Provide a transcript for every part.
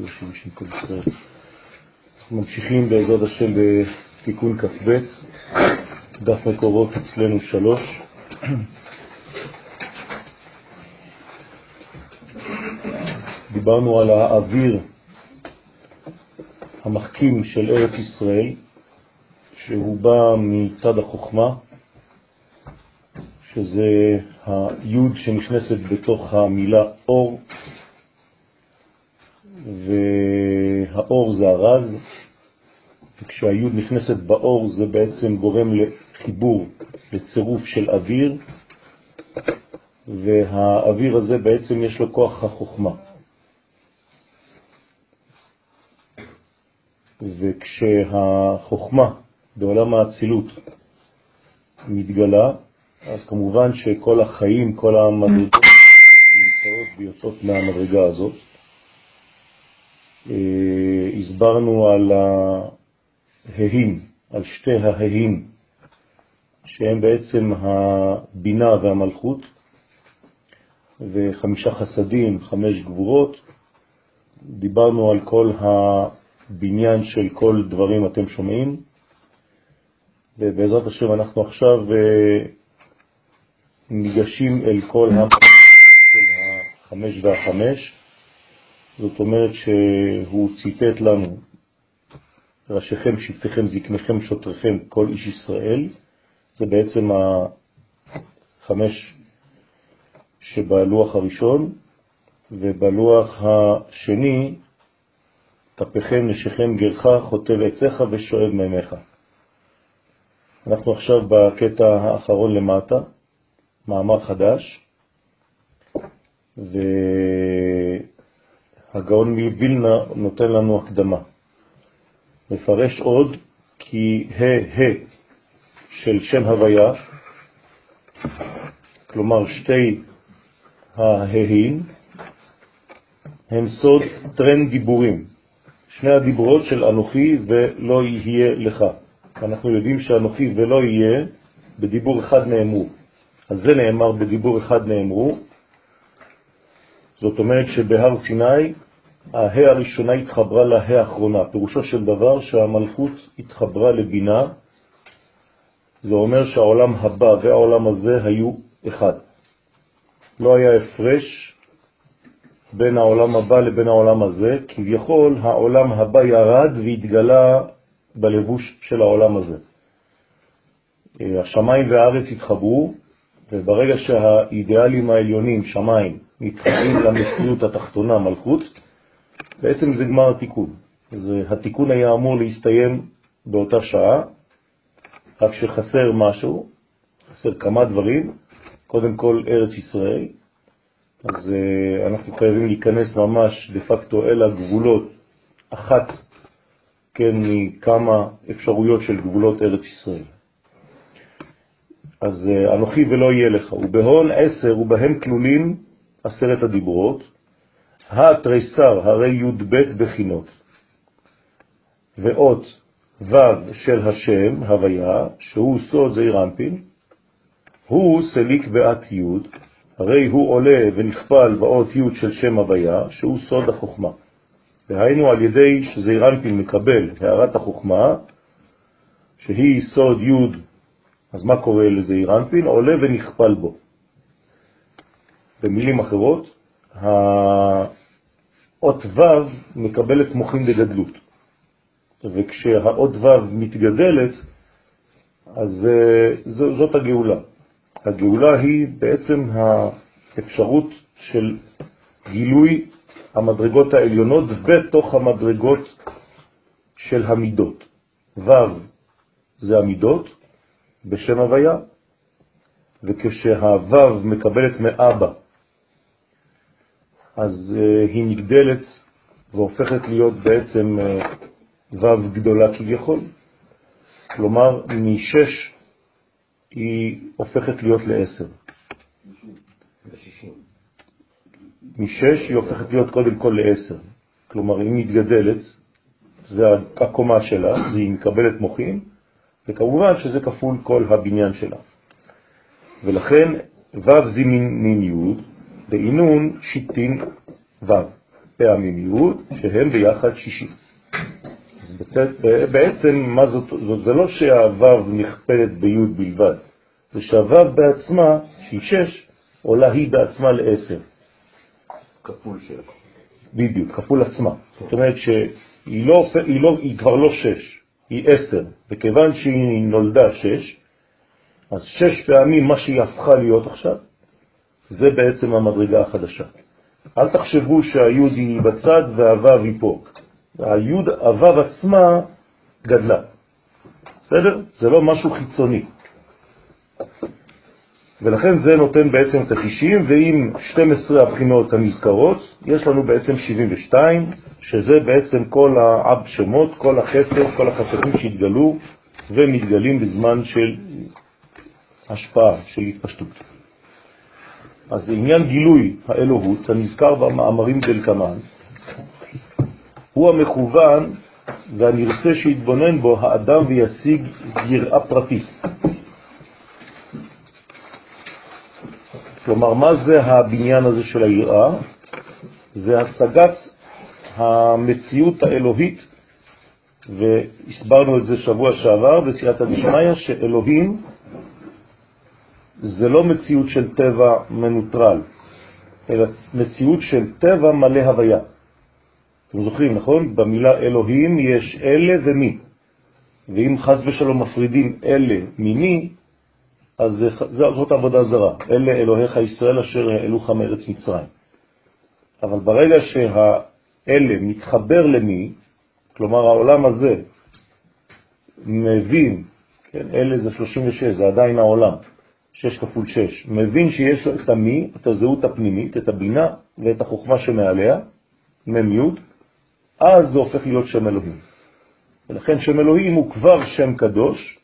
בשם כל ישראל. אנחנו ממשיכים בעזרת השם בתיקון כ"ב, דף מקורות אצלנו שלוש. דיברנו על האוויר המחכים של ארץ ישראל, שהוא בא מצד החוכמה, שזה היוד שנכנסת בתוך המילה אור, והאור זה הרז, וכשהיוד נכנסת באור זה בעצם גורם לחיבור, לצירוף של אוויר, והאוויר הזה בעצם יש לו כוח החוכמה. וכשהחוכמה בעולם האצילות מתגלה, אז כמובן שכל החיים, כל המדרגות נמצאות ויוצאות מהמדרגה הזאת. אה, הסברנו על ההים, על שתי ההים, שהם בעצם הבינה והמלכות, וחמישה חסדים, חמש גבורות. דיברנו על כל הבניין של כל דברים אתם שומעים, ובעזרת השם אנחנו עכשיו אה, ניגשים אל כל החמש והחמש, זאת אומרת שהוא ציטט לנו ראשיכם, שבטיכם, זקניכם, שוטריכם, כל איש ישראל, זה בעצם החמש שבלוח הראשון, ובלוח השני, תפיכם, נשיכם, גרך, חוטב עציך ושואב מימיך. אנחנו עכשיו בקטע האחרון למטה, מאמר חדש, והגאון מווילנה נותן לנו הקדמה. מפרש עוד כי ה' של שם הוויה, כלומר שתי ההאים, הם סוד טרנד דיבורים, שני הדיברות של אנוכי ולא יהיה לך. אנחנו יודעים שאנוכי ולא יהיה בדיבור אחד נאמרו. אז זה נאמר בדיבור אחד נאמרו. זאת אומרת שבהר סיני ההא הראשונה התחברה להא האחרונה. פירושו של דבר שהמלכות התחברה לבינה. זה אומר שהעולם הבא והעולם הזה היו אחד. לא היה הפרש בין העולם הבא לבין העולם הזה, כביכול העולם הבא ירד והתגלה בלבוש של העולם הזה. השמיים והארץ התחברו, וברגע שהאידיאלים העליונים, שמיים, מתחברים למציאות התחתונה, מלכות, בעצם זה גמר התיקון. זה, התיקון היה אמור להסתיים באותה שעה, רק שחסר משהו, חסר כמה דברים, קודם כל ארץ ישראל, אז uh, אנחנו חייבים להיכנס ממש דה פקטו אל הגבולות, אחת, כן, מכמה אפשרויות של גבולות ארץ ישראל. אז uh, אנוכי ולא יהיה לך, ובהון עשר ובהם כלולים עשרת הדיברות, התריסר הרי י"ב בחינות, ואות ו' של השם, הוויה, שהוא סוד זעיר אנפין, הוא סליק בעת י', הרי הוא עולה ונכפל באות י' של שם הוויה, שהוא סוד החוכמה. והיינו על ידי שזעיר אנפין מקבל הערת החוכמה, שהיא סוד י' אז מה קורה לזעיר אנפין? עולה ונכפל בו. במילים אחרות, האות ו' מקבלת מוחין בגדלות, וכשהאות ו' מתגדלת, אז אה, זאת הגאולה. הגאולה היא בעצם האפשרות של גילוי המדרגות העליונות בתוך המדרגות של המידות. ו' זה המידות, בשם הוויה, וכשהוו מקבלת מאבא, אז uh, היא נגדלת והופכת להיות בעצם uh, וו גדולה כביכול. כלומר, משש היא הופכת להיות לעשר. משש היא הופכת להיות קודם כל לעשר. כלומר, היא מתגדלת, זה הקומה שלה, היא מקבלת מוחים, וכמובן שזה כפול כל הבניין שלה. ולכן ו' זימין י', בעינון שיטין ו', פעמים י', שהם ביחד שישים. בעצם, מה זאת, זאת, זה לא שהו' נכפלת בי' בלבד, זה שהו' בעצמה, שהיא שש, עולה היא בעצמה לעשר. כפול שש. בדיוק, כפול עצמה. זאת אומרת שהיא לא, היא לא, היא כבר לא שש, היא עשר, וכיוון שהיא נולדה שש, אז שש פעמים מה שהיא הפכה להיות עכשיו, זה בעצם המדרגה החדשה. אל תחשבו שהיוד היא בצד והוו היא פה. היוד, הוו עצמה גדלה. בסדר? זה לא משהו חיצוני. ולכן זה נותן בעצם את ה-90, ועם 12 הבחינות הנזכרות, יש לנו בעצם 72, שזה בעצם כל האב שמות, כל החסד, כל החסדים שהתגלו ומתגלים בזמן של השפעה, של התפשטות. אז עניין גילוי האלוהות, הנזכר במאמרים דלקמן, הוא המכוון והנרצה שיתבונן בו האדם וישיג יראה פרטית. כלומר, מה זה הבניין הזה של היראה? זה השגת המציאות האלוהית, והסברנו את זה שבוע שעבר בסייעתא דשמיא, שאלוהים זה לא מציאות של טבע מנוטרל, אלא מציאות של טבע מלא הוויה. אתם זוכרים, נכון? במילה אלוהים יש אלה ומי. ואם חז ושלום מפרידים אלה ממי, אז זאת עבודה זרה. אלה אלוהיך ישראל אשר העלוך מארץ מצרים. אבל ברגע שהאלה מתחבר למי, כלומר העולם הזה מבין, כן, אלה זה 36, זה עדיין העולם, 6 כפול 6, מבין שיש לו את המי, את הזהות הפנימית, את הבינה ואת החוכמה שמעליה, מ"י, אז זה הופך להיות שם אלוהים. ולכן שם אלוהים הוא כבר שם קדוש,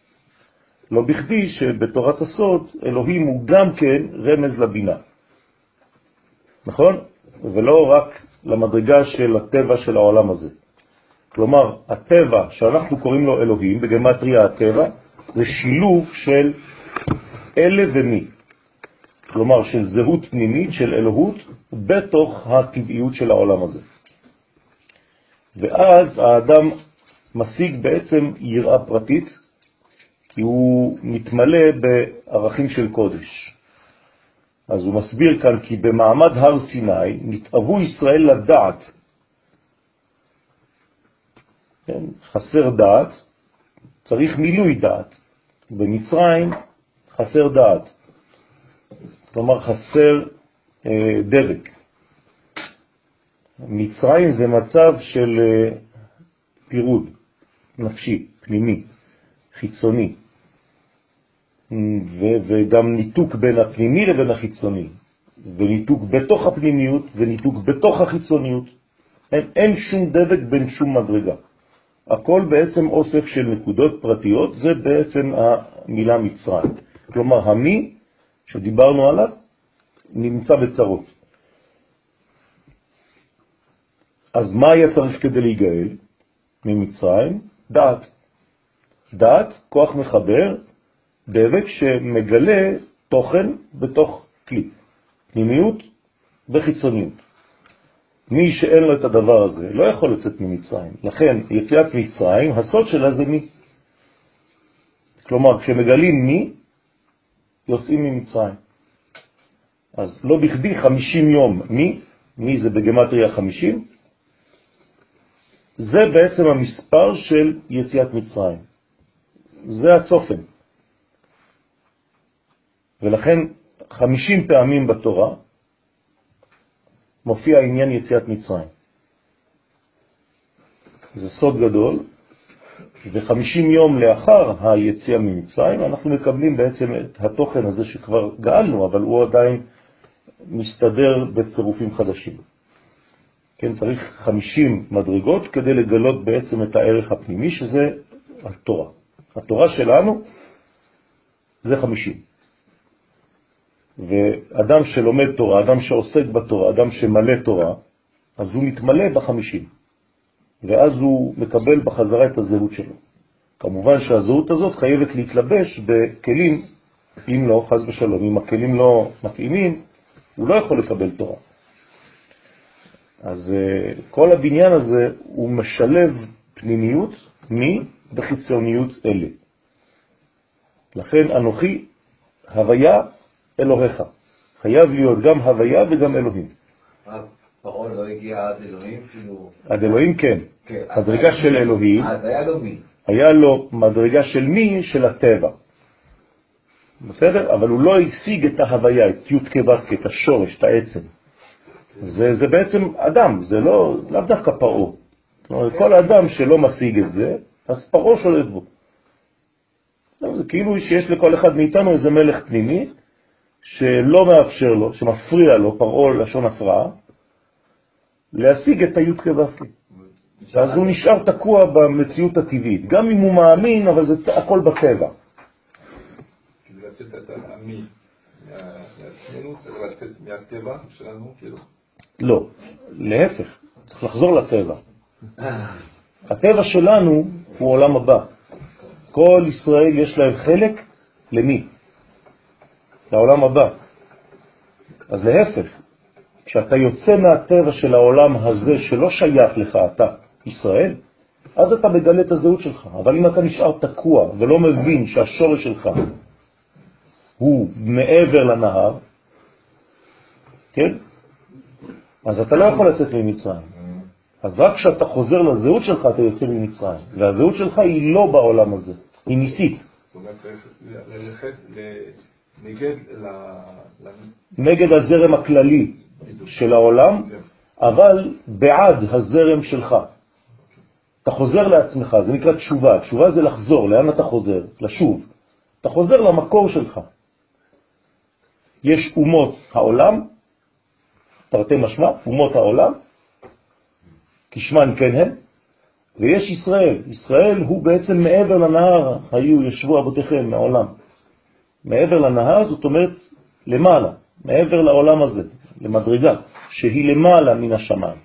לא בכדי שבתורת הסוד אלוהים הוא גם כן רמז לבינה. נכון? ולא רק למדרגה של הטבע של העולם הזה. כלומר, הטבע שאנחנו קוראים לו אלוהים, בגמטריה הטבע, זה שילוב של אלה ומי. כלומר, של זהות פנימית, של אלוהות, בתוך הטבעיות של העולם הזה. ואז האדם משיג בעצם יראה פרטית, כי הוא מתמלא בערכים של קודש. אז הוא מסביר כאן כי במעמד הר סיני נתאבו ישראל לדעת. כן? חסר דעת, צריך מילוי דעת. במצרים חסר דעת, כלומר חסר אה, דבק. מצרים זה מצב של אה, פירוד נפשי, פנימי, חיצוני, וגם ניתוק בין הפנימי לבין החיצוני, וניתוק בתוך הפנימיות וניתוק בתוך החיצוניות. אין, אין שום דבק בין שום מדרגה. הכל בעצם אוסף של נקודות פרטיות, זה בעצם המילה מצרים. כלומר, המי שדיברנו עליו נמצא בצרות. אז מה היה צריך כדי להיגאל ממצרים? דעת. דעת, כוח מחבר, דבק שמגלה תוכן בתוך כלי, פנימיות וחיצוניות. מי שאין לו את הדבר הזה לא יכול לצאת ממצרים. לכן יציאת מצרים, הסוד שלה זה מי. כלומר, כשמגלים מי, יוצאים ממצרים. אז לא בכדי 50 יום מי, מי זה בגמטריה 50, זה בעצם המספר של יציאת מצרים. זה הצופן. ולכן 50 פעמים בתורה מופיע עניין יציאת מצרים. זה סוד גדול, ו-50 יום לאחר היציאה ממצרים אנחנו מקבלים בעצם את התוכן הזה שכבר גאלנו, אבל הוא עדיין מסתדר בצירופים חדשים. כן, צריך 50 מדרגות כדי לגלות בעצם את הערך הפנימי, שזה התורה. התורה שלנו זה 50. ואדם שלומד תורה, אדם שעוסק בתורה, אדם שמלא תורה, אז הוא מתמלא בחמישים, ואז הוא מקבל בחזרה את הזהות שלו. כמובן שהזהות הזאת חייבת להתלבש בכלים אם לא, חז ושלום, אם הכלים לא מתאימים, הוא לא יכול לקבל תורה. אז אה, כל הבניין הזה הוא משלב פנימיות מי בחיצוניות אלה. לכן אנוכי הוויה אלוהיך. חייב להיות גם הוויה וגם אלוהים. פרעה לא הגיע עד אלוהים? כאילו... עד אלוהים כן. כן. מדרגה של אלוהים. אז היה לו מי? היה לו מדרגה של מי? של הטבע. בסדר? אבל הוא לא השיג את ההוויה, את י' כו' את השורש, את העצם. זה, זה בעצם אדם, זה לא, לאו דווקא פרעה. כל אדם שלא משיג את זה, אז פרעה שולט בו. זה כאילו שיש לכל אחד מאיתנו איזה מלך פנימי, שלא מאפשר לו, שמפריע לו, פרעה לשון הפרעה, להשיג את הי' כו' ואז הוא נשאר תקוע במציאות הטבעית, גם אם הוא מאמין, אבל זה הכל בטבע. שלנו, כאילו? לא, להפך, צריך לחזור לטבע. הטבע שלנו הוא עולם הבא. כל ישראל יש להם חלק למי? לעולם הבא. אז להפך, כשאתה יוצא מהטבע של העולם הזה שלא שייך לך, אתה, ישראל, אז אתה מגלה את הזהות שלך. אבל אם אתה נשאר תקוע ולא מבין שהשורש שלך הוא מעבר לנהר, כן? אז אתה לא יכול לצאת ממצרים. אז רק כשאתה חוזר לזהות שלך אתה יוצא ממצרים, והזהות שלך היא לא בעולם הזה, היא ניסית. זאת אומרת, צריך ללכת נגד הזרם הכללי של העולם, אבל בעד הזרם שלך. אתה חוזר לעצמך, זה נקרא תשובה. תשובה זה לחזור, לאן אתה חוזר? לשוב. אתה חוזר למקור שלך. יש אומות העולם, תרתי משמע, אומות העולם, כשמן כן הם, ויש ישראל. ישראל הוא בעצם מעבר לנהר, היו, ישבו אבותיכם מעולם. מעבר לנהר, זאת אומרת למעלה, מעבר לעולם הזה, למדרגה, שהיא למעלה מן השמיים.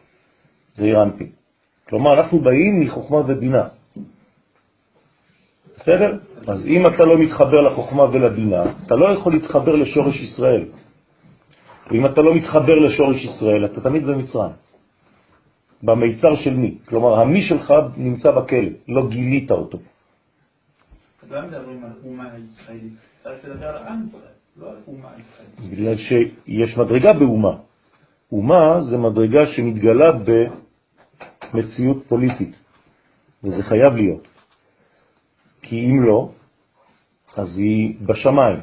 זה אירנפי. כלומר, אנחנו באים מחוכמה ובינה. בסדר? אז אם אתה לא מתחבר לחוכמה ולבינה, אתה לא יכול להתחבר לשורש ישראל. ואם אתה לא מתחבר לשורש ישראל, אתה תמיד במצרים. במיצר של מי? כלומר, המי שלך נמצא בכלא, לא גילית אותו. לא מדברים על אומה ישראלית, צריך לדבר על עם ישראל, לא על אומה ישראלית. בגלל שיש מדרגה באומה. אומה זה מדרגה שמתגלה במציאות פוליטית, וזה חייב להיות. כי אם לא, אז היא בשמיים.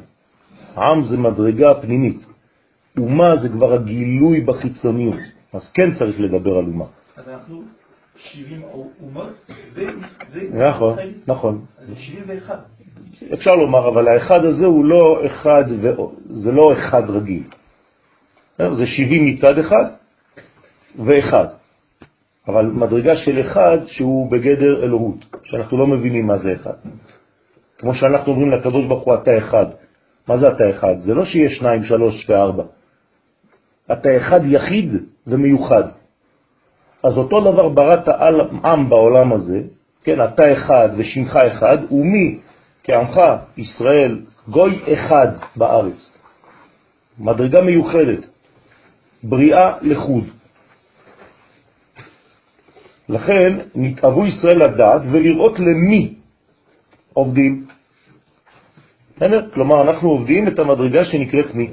עם זה מדרגה פנימית. אומה זה כבר הגילוי בחיצוניות, אז כן צריך לדבר על אומה. אז אנחנו 70 אומות, זה נכון, נכון. זה 71. אפשר לומר, אבל האחד הזה הוא לא אחד, זה לא אחד רגיל. זה 70 מצד אחד ואחד. אבל מדרגה של אחד שהוא בגדר אלוהות, שאנחנו לא מבינים מה זה אחד. כמו שאנחנו אומרים לקדוש ברוך הוא, אתה אחד. מה זה אתה אחד? זה לא שיש שניים, שלוש וארבע. אתה אחד יחיד ומיוחד. אז אותו דבר בראת על עם בעולם הזה, כן, אתה אחד ושמך אחד, ומי כעמך ישראל גוי אחד בארץ. מדרגה מיוחדת, בריאה לחוד. לכן נתאבו ישראל לדעת ולראות למי עובדים. כלומר, אנחנו עובדים את המדרגה שנקראת מי,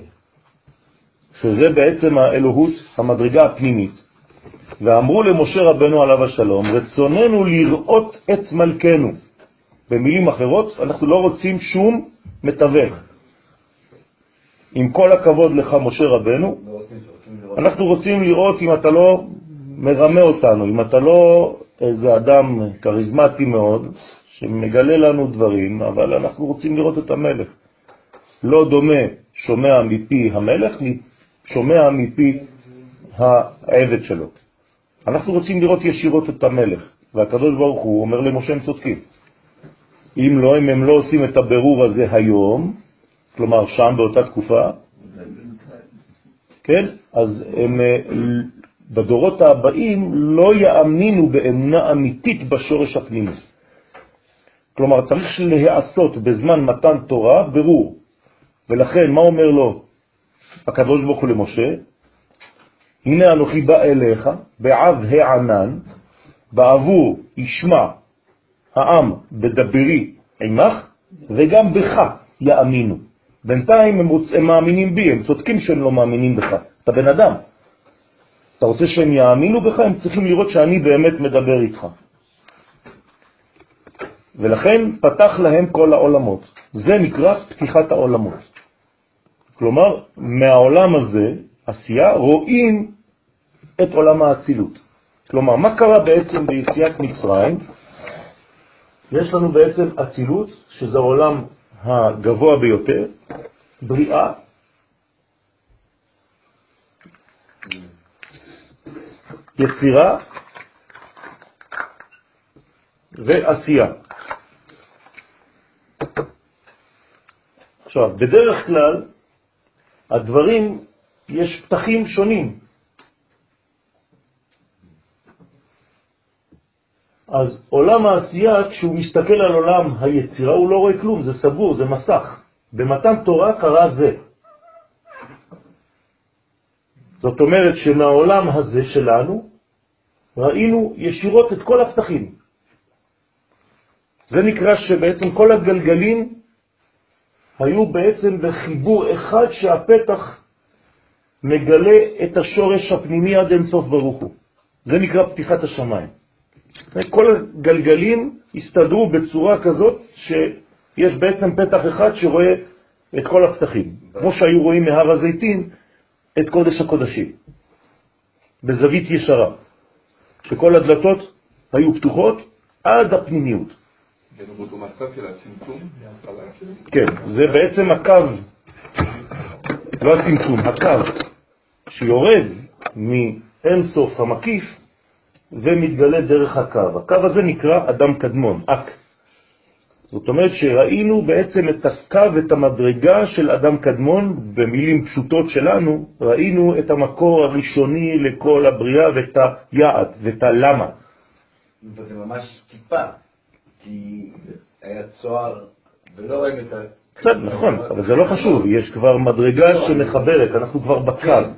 שזה בעצם האלוהות, המדרגה הפנימית. ואמרו למשה רבנו עליו השלום, רצוננו לראות את מלכנו. במילים אחרות, אנחנו לא רוצים שום מתווך. עם כל הכבוד לך, משה רבנו, אנחנו רוצים לראות אם אתה לא מרמה אותנו, אם אתה לא איזה אדם כריזמטי מאוד, שמגלה לנו דברים, אבל אנחנו רוצים לראות את המלך. לא דומה שומע מפי המלך, שומע מפי העבד שלו. אנחנו רוצים לראות ישירות את המלך, והקדוש ברוך הוא אומר למשה הם צודקים. אם לא, אם הם לא עושים את הברור הזה היום, כלומר שם באותה תקופה, כן, אז הם אה, בדורות הבאים לא יאמינו באמונה אמיתית בשורש הפנימי. כלומר, צריך להיעשות בזמן מתן תורה ברור. ולכן, מה אומר לו הקדוש ברוך הוא למשה? הנה אנוכי בא אליך, בעב הענן, בעבור ישמע העם בדברי עמך, וגם בך יאמינו. בינתיים הם, רוצ... הם מאמינים בי, הם צודקים שהם לא מאמינים בך. אתה בן אדם. אתה רוצה שהם יאמינו בך, הם צריכים לראות שאני באמת מדבר איתך. ולכן פתח להם כל העולמות. זה נקרא פתיחת העולמות. כלומר, מהעולם הזה, עשייה, רואים את עולם האצילות. כלומר, מה קרה בעצם ביציאת מצרים? יש לנו בעצם אצילות, שזה העולם הגבוה ביותר, בריאה, יצירה ועשייה. עכשיו, בדרך כלל הדברים, יש פתחים שונים. אז עולם העשייה, כשהוא מסתכל על עולם היצירה, הוא לא רואה כלום, זה סגור, זה מסך. במתן תורה קרה זה. זאת אומרת שמהעולם הזה שלנו ראינו ישירות את כל הפתחים. זה נקרא שבעצם כל הגלגלים היו בעצם בחיבור אחד שהפתח מגלה את השורש הפנימי עד אינסוף ברוך הוא. זה נקרא פתיחת השמיים. כל הגלגלים הסתדרו בצורה כזאת שיש בעצם פתח אחד שרואה את כל הפתחים. כמו שהיו רואים מהר הזיתים את קודש הקודשים, בזווית ישרה, שכל הדלתות היו פתוחות עד הפנימיות. כן, זה בעצם הקו, לא הצמצום, הקו. שיורד מאין סוף המקיף ומתגלה דרך הקו. הקו הזה נקרא אדם קדמון, אק. זאת אומרת שראינו בעצם את הקו, את המדרגה של אדם קדמון, במילים פשוטות שלנו, ראינו את המקור הראשוני לכל הבריאה ואת היעד ואת הלמה. וזה ממש טיפה. כי היה צוהר ולא ראינו את ה... בסדר, נכון, אבל זה לא חשוב, יש כבר מדרגה שמחברת, אנחנו כבר בקו.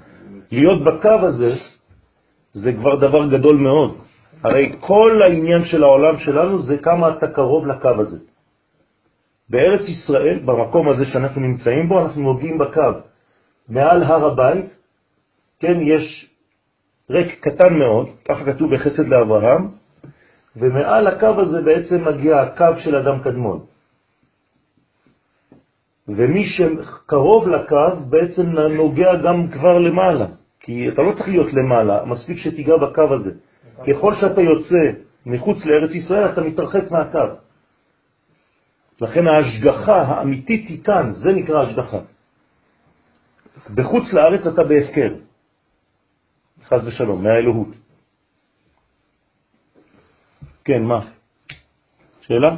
להיות בקו הזה זה כבר דבר גדול מאוד. הרי כל העניין של העולם שלנו זה כמה אתה קרוב לקו הזה. בארץ ישראל, במקום הזה שאנחנו נמצאים בו, אנחנו נוגעים בקו. מעל הר הבית, כן, יש ריק קטן מאוד, ככה כתוב בחסד לאברהם, ומעל הקו הזה בעצם מגיע הקו של אדם קדמון. ומי שקרוב לקו בעצם נוגע גם כבר למעלה, כי אתה לא צריך להיות למעלה, מספיק שתיגע בקו הזה. ככל שאתה יוצא מחוץ לארץ ישראל, אתה מתרחק מהקו. לכן ההשגחה האמיתית היא כאן, זה נקרא השגחה. בחוץ לארץ אתה בהפקר, חז ושלום, מהאלוהות. כן, מה? שאלה?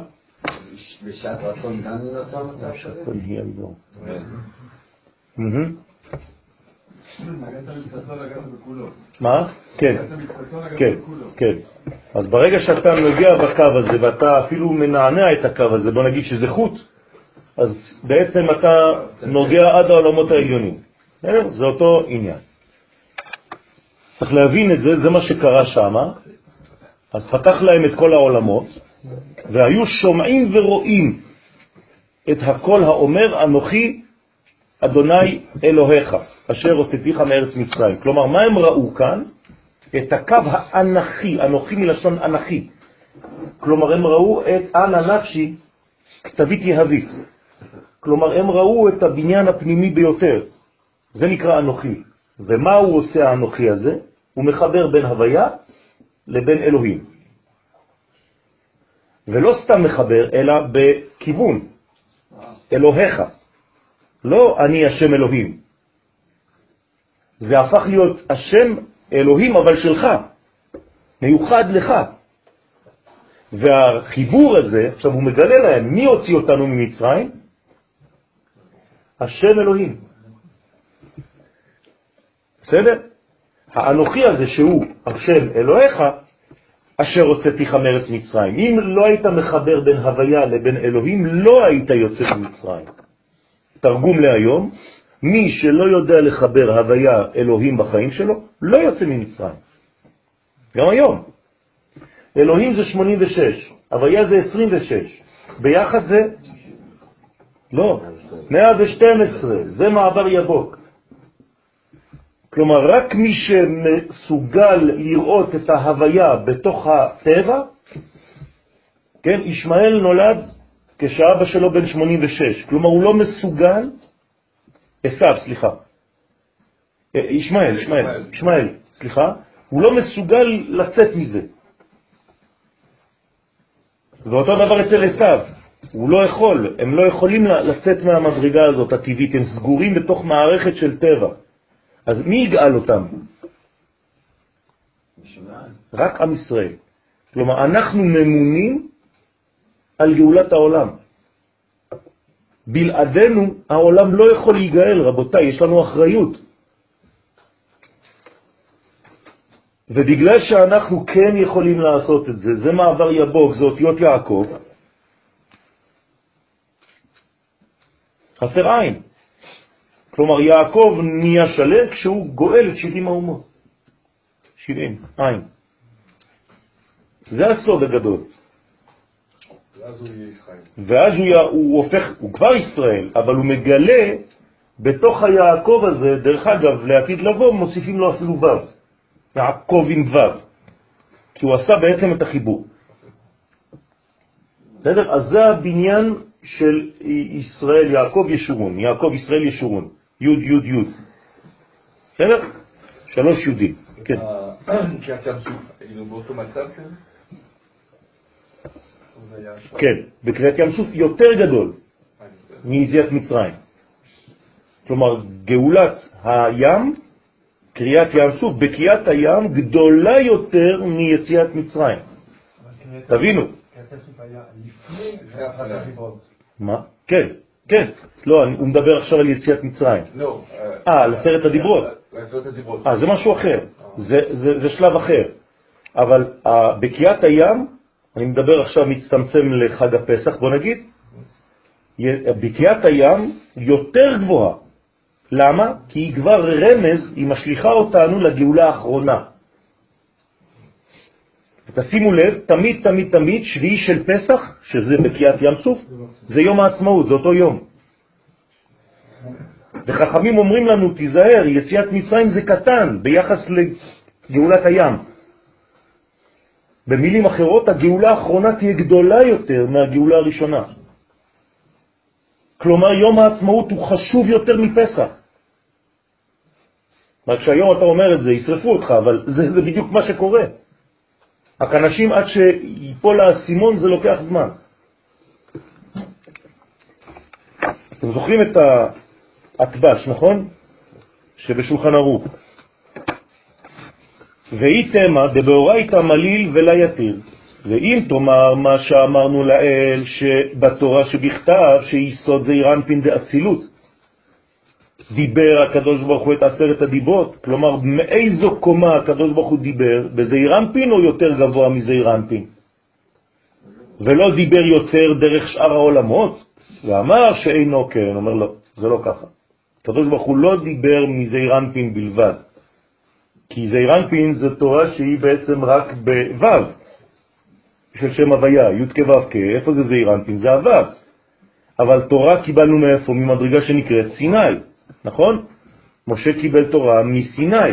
בשעת רצון גם נוצר מצב כזה? מה? כן, כן, כן. אז ברגע שאתה נוגע בקו הזה ואתה אפילו מנענע את הקו הזה, בוא נגיד שזה חוט, אז בעצם אתה נוגע עד העולמות העליונים. זה אותו עניין. צריך להבין את זה, זה מה שקרה שם, אז פתח להם את כל העולמות, והיו שומעים ורואים את הכל האומר, אנוכי אדוני אלוהיך, אשר הוצאתיך מארץ מצרים. כלומר, מה הם ראו כאן? את הקו האנכי, אנוכי מלשון אנכי. כלומר, הם ראו את אנא נפשי, כתבית יהבית. כלומר, הם ראו את הבניין הפנימי ביותר. זה נקרא אנוכי. ומה הוא עושה האנוכי הזה? הוא מחבר בין הוויה לבין אלוהים. ולא סתם מחבר, אלא בכיוון, אלוהיך. לא אני השם אלוהים. זה הפך להיות השם אלוהים, אבל שלך, מיוחד לך. והחיבור הזה, עכשיו הוא מגלה להם, מי הוציא אותנו ממצרים? השם אלוהים. בסדר? האנוכי הזה שהוא השם אלוהיך, אשר הוצאתיך מארץ מצרים. אם לא היית מחבר בין הוויה לבין אלוהים, לא היית יוצא ממצרים. תרגום להיום, מי שלא יודע לחבר הוויה אלוהים בחיים שלו, לא יוצא ממצרים. גם היום. אלוהים זה 86, הוויה זה 26, ביחד זה? לא, 112, זה מעבר יבוק. כלומר, רק מי שמסוגל לראות את ההוויה בתוך הטבע, כן, ישמעאל נולד כשאבא שלו בן 86, כלומר הוא לא מסוגל, עשיו, סליחה, אה, ישמעאל, ישמעאל, ישמעאל, סליחה, הוא לא מסוגל לצאת מזה. ואותו דבר אצל עשיו, הוא לא יכול, הם לא יכולים לצאת מהמדרגה הזאת הטבעית, הם סגורים בתוך מערכת של טבע. אז מי יגאל אותם? רק עם ישראל. כלומר, אנחנו ממונים על גאולת העולם. בלעדינו העולם לא יכול להיגאל, רבותיי, יש לנו אחריות. ובגלל שאנחנו כן יכולים לעשות את זה, זה מעבר יבוק, זה אותיות יעקב, חסר עין. כלומר, יעקב נהיה שלם כשהוא גואל את 70 האומות. 70, עין. זה הסוד הגדול. ואז הוא יהיה ישראל. ואז הוא, הוא הופך, הוא כבר ישראל, אבל הוא מגלה בתוך היעקב הזה, דרך אגב, לעתיד לבוא, מוסיפים לו אפילו ו', יעקב עם ו', כי הוא עשה בעצם את החיבור. בסדר? אז זה הבניין של ישראל, יעקב ישורון, יעקב ישראל ישורון, י' י' י'. בסדר? שלוש יודים, כן. ים סוף, היינו באותו מצב כזה? כן, בקריאת ים סוף יותר גדול. מיציאת מצרים. כלומר, גאולת הים, קריאת ים סוף, בקיאת הים גדולה יותר מיציאת מצרים. תבינו. מה? כן, כן. לא, הוא מדבר עכשיו על יציאת מצרים. לא. אה, על עשרת הדיברות. אה, זה משהו אחר. זה שלב אחר. אבל אה, בקיאת הים, אני מדבר עכשיו מצטמצם לחג הפסח, בוא נגיד, בקיאת הים יותר גבוהה. למה? כי היא כבר רמז, היא משליחה אותנו לגאולה האחרונה. תשימו לב, תמיד תמיד תמיד שביעי של פסח, שזה בקיאת ים סוף, זה יום העצמאות, זה אותו יום. וחכמים אומרים לנו, תיזהר, יציאת מצרים זה קטן ביחס לגאולת הים. במילים אחרות, הגאולה האחרונה תהיה גדולה יותר מהגאולה הראשונה. כלומר, יום העצמאות הוא חשוב יותר מפסח. רק שהיום אתה אומר את זה, ישרפו אותך, אבל זה, זה בדיוק מה שקורה. רק אנשים, עד שיפול האסימון, זה לוקח זמן. אתם זוכרים את האטבש, נכון? שבשולחן ערוך. ואי תמה דבאורייתא מליל ולה יתיר. ואם תאמר מה שאמרנו לאל שבתורה שבכתב שיסוד זעיר אנפין דאצילות, דיבר הקדוש ברוך הוא את עשרת הדיברות, כלומר מאיזו קומה הקדוש ברוך הוא דיבר, בזעיר אנפין או יותר גבוה מזעיר אנפין? ולא דיבר יותר דרך שאר העולמות, ואמר שאינו כן, אומר לא, זה לא ככה. הקדוש ברוך הוא לא דיבר מזעיר אנפין בלבד, כי זעיר אנפין זה תורה שהיא בעצם רק בו' של שם הוויה, י' כו' איפה זה זעיר אנפין? זה הו'. אבל תורה קיבלנו מאיפה? ממדרגה שנקראת סיני, נכון? משה קיבל תורה מסיני,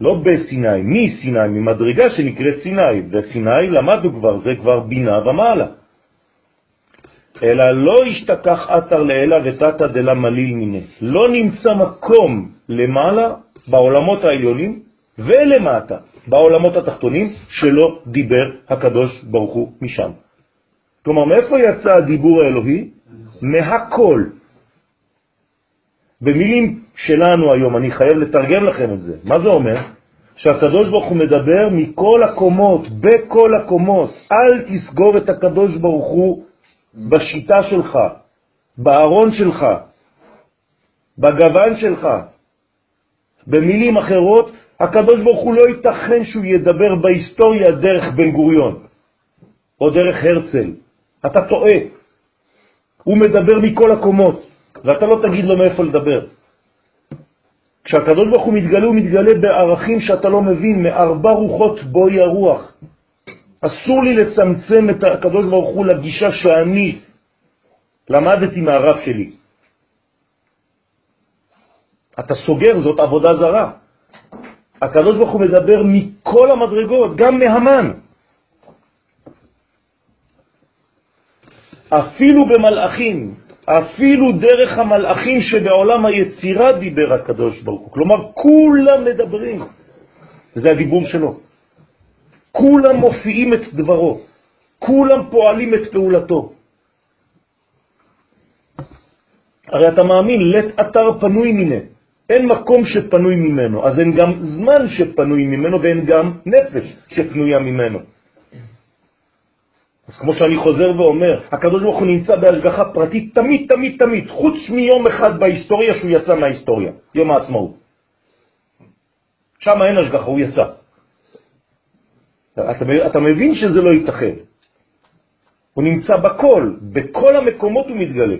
לא בסיני, מסיני, ממדרגה שנקראת סיני, וסיני למדנו כבר, זה כבר בינה ומעלה. אלא לא השתכח אתר לאלה ותתא דלה מליל מיני. לא נמצא מקום למעלה בעולמות העליונים ולמטה בעולמות התחתונים שלא דיבר הקדוש ברוך הוא משם. כלומר, מאיפה יצא הדיבור האלוהי? מהכל. במילים שלנו היום, אני חייב לתרגם לכם את זה. מה זה אומר? שהקדוש ברוך הוא מדבר מכל הקומות, בכל הקומות. אל תסגור את הקדוש ברוך הוא בשיטה שלך, בארון שלך, בגוון שלך. במילים אחרות, הקדוש ברוך הוא לא ייתכן שהוא ידבר בהיסטוריה דרך בן גוריון או דרך הרצל. אתה טועה. הוא מדבר מכל הקומות. ואתה לא תגיד לו מאיפה לדבר. כשהקדוש ברוך הוא מתגלה, הוא מתגלה בערכים שאתה לא מבין, מארבע רוחות בואי הרוח. אסור לי לצמצם את הקדוש ברוך הוא לגישה שאני למדתי מהרב שלי. אתה סוגר, זאת עבודה זרה. הקדוש ברוך הוא מדבר מכל המדרגות, גם מהמן. אפילו במלאכים, אפילו דרך המלאכים שבעולם היצירה דיבר הקדוש ברוך הוא. כלומר, כולם מדברים. זה הדיבור שלו. כולם מופיעים את דברו. כולם פועלים את פעולתו. הרי אתה מאמין, לית אתר פנוי מיני. אין מקום שפנוי ממנו, אז אין גם זמן שפנוי ממנו ואין גם נפש שפנויה ממנו. אז כמו שאני חוזר ואומר, הקדוש ברוך הוא נמצא בהשגחה פרטית תמיד, תמיד, תמיד, חוץ מיום אחד בהיסטוריה שהוא יצא מההיסטוריה, יום העצמאות. שם אין השגחה, הוא יצא. אתה, אתה מבין שזה לא ייתכן. הוא נמצא בכל, בכל המקומות הוא מתגלה.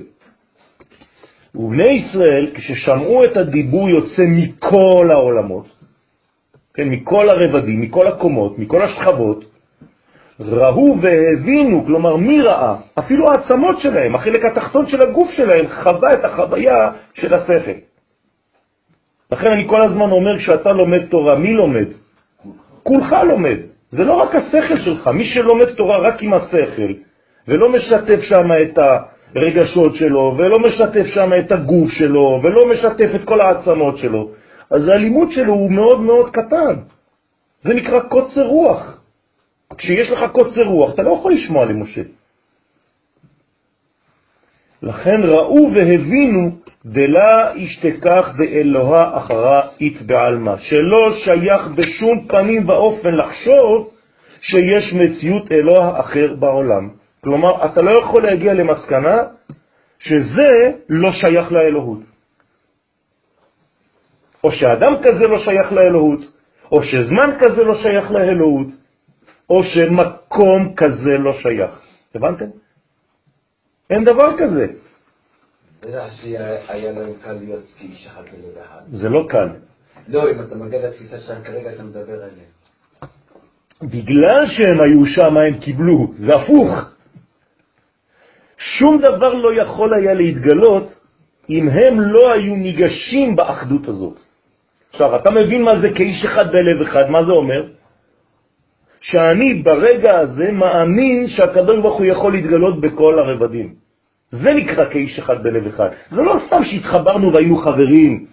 ובני ישראל, כששמעו את הדיבור יוצא מכל העולמות, כן, מכל הרבדים, מכל הקומות, מכל השכבות, ראו והבינו, כלומר מי ראה? אפילו העצמות שלהם, החלק התחתון של הגוף שלהם, חווה את החוויה של השכל. לכן אני כל הזמן אומר, כשאתה לומד תורה, מי לומד? כולך לומד. זה לא רק השכל שלך, מי שלומד תורה רק עם השכל, ולא משתף שם את הרגשות שלו, ולא משתף שם את הגוף שלו, ולא משתף את כל העצמות שלו, אז הלימוד שלו הוא מאוד מאוד קטן. זה נקרא קוצר רוח. כשיש לך קוצר רוח, אתה לא יכול לשמוע למשה. לכן ראו והבינו דלה ישתכח באלוהה אחרה אית בעלמא, שלא שייך בשום פנים ואופן לחשוב שיש מציאות אלוה אחר בעולם. כלומר, אתה לא יכול להגיע למסקנה שזה לא שייך לאלוהות. או שאדם כזה לא שייך לאלוהות, או שזמן כזה לא שייך לאלוהות, או שמקום כזה לא שייך. הבנתם? אין דבר כזה. זה לא קל. לא, אם אתה מגיע לתפיסה שלהם כרגע, אתה מדבר עליהם. בגלל שהם היו שם, הם קיבלו. זה הפוך. שום דבר לא יכול היה להתגלות אם הם לא היו ניגשים באחדות הזאת. עכשיו, אתה מבין מה זה כאיש אחד בלב אחד, מה זה אומר? שאני ברגע הזה מאמין שהקדוש ברוך הוא יכול להתגלות בכל הרבדים. זה נקרא כאיש אחד בלב אחד. זה לא סתם שהתחברנו והיינו חברים.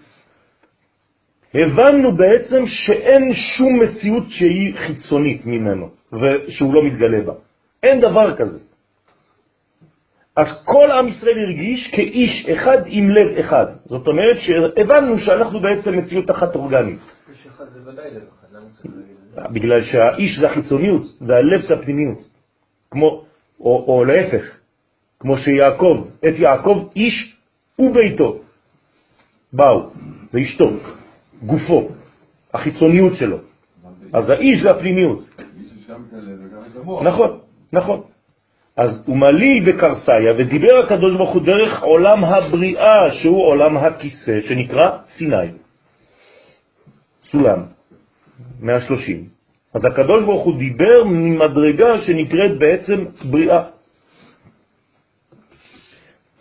הבנו בעצם שאין שום מציאות שהיא חיצונית ממנו, ושהוא לא מתגלה בה. אין דבר כזה. אז כל עם ישראל הרגיש כאיש אחד עם לב אחד. זאת אומרת שהבנו שאנחנו בעצם מציאות אחת אורגנית. איש אחד זה ודאי לב אחד? בגלל שהאיש זה החיצוניות והלב זה הפנימיות. כמו, או, או להפך, כמו שיעקב, את יעקב איש וביתו באו, זה אשתו, גופו, החיצוניות שלו. אז האיש זה הפנימיות. נכון, נכון. אז הוא מליל בקרסיה, ודיבר הקדוש ברוך הוא דרך עולם הבריאה, שהוא עולם הכיסא, שנקרא סיני. סולם, 130. אז הקדוש ברוך הוא דיבר ממדרגה שנקראת בעצם בריאה.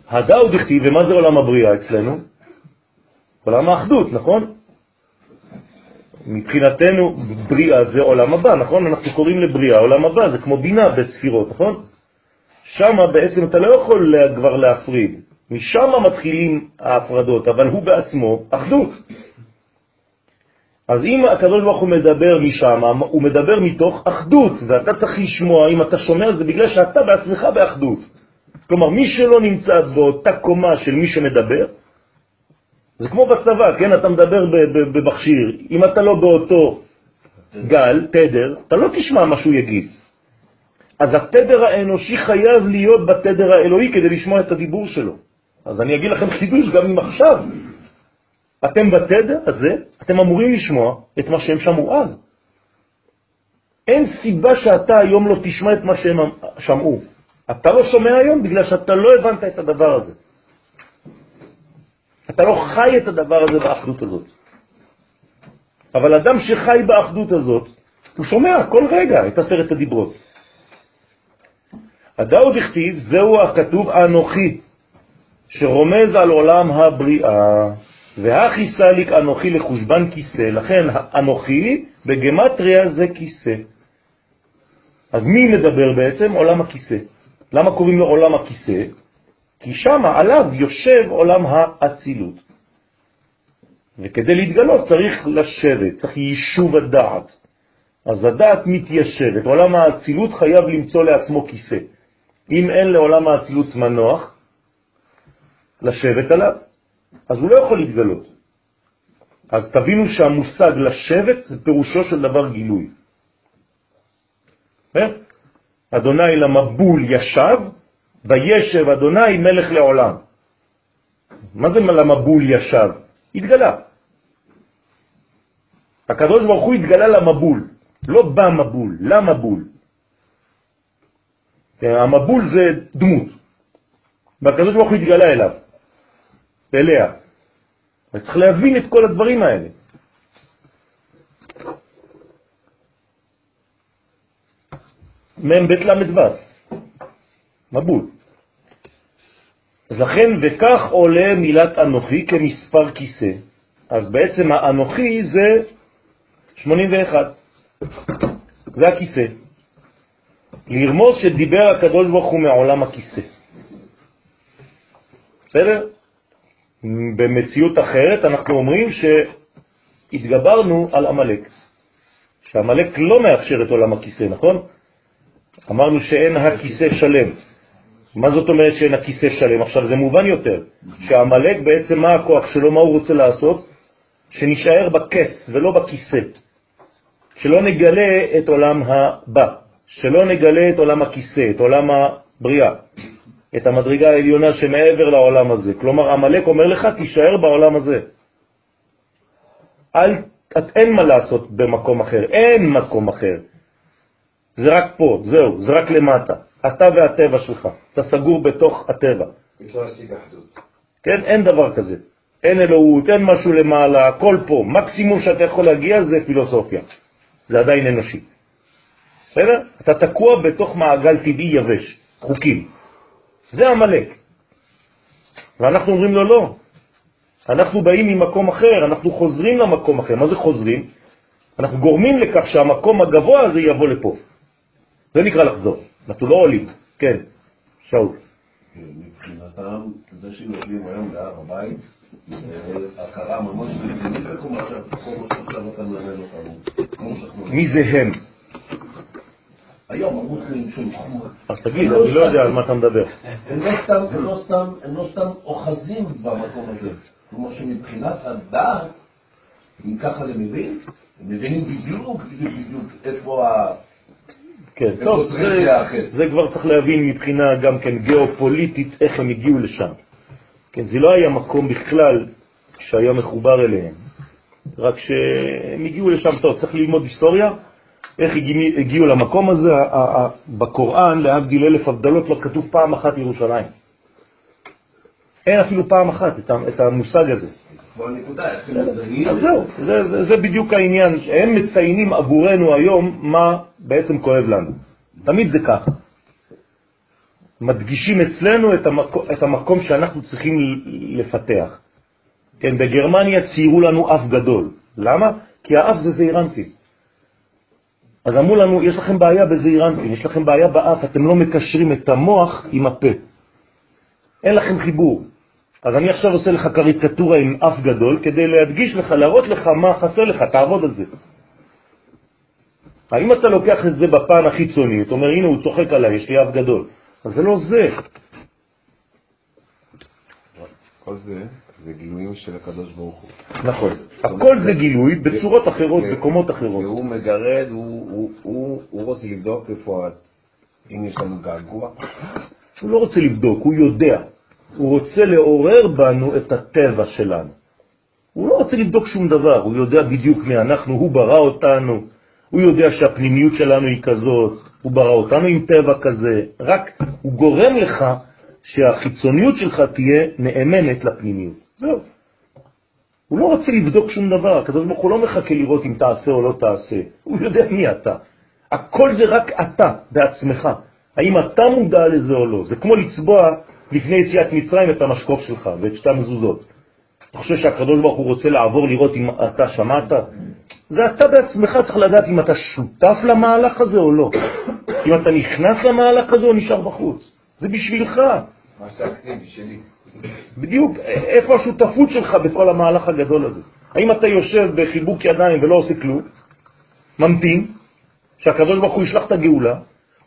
הדאו דכתיב, ומה זה עולם הבריאה אצלנו? עולם האחדות, נכון? מבחינתנו בריאה זה עולם הבא, נכון? אנחנו קוראים לבריאה עולם הבא, זה כמו בינה בספירות, נכון? שם בעצם אתה לא יכול כבר להפריד, משם מתחילים ההפרדות, אבל הוא בעצמו אחדות. אז אם הקדוש ברוך הוא מדבר משם, הוא מדבר מתוך אחדות, ואתה צריך לשמוע, אם אתה שומע זה בגלל שאתה בעצמך באחדות. כלומר, מי שלא נמצא באותה קומה של מי שמדבר, זה כמו בצבא, כן? אתה מדבר במכשיר, אם אתה לא באותו גל, תדר, אתה לא תשמע מה שהוא יגיד. אז התדר האנושי חייב להיות בתדר האלוהי כדי לשמוע את הדיבור שלו. אז אני אגיד לכם חידוש, גם אם עכשיו אתם בתדר הזה, אתם אמורים לשמוע את מה שהם שמעו אז. אין סיבה שאתה היום לא תשמע את מה שהם שמעו. אתה לא שומע היום בגלל שאתה לא הבנת את הדבר הזה. אתה לא חי את הדבר הזה באחדות הזאת. אבל אדם שחי באחדות הזאת, הוא שומע כל רגע את עשרת הדיברות. הדאו דכתיב, זהו הכתוב אנוכי, שרומז על עולם הבריאה, והכי סליק אנוכי לחושבן כיסא, לכן אנוכי בגמטריה זה כיסא. אז מי מדבר בעצם? עולם הכיסא. למה קוראים לו עולם הכיסא? כי שם עליו יושב עולם האצילות. וכדי להתגלות צריך לשבת, צריך יישוב הדעת. אז הדעת מתיישבת, עולם האצילות חייב למצוא לעצמו כיסא. אם אין לעולם האצילות מנוח, לשבת עליו, אז הוא לא יכול להתגלות. אז תבינו שהמושג לשבת זה פירושו של דבר גילוי. אה? אדוני למבול ישב, וישב אדוני מלך לעולם. מה זה למבול ישב? התגלה. הקדוש ברוך הוא התגלה למבול, לא במבול, למבול. המבול זה דמות, והקדוש ברוך הוא התגלה אליו, אליה. צריך להבין את כל הדברים האלה. מ"ם בית ל"ו, מבול. אז לכן, וכך עולה מילת אנוכי כמספר כיסא. אז בעצם האנוכי זה 81. זה הכיסא. לרמוז שדיבר הקדוש ברוך הוא מעולם הכיסא. בסדר? במציאות אחרת אנחנו אומרים שהתגברנו על עמלק. שעמלק לא מאפשר את עולם הכיסא, נכון? אמרנו שאין הכיסא שלם. מה זאת אומרת שאין הכיסא שלם? עכשיו זה מובן יותר, שהעמלק בעצם מה הכוח שלו, מה הוא רוצה לעשות? שנשאר בכס ולא בכיסא. שלא נגלה את עולם הבא, שלא נגלה את עולם הכיסא, את עולם הבריאה, את המדרגה העליונה שמעבר לעולם הזה. כלומר, עמלק אומר לך, תישאר בעולם הזה. אל, את, אין מה לעשות במקום אחר, אין מקום אחר. זה רק פה, זהו, זה רק למטה. אתה והטבע שלך, אתה סגור בתוך הטבע. כן, אין דבר כזה. אין אלוהות, אין משהו למעלה, הכל פה. מקסימום שאתה יכול להגיע זה פילוסופיה. זה עדיין אנושי. בסדר? אתה תקוע בתוך מעגל טבעי יבש, חוקים. זה המלאק. ואנחנו אומרים לו לא. אנחנו באים ממקום אחר, אנחנו חוזרים למקום אחר. מה זה חוזרים? אנחנו גורמים לכך שהמקום הגבוה הזה יבוא לפה. זה נקרא לחזור. אנחנו לא עולים. כן, שאול. מבחינתם, זה שיושבים היום בהר הבית, הכרה ממש רצינית מה שעכשיו אתה מלמד אותנו. מי זה הם? היום המוסלמים שהולכו... אז תגיד, אני לא יודע על מה אתה מדבר. הם לא סתם אוחזים במקום הזה. כלומר שמבחינת הדעת, אם ככה הם מבינים, הם מבינים בדיוק בדיוק איפה ה... כן, טוב, זה, זה כבר צריך להבין מבחינה גם כן גיאופוליטית איך הם הגיעו לשם. כן, זה לא היה מקום בכלל שהיה מחובר אליהם, רק שהם הגיעו לשם, טוב, צריך ללמוד היסטוריה, איך הגיעו, הגיעו למקום הזה, בקוראן, להבדיל אלף הבדלות, לא כתוב פעם אחת ירושלים. אין אפילו פעם אחת את המושג הזה. אז זהו, זה, זה, זה בדיוק העניין, הם מציינים עבורנו היום מה בעצם כואב לנו. תמיד זה ככה. מדגישים אצלנו את המקום, את המקום שאנחנו צריכים לפתח. כן, בגרמניה ציירו לנו אף גדול. למה? כי האף זה זעירנטי. אז אמרו לנו, יש לכם בעיה בזעירנטי, יש לכם בעיה באף, אתם לא מקשרים את המוח עם הפה. אין לכם חיבור. אז אני עכשיו עושה לך קריקטורה עם אף גדול, כדי להדגיש לך, להראות לך מה חסר לך, תעבוד על זה. האם אתה לוקח את זה בפן החיצוני, אתה אומר, הנה הוא צוחק עליי, יש לי אף גדול. אז זה לא זה. כל זה, זה גילויים של הקדוש ברוך הוא. נכון. הכל זה גילוי בצורות אחרות, בקומות אחרות. והוא מגרד, הוא רוצה לבדוק איפה, אם יש לנו געגוע. הוא לא רוצה לבדוק, הוא יודע. הוא רוצה לעורר בנו את הטבע שלנו. הוא לא רוצה לבדוק שום דבר, הוא יודע בדיוק מי אנחנו, הוא ברא אותנו, הוא יודע שהפנימיות שלנו היא כזאת, הוא ברא אותנו עם טבע כזה, רק הוא גורם לך שהחיצוניות שלך תהיה נאמנת לפנימיות. זהו. הוא לא רוצה לבדוק שום דבר, הקדוש ברוך הוא לא מחכה לראות אם תעשה או לא תעשה, הוא יודע מי אתה. הכל זה רק אתה, בעצמך. האם אתה מודע לזה או לא? זה כמו לצבוע לפני יציאת מצרים את המשקוף שלך ואת שתי המזוזות. אתה חושב שהקדוש ברוך הוא רוצה לעבור לראות אם אתה שמעת? זה אתה בעצמך צריך לדעת אם אתה שותף למהלך הזה או לא. אם אתה נכנס למהלך הזה או נשאר בחוץ. זה בשבילך. מה שאתה שלי. בדיוק, איפה השותפות שלך בכל המהלך הגדול הזה? האם אתה יושב בחיבוק ידיים ולא עושה כלום, ממתין, שהקדוש ברוך הוא ישלח את הגאולה,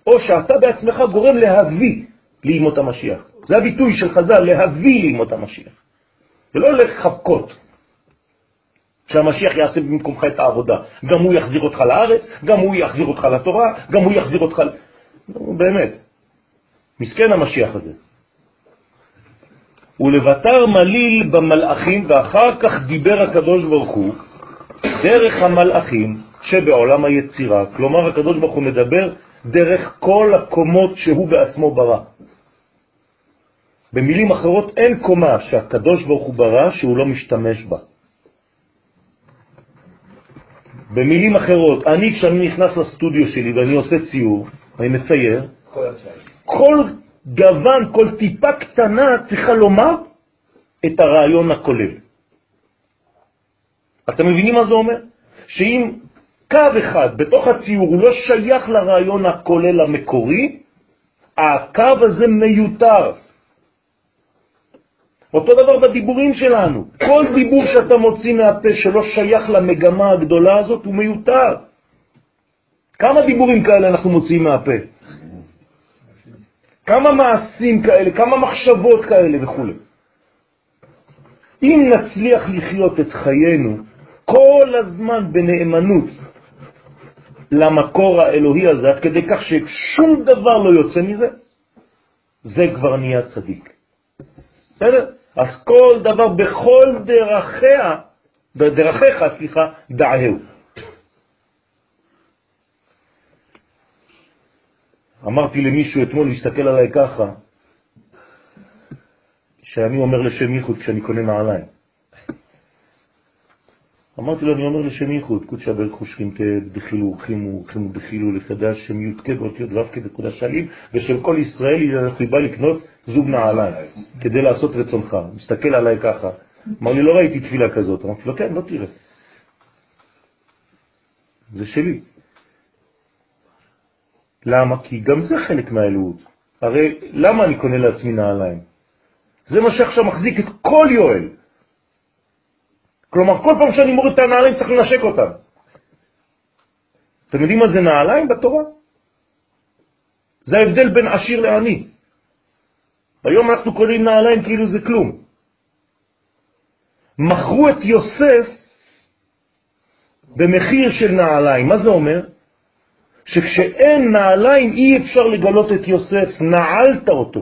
או שאתה בעצמך גורם להביא לימות המשיח. זה הביטוי של חז"ל, להביא לימות המשיח, ולא לחכות. שהמשיח יעשה במקומך את העבודה. גם הוא יחזיר אותך לארץ, גם הוא יחזיר אותך לתורה, גם הוא יחזיר אותך... באמת, מסכן המשיח הזה. ולבטר מליל במלאכים, ואחר כך דיבר הקדוש ברוך הוא דרך המלאכים שבעולם היצירה. כלומר, הקדוש ברוך הוא מדבר דרך כל הקומות שהוא בעצמו ברא. במילים אחרות, אין קומה שהקדוש ברוך הוא ברא שהוא לא משתמש בה. במילים אחרות, אני כשאני נכנס לסטודיו שלי ואני עושה ציור, אני מצייר, כל. כל גוון, כל טיפה קטנה צריכה לומר את הרעיון הכולל. אתם מבינים מה זה אומר? שאם קו אחד בתוך הציור הוא לא שייך לרעיון הכולל המקורי, הקו הזה מיותר. אותו דבר בדיבורים שלנו. כל דיבור שאתה מוציא מהפה שלא שייך למגמה הגדולה הזאת הוא מיותר. כמה דיבורים כאלה אנחנו מוציאים מהפה? כמה מעשים כאלה, כמה מחשבות כאלה וכו'. אם נצליח לחיות את חיינו כל הזמן בנאמנות למקור האלוהי הזה, עד כדי כך ששום דבר לא יוצא מזה, זה כבר נהיה צדיק. בסדר? אז כל דבר בכל דרכיה, בדרכיך, סליחה, דעהו. אמרתי למישהו אתמול, להסתכל עליי ככה, שאני אומר לשם ייחוד כשאני קונה נעליים. אמרתי לו, אני אומר לשם ייחוד, קודשא ברך חושכינתה דחילו ורחימו ורחימו דחילו לחדש שם י"ק באותיות ו' כדקודה שלים, ושל כל ישראל אני בא לקנות זוג נעליים, כדי לעשות רצונך. מסתכל עליי ככה. אמר לי, לא ראיתי תפילה כזאת. אמרתי לו, כן, לא תראה. זה שלי. למה? כי גם זה חלק מהאלוהות. הרי למה אני קונה לעצמי נעליים? זה מה שעכשיו מחזיק את כל יואל. כלומר, כל פעם שאני מוריד את הנעליים צריך לנשק אותם. אתם יודעים מה זה נעליים בתורה? זה ההבדל בין עשיר לעני. היום אנחנו קוראים נעליים כאילו זה כלום. מכרו את יוסף במחיר של נעליים. מה זה אומר? שכשאין נעליים אי אפשר לגלות את יוסף, נעלת אותו.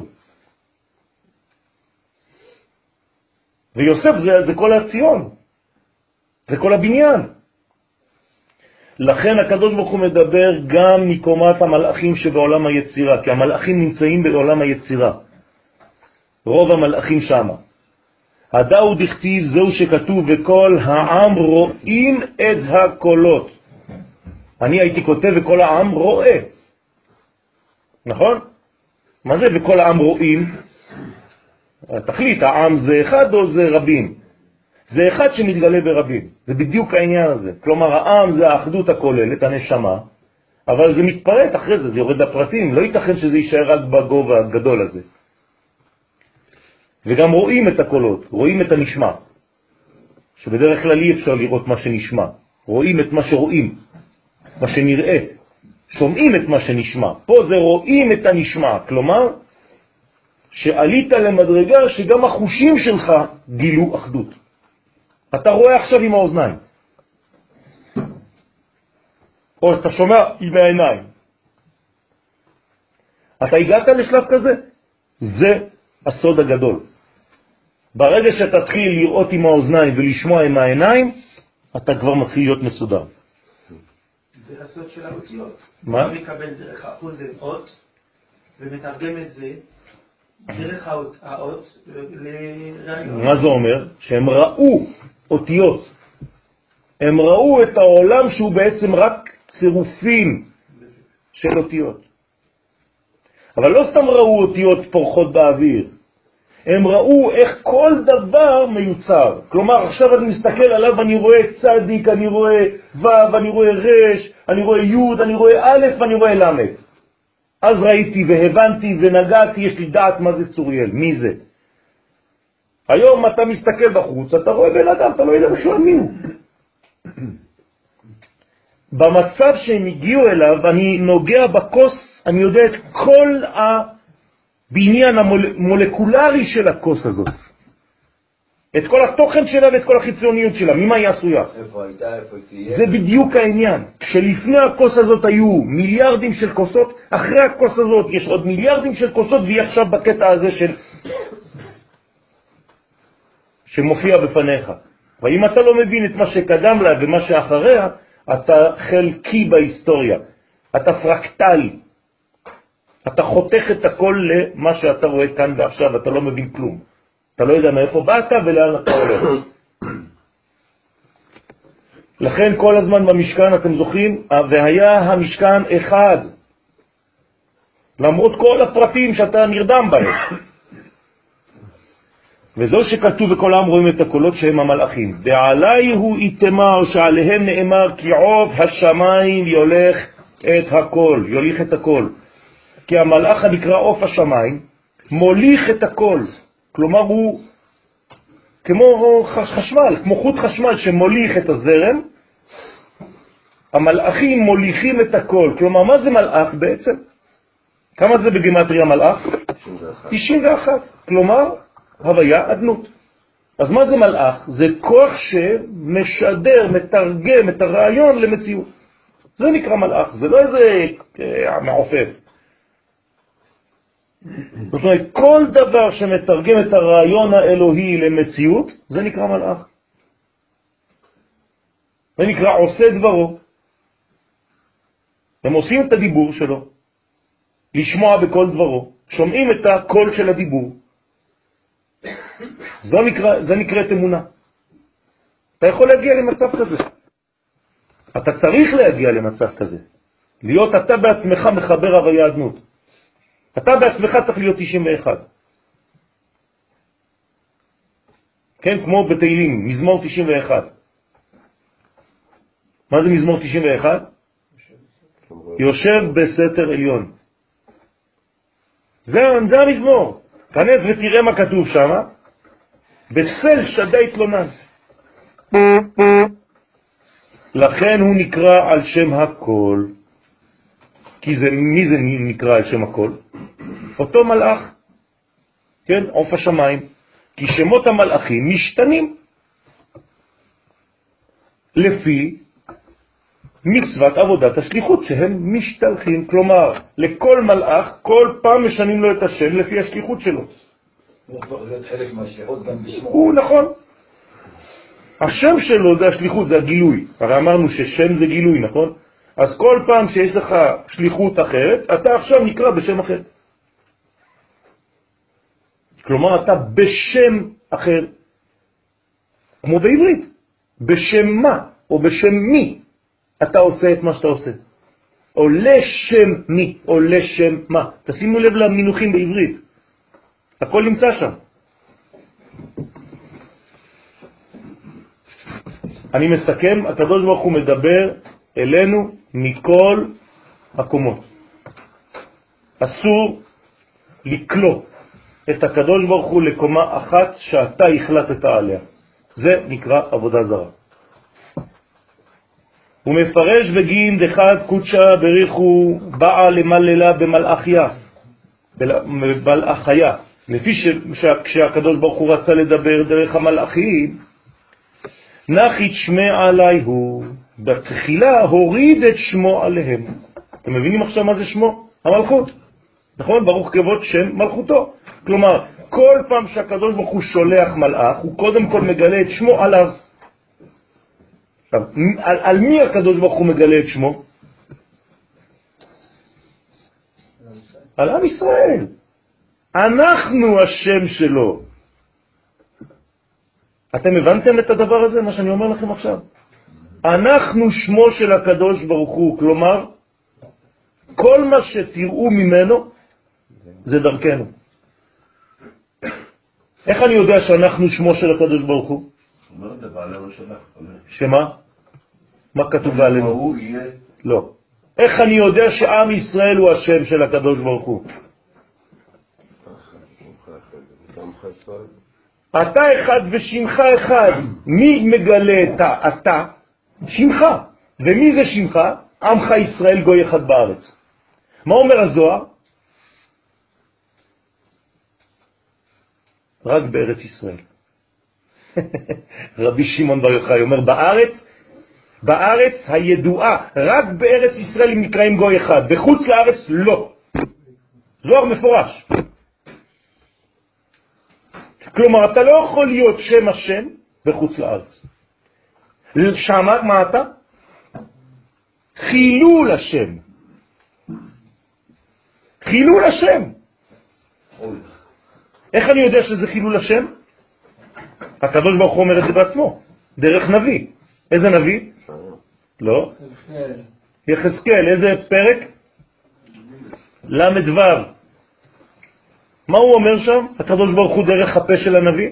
ויוסף זה, זה כל הציון, זה כל הבניין. לכן הקדוש ברוך הוא מדבר גם מקומת המלאכים שבעולם היצירה, כי המלאכים נמצאים בעולם היצירה. רוב המלאכים שמה. הדאו דכתיב זהו שכתוב וכל העם רואים את הקולות. אני הייתי כותב וכל העם רואה. נכון? מה זה וכל העם רואים? תחליט, העם זה אחד או זה רבים? זה אחד שמתגלה ברבים, זה בדיוק העניין הזה. כלומר, העם זה האחדות הכוללת, הנשמה, אבל זה מתפרט אחרי זה, זה יורד לפרטים, לא ייתכן שזה יישאר רק בגובה הגדול הזה. וגם רואים את הקולות, רואים את הנשמע, שבדרך כלל אי אפשר לראות מה שנשמע, רואים את מה שרואים. מה שנראה, שומעים את מה שנשמע. פה זה רואים את הנשמע, כלומר, שעלית למדרגה שגם החושים שלך גילו אחדות. אתה רואה עכשיו עם האוזניים, או אתה שומע עם העיניים. אתה הגעת לשלב כזה? זה הסוד הגדול. ברגע שתתחיל לראות עם האוזניים ולשמוע עם העיניים, אתה כבר מתחיל להיות מסודר. זה הסוד של האותיות. מה? הוא מקבל דרך האוזן אות, ומתרגם את זה דרך האות, לרעיון. מה זה אומר? שהם ראו אותיות. הם ראו את העולם שהוא בעצם רק צירופים של אותיות. אבל לא סתם ראו אותיות פורחות באוויר, הם ראו איך כל דבר מיוצר. כלומר, עכשיו אני מסתכל עליו, אני רואה צדיק, אני רואה ו', אני רואה ר', אני רואה י', אני רואה א', ואני רואה ל'. אז ראיתי והבנתי ונגעתי, יש לי דעת מה זה צוריאל, מי זה. היום אתה מסתכל בחוץ, אתה רואה בן אדם, אתה לא יודע בכלל מי הוא. במצב שהם הגיעו אליו, אני נוגע בכוס, אני יודע את כל הבניין המולקולרי של הכוס הזאת. את כל התוכן שלה ואת כל החיצוניות שלה, ממה היא עשויה? איפה הייתה, איפה תהיה? זה בדיוק העניין. כשלפני הכוס הזאת היו מיליארדים של כוסות, אחרי הכוס הזאת יש עוד מיליארדים של כוסות, והיא עכשיו בקטע הזה של... שמופיע בפניך. ואם אתה לא מבין את מה שקדם לה ומה שאחריה, אתה חלקי בהיסטוריה, אתה פרקטלי. אתה חותך את הכל למה שאתה רואה כאן ועכשיו, אתה לא מבין כלום. אתה לא יודע מאיפה באת ולאן אתה הולך. לכן כל הזמן במשכן, אתם זוכרים, והיה המשכן אחד, למרות כל הפרטים שאתה נרדם בהם. וזו שכתוב וכל העם רואים את הקולות שהם המלאכים. ועלי הוא איתמר שעליהם נאמר כי עוב השמיים יולך את הכל, יוליך את הכל. כי המלאך הנקרא עוף השמיים מוליך את הכל. כלומר הוא כמו חשמל, כמו חוט חשמל שמוליך את הזרם, המלאכים מוליכים את הכל. כלומר, מה זה מלאך בעצם? כמה זה בגימטריה מלאך? 91. 91. כלומר, הוויה אדנות. אז מה זה מלאך? זה כוח שמשדר, מתרגם את הרעיון למציאות. זה נקרא מלאך, זה לא איזה אה, מעופף. זאת אומרת, כל דבר שמתרגם את הרעיון האלוהי למציאות, זה נקרא מלאך. זה נקרא עושה דברו. הם עושים את הדיבור שלו, לשמוע בכל דברו, שומעים את הקול של הדיבור. זו נקרא, זה נקראת אמונה. אתה יכול להגיע למצב כזה. אתה צריך להגיע למצב כזה. להיות אתה בעצמך מחבר הוויה אדנות. אתה בעצמך צריך להיות 91. כן, כמו בתהילים, מזמור 91. מה זה מזמור 91? יושב בסתר עליון. זה, זה המזמור. כנס ותראה מה כתוב שם. בצל שדי תלונן. לכן הוא נקרא על שם הכל. כי זה, מי זה נקרא על שם הכל? אותו מלאך, כן, עוף השמיים. כי שמות המלאכים משתנים לפי מצוות עבודת השליחות, שהם משתלחים. כלומר, לכל מלאך, כל פעם משנים לו את השם לפי השליחות שלו. הוא הופך להיות חלק מהשירות גם בשמו. הוא נכון. השם שלו זה השליחות, זה הגילוי. הרי אמרנו ששם זה גילוי, נכון? אז כל פעם שיש לך שליחות אחרת, אתה עכשיו נקרא בשם אחר. כלומר, אתה בשם אחר, כמו בעברית. בשם מה או בשם מי אתה עושה את מה שאתה עושה. או לשם מי או לשם מה. תשימו לב למינוחים בעברית. הכל נמצא שם. אני מסכם, הקדוש ברוך הוא מדבר אלינו מכל הקומות. אסור לקלוא את הקדוש ברוך הוא לקומה אחת שאתה החלטת עליה. זה נקרא עבודה זרה. הוא מפרש בגין דחד קודשה בריחו באה למללה במלאכיה, במלאכיה. לפי שכשהקדוש ברוך הוא רצה לדבר דרך המלאכים, נחית שמי עלי הוא, בתחילה הוריד את שמו עליהם. אתם מבינים עכשיו מה זה שמו? המלכות. נכון? ברוך כבוד שם מלכותו. כלומר, כל פעם שהקדוש ברוך הוא שולח מלאך, הוא קודם כל מגלה את שמו עליו. עכשיו, על, על מי הקדוש ברוך הוא מגלה את שמו? על עם ישראל. אנחנו השם שלו. אתם הבנתם את הדבר הזה, מה שאני אומר לכם עכשיו? אנחנו שמו של הקדוש ברוך הוא, כלומר, כל מה שתראו ממנו זה דרכנו. איך אני יודע שאנחנו שמו של הקדוש ברוך הוא? שמה? מה כתוב עלינו? לא. איך אני יודע שעם ישראל הוא השם של הקדוש ברוך הוא? אתה אחד ושמך אחד. מי מגלה את האתה? שמך. ומי זה שמך? עמך ישראל גוי אחד בארץ. מה אומר הזוהר? רק בארץ ישראל. רבי שמעון בר יוחאי אומר, בארץ, בארץ הידועה, רק בארץ ישראל הם נקראים גוי אחד, בחוץ לארץ לא. זוהר מפורש. כלומר, אתה לא יכול להיות שם השם בחוץ לארץ. שמה, מה אתה? חילול השם. חילול השם. איך אני יודע שזה חילול השם? הקדוש ברוך הוא אומר את זה בעצמו, דרך נביא. איזה נביא? לא. יחזקאל, איזה פרק? ל"ו. מה הוא אומר שם? הקדוש ברוך הוא דרך הפה של הנביא?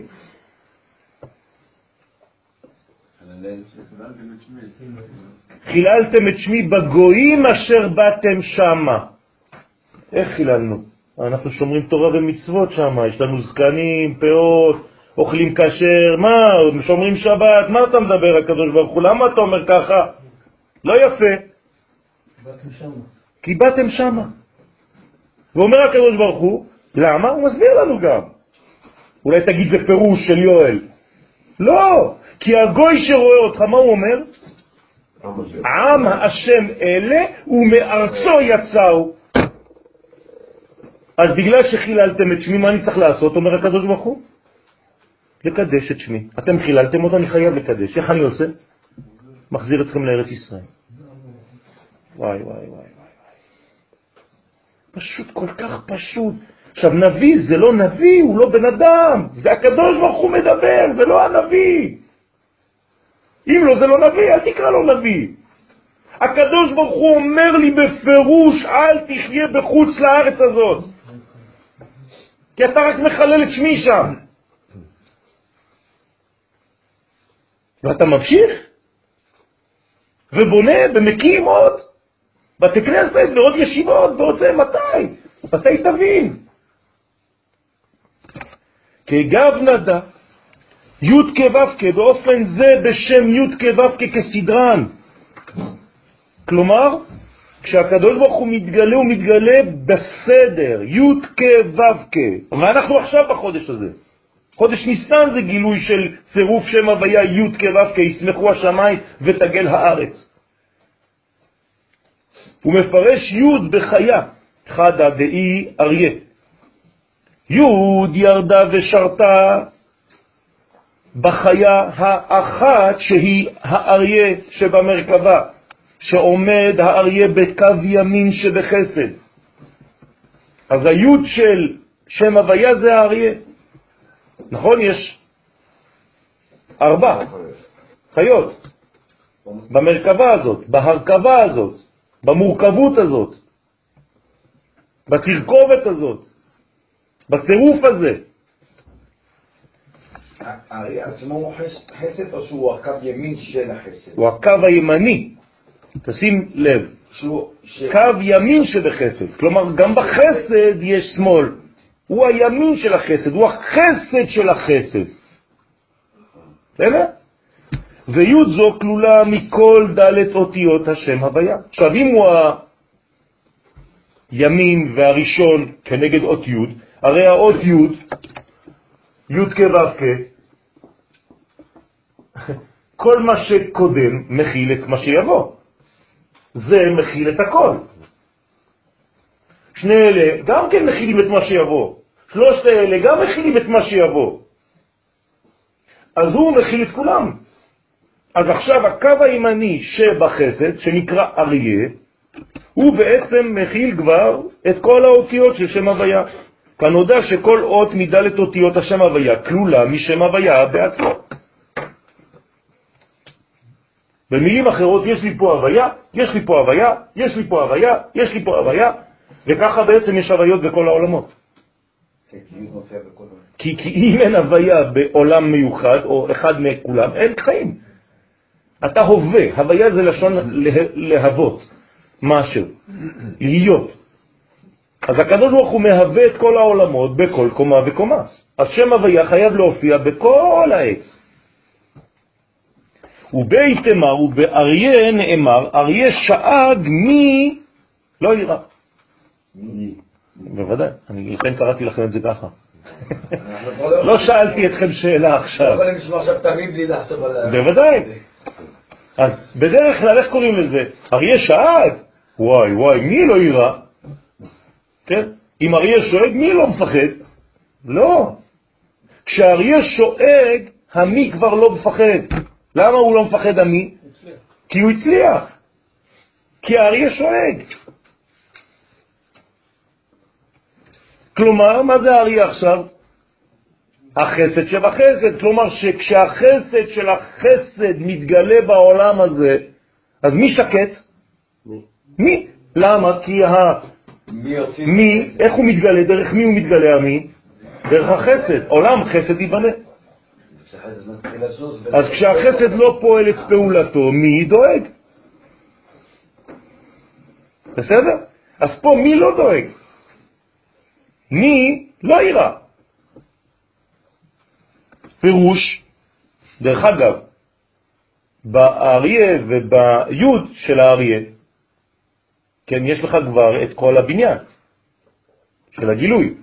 חיללתם את שמי בגויים אשר באתם שמה. איך חיללנו? אנחנו שומרים תורה ומצוות שם, יש לנו זקנים, פאות, אוכלים כשר, מה, שומרים שבת, מה אתה מדבר הקדוש ברוך הוא? למה אתה אומר ככה? לא יפה. כי באתם שמה. ואומר הקדוש ברוך הוא, למה? הוא מסביר לנו גם. אולי תגיד זה פירוש של יואל. לא, כי הגוי שרואה אותך, מה הוא אומר? עם השם אלה ומארצו יצאו. אז בגלל שחיללתם את שמי, מה אני צריך לעשות? אומר הקדוש ברוך הוא. לקדש את שמי. אתם חיללתם אותו, אני חייב לקדש. איך אני עושה? מחזיר אתכם לארץ ישראל. וואי וואי וואי וואי. פשוט, כל כך פשוט. עכשיו, נביא זה לא נביא, הוא לא בן אדם, זה הקדוש ברוך הוא מדבר, זה לא הנביא. אם לא, זה לא נביא, אל תקרא לו נביא. הקדוש ברוך הוא אומר לי בפירוש, אל תחיה בחוץ לארץ הזאת. כי אתה רק מחלל את שמי שם. ואתה ממשיך ובונה ומקים עוד בתי כנסת ועוד ישיבות ועוד זה, מתי? מתי תבין? כגב נדה, י' כו' באופן זה בשם י' כו' כסדרן. כלומר, כשהקדוש ברוך הוא מתגלה, הוא מתגלה בסדר, י' כו' ואנחנו עכשיו בחודש הזה. חודש ניסן זה גילוי של צירוף שם הוויה י' כו' ישמחו השמיים ותגל הארץ. הוא מפרש י' בחיה, חדה דאי אריה. י' ירדה ושרתה בחיה האחת שהיא האריה שבמרכבה, שעומד האריה בקו ימין שבחסד. אז היוד של שם הוויה זה האריה. נכון? יש ארבע חיות במרכבה הזאת, בהרכבה הזאת, במורכבות הזאת, בתרכובת הזאת, בצירוף הזה. האריה עצמו הוא חסד או שהוא הקו ימין של החסד? הוא הקו הימני, תשים לב, ש... קו ימין שבחסד, כלומר גם בחסד יש שמאל, הוא הימין של החסד, הוא החסד של החסד. בסדר? וי' זו כלולה מכל ד' אותיות השם הוויה. עכשיו, אם הוא הימין והראשון כנגד אות י', הרי האות י', י' כו' כל מה שקודם מכיל את מה שיבוא. זה מכיל את הכל. שני אלה גם כן מכילים את מה שיבוא. שלושת אלה גם מכילים את מה שיבוא. אז הוא מכיל את כולם. אז עכשיו הקו הימני שבחסד, שנקרא אריה, הוא בעצם מכיל כבר את כל האותיות של שם הוויה. כנודע שכל אות מדלת אותיות השם הוויה כלולה משם הוויה בעצמו. במילים אחרות, יש לי פה הוויה, יש לי פה הוויה, יש לי פה הוויה, יש לי פה הוויה, וככה בעצם יש הוויות בכל העולמות. כי העולם. כי, כי אם אין הוויה בעולם מיוחד, או אחד מכולם, אין חיים. אתה הווה, הוויה זה לשון לה, להוות, משהו, להיות. אז הקדוש ברוך הוא מהווה את כל העולמות בכל קומה וקומה. השם הוויה חייב להופיע בכל העץ. ובאיתמר ובאריה נאמר, אריה שאג מי לא ירא. בוודאי, אני לכן קראתי לכם את זה ככה. לא לא שאלתי אתכם שאלה לא עכשיו. יכולים לשמוע עכשיו תמיד בלי לחשוב על. בוודאי. אז בדרך כלל, איך קוראים לזה? אריה שאג? וואי, וואי, מי לא ירא? כן? אם אריה שואג, מי לא מפחד? לא. כשאריה שואג, המי כבר לא מפחד. למה הוא לא מפחד המי? כי הוא הצליח. כי האריה שואג. כלומר, מה זה האריה עכשיו? החסד שבחסד. כלומר, שכשהחסד של החסד מתגלה בעולם הזה, אז מי שקט? מי? למה? כי ה... מי? מי, איך הוא מתגלה? דרך מי הוא מתגלה המי? דרך החסד. עולם חסד ייבנה. אז כשהחסד לא פועל את פעולתו, מי דואג? בסדר? אז פה מי לא דואג? מי לא ירא? פירוש, דרך אגב, באריה וביוד של האריה, כן, יש לך כבר את כל הבניין של הגילוי.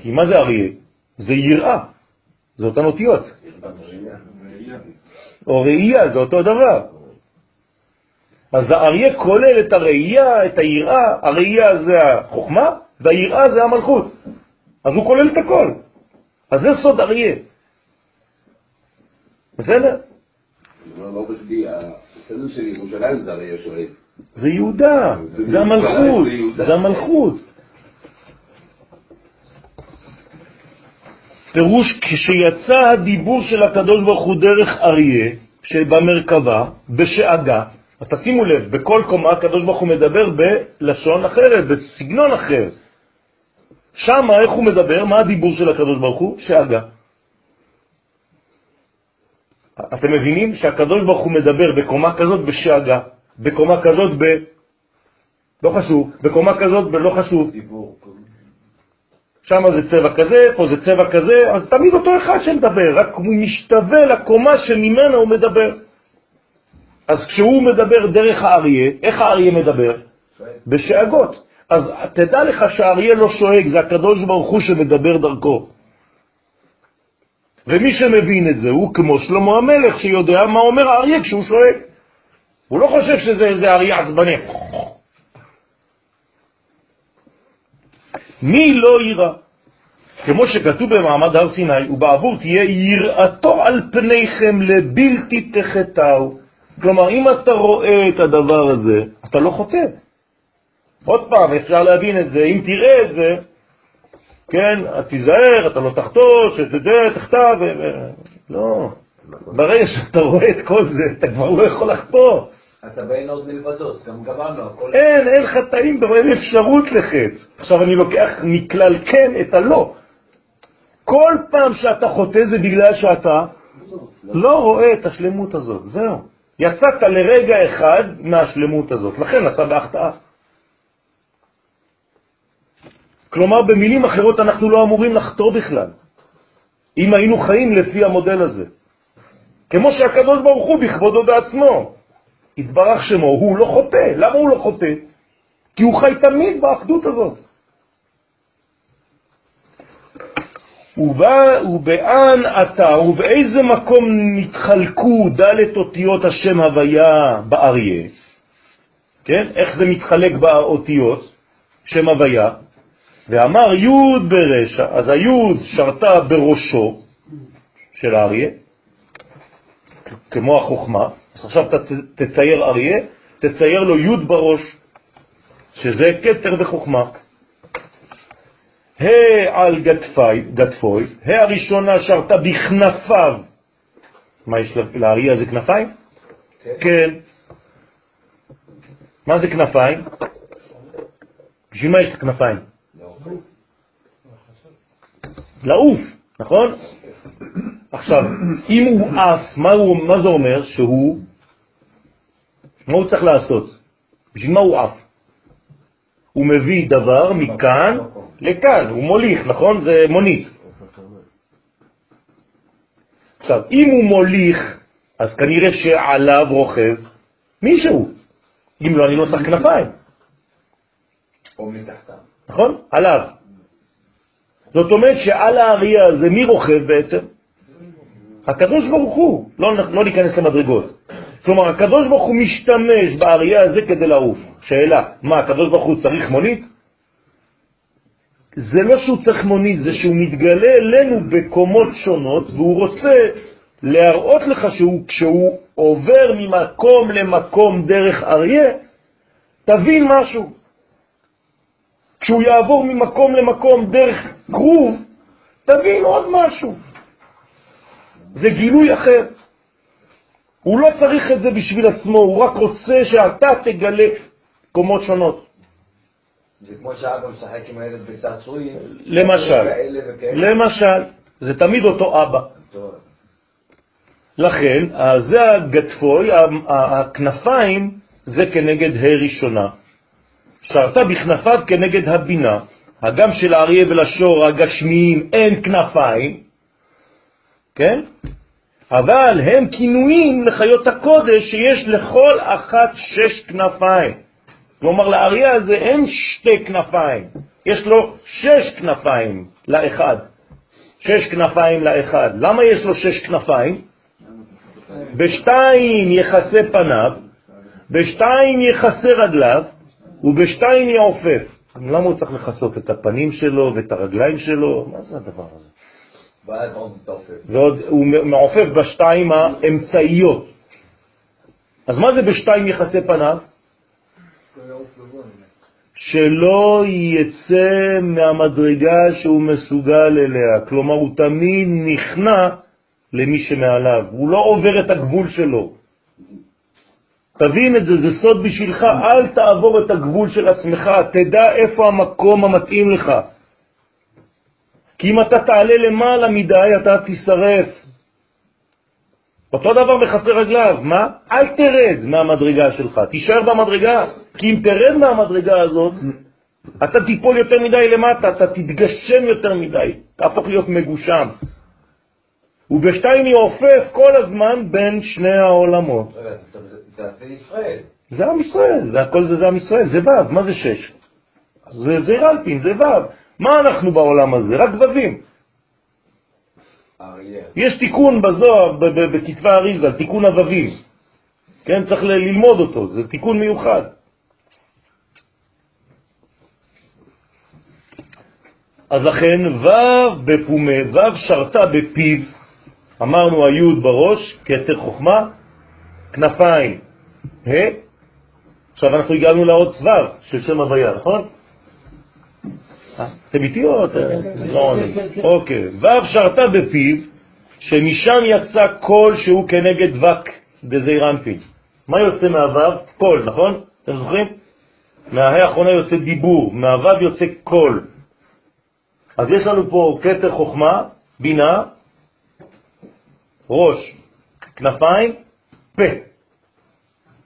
כי מה זה אריה? זה יראה, זה אותן אותיות. או ראייה, זה אותו דבר. אז האריה כולל את הראייה, את היראה, הראייה זה החוכמה, והיראה זה המלכות. אז הוא כולל את הכל. אז זה סוד אריה. בסדר? לא בכדי, הסדר של ירושלים זה הרי שואל. זה יהודה, זה המלכות. זה המלכות. פירוש כשיצא הדיבור של הקדוש ברוך הוא דרך אריה שבמרכבה, בשאגה, אז תשימו לב, בכל קומה הקדוש ברוך הוא מדבר בלשון אחרת, בסגנון אחר. שמה איך הוא מדבר? מה הדיבור של הקדוש ברוך הוא? שאגה. אתם מבינים שהקדוש ברוך הוא מדבר בקומה כזאת בשאגה, בקומה כזאת ב... לא חשוב, בקומה כזאת בלא חשוב. דיבור. שם זה צבע כזה, פה זה צבע כזה, אז תמיד אותו אחד שמדבר, רק הוא משתווה לקומה שממנה הוא מדבר. אז כשהוא מדבר דרך האריה, איך האריה מדבר? בשאגות. אז תדע לך שהאריה לא שואג, זה הקדוש ברוך הוא שמדבר דרכו. ומי שמבין את זה הוא כמו שלמה המלך שיודע מה אומר האריה כשהוא שואג. הוא לא חושב שזה איזה אריה עצבני. מי לא ירא? כמו שכתוב במעמד הר סיני, ובעבור תהיה יראתו על פניכם לבלתי תחתהו. כלומר, אם אתה רואה את הדבר הזה, אתה לא חוטא. עוד פעם, אפשר להבין את זה, אם תראה את זה, כן, תיזהר, אתה לא תחטוש, את זה, תחטא. ו- לא. ברגע שאתה רואה את כל זה, אתה כבר לא יכול לחטוא. אתה באין עוד מלבדו, גם גמרנו, הכל... אין, אין חטאים, אין אפשרות לחץ. עכשיו אני לוקח מכלל כן את הלא. כל פעם שאתה חוטא זה בגלל שאתה לא רואה את השלמות הזאת, זהו. יצאת לרגע אחד מהשלמות הזאת, לכן אתה בהחטאה. כלומר, במילים אחרות אנחנו לא אמורים לחטוא בכלל, אם היינו חיים לפי המודל הזה. כמו שהקדוש ברוך הוא בכבודו בעצמו, התברך שמו, הוא לא חוטא. למה הוא לא חוטא? כי הוא חי תמיד באחדות הזאת. ובא, ובאן אתה, ובאיזה מקום נתחלקו דלת אותיות השם הוויה באריה? כן? איך זה מתחלק באותיות? שם הוויה. ואמר י' ברשע, אז הי' שרתה בראשו של האריה, כמו החוכמה. אז עכשיו תצ- תצייר אריה, תצייר לו י' בראש, שזה כתר וחוכמה. ה' על גדפי, גדפוי, ה' הראשונה שרתה בכנפיו. מה יש לאריה הזה כנפיים? כן. מה זה כנפיים? בשביל מה יש את הכנפיים? לעוף, נכון? עכשיו, אם הוא עף, מה, הוא, מה זה אומר? שהוא, מה הוא צריך לעשות? בשביל מה הוא עף? הוא מביא דבר מכאן לכאן, הוא מוליך, נכון? זה מונית. עכשיו, אם הוא מוליך, אז כנראה שעליו רוכב מישהו. אם לא, אני לא צריך כנפיים, או מתחתם. נכון? עליו. זאת אומרת שעל האריה הזה, מי רוכב בעצם? הקדוש ברוך הוא, לא, לא ניכנס למדרגות. כלומר, הקדוש ברוך הוא משתמש באריה הזה כדי לעוף. שאלה, מה, הקדוש ברוך הוא צריך מונית? זה לא שהוא צריך מונית, זה שהוא מתגלה אלינו בקומות שונות, והוא רוצה להראות לך שהוא, כשהוא עובר ממקום למקום דרך אריה, תבין משהו. כשהוא יעבור ממקום למקום דרך כרוב, תבין עוד משהו. זה גילוי אחר. הוא לא צריך את זה בשביל עצמו, הוא רק רוצה שאתה תגלה קומות שונות. זה כמו שאבא משחק עם הילד בצעצועים. למשל. למשל, זה תמיד אותו אבא. לכן, זה הגטפוי, הכנפיים, זה כנגד ה' ראשונה. שרתה בכנפיו כנגד הבינה. הגם של האריה ולשור הגשמיים אין כנפיים, כן? אבל הם כינויים לחיות הקודש שיש לכל אחת שש כנפיים. כלומר, לאריה הזה אין שתי כנפיים, יש לו שש כנפיים לאחד. שש כנפיים לאחד. למה יש לו שש כנפיים? בשתיים יחסה פניו, בשתיים יחסה רגליו, ובשתיים יעופף. למה הוא צריך לחסות את הפנים שלו ואת הרגליים שלו? מה זה הדבר הזה? ועוד הוא מעופף בשתיים האמצעיות. אז מה זה בשתיים יחסי פניו? שלא יצא מהמדרגה שהוא מסוגל אליה. כלומר, הוא תמיד נכנע למי שמעליו. הוא לא עובר את הגבול שלו. תבין את זה, זה סוד בשבילך, אל תעבור את הגבול של עצמך, תדע איפה המקום המתאים לך. כי אם אתה תעלה למעלה מדי, אתה תישרף. אותו דבר מכסה רגליו, מה? אל תרד מהמדרגה שלך, תישאר במדרגה, כי אם תרד מהמדרגה הזאת, אתה תיפול יותר מדי למטה, אתה תתגשם יותר מדי, תהפוך להיות מגושם. ובשתיים יעופף כל הזמן בין שני העולמות. זה- זה זה ישראל. זה עם ישראל, זה הכל זה, זה עם ישראל, זה ו', מה זה שש? זה זעיר אנפין, זה ו'. מה אנחנו בעולם הזה? רק ו"ים. אריה. יש תיקון בזוהר, בכתבי אריזה, תיקון הו"בים. כן, צריך ללמוד אותו, זה תיקון מיוחד. אז לכן ו' בפומה, ו' שרתה בפיו, אמרנו היוד בראש, כתר חוכמה, כנפיים, ה', עכשיו אנחנו הגענו לאות ו' של שם הוויה, נכון? אתם איתי או אתם לא עונים? אוקיי, ו' שרתה בפיו, שמשם יצא קול שהוא כנגד וק דזעיר אנפין. מה יוצא מהו'? קול, נכון? אתם זוכרים? מההא האחרונה יוצא דיבור, מהו' יוצא קול. אז יש לנו פה כתר חוכמה, בינה, ראש, כנפיים, פה.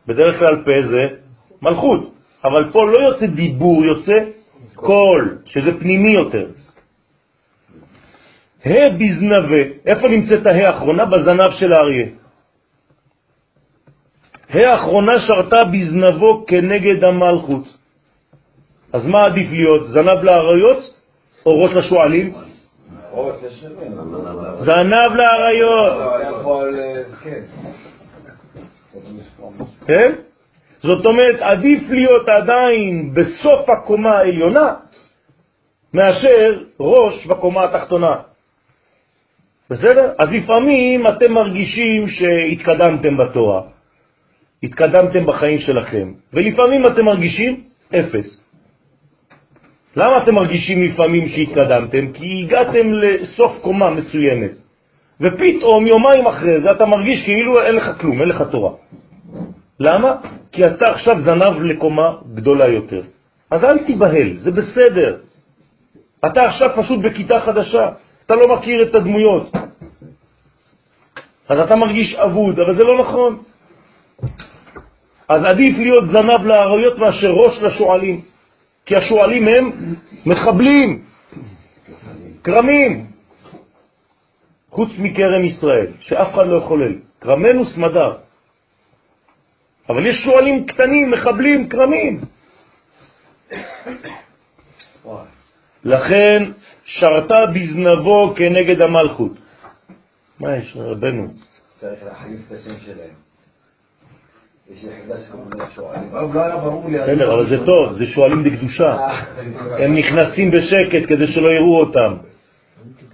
בדרך כלל פה זה מלכות, אבל פה לא יוצא דיבור, יוצא קול, שזה פנימי יותר. ה' בזנבה, איפה נמצאת ה' האחרונה? בזנב של האריה. ה' האחרונה שרתה בזנבו כנגד המלכות. אז מה עדיף להיות, זנב לאריות או ראש לשועלים? זנב לאריות, אה, כן. זאת אומרת, עדיף להיות עדיין בסוף הקומה העליונה מאשר ראש בקומה התחתונה. בסדר? אז לפעמים אתם מרגישים שהתקדמתם בתורה, התקדמתם בחיים שלכם, ולפעמים אתם מרגישים אפס. למה אתם מרגישים לפעמים שהתקדמתם? כי הגעתם לסוף קומה מסוימת, ופתאום יומיים אחרי זה אתה מרגיש כאילו אין לך כלום, אין לך תורה. למה? כי אתה עכשיו זנב לקומה גדולה יותר. אז אל תיבהל, זה בסדר. אתה עכשיו פשוט בכיתה חדשה, אתה לא מכיר את הדמויות. אז אתה מרגיש אבוד, אבל זה לא נכון. אז עדיף להיות זנב לאריות מאשר ראש לשועלים, כי השועלים הם מחבלים, קרמים, חוץ מקרם ישראל, שאף אחד לא יחולל. קרמנו סמדר. אבל יש שועלים קטנים, מחבלים, קרמים. לכן שרתה בזנבו כנגד המלכות. מה יש, רבנו? צריך להחליף את השם שלהם. יש יחידה שקוראים לה שועלים. אבל לא. בסדר, אבל זה טוב, זה שועלים בקדושה. הם נכנסים בשקט כדי שלא יראו אותם.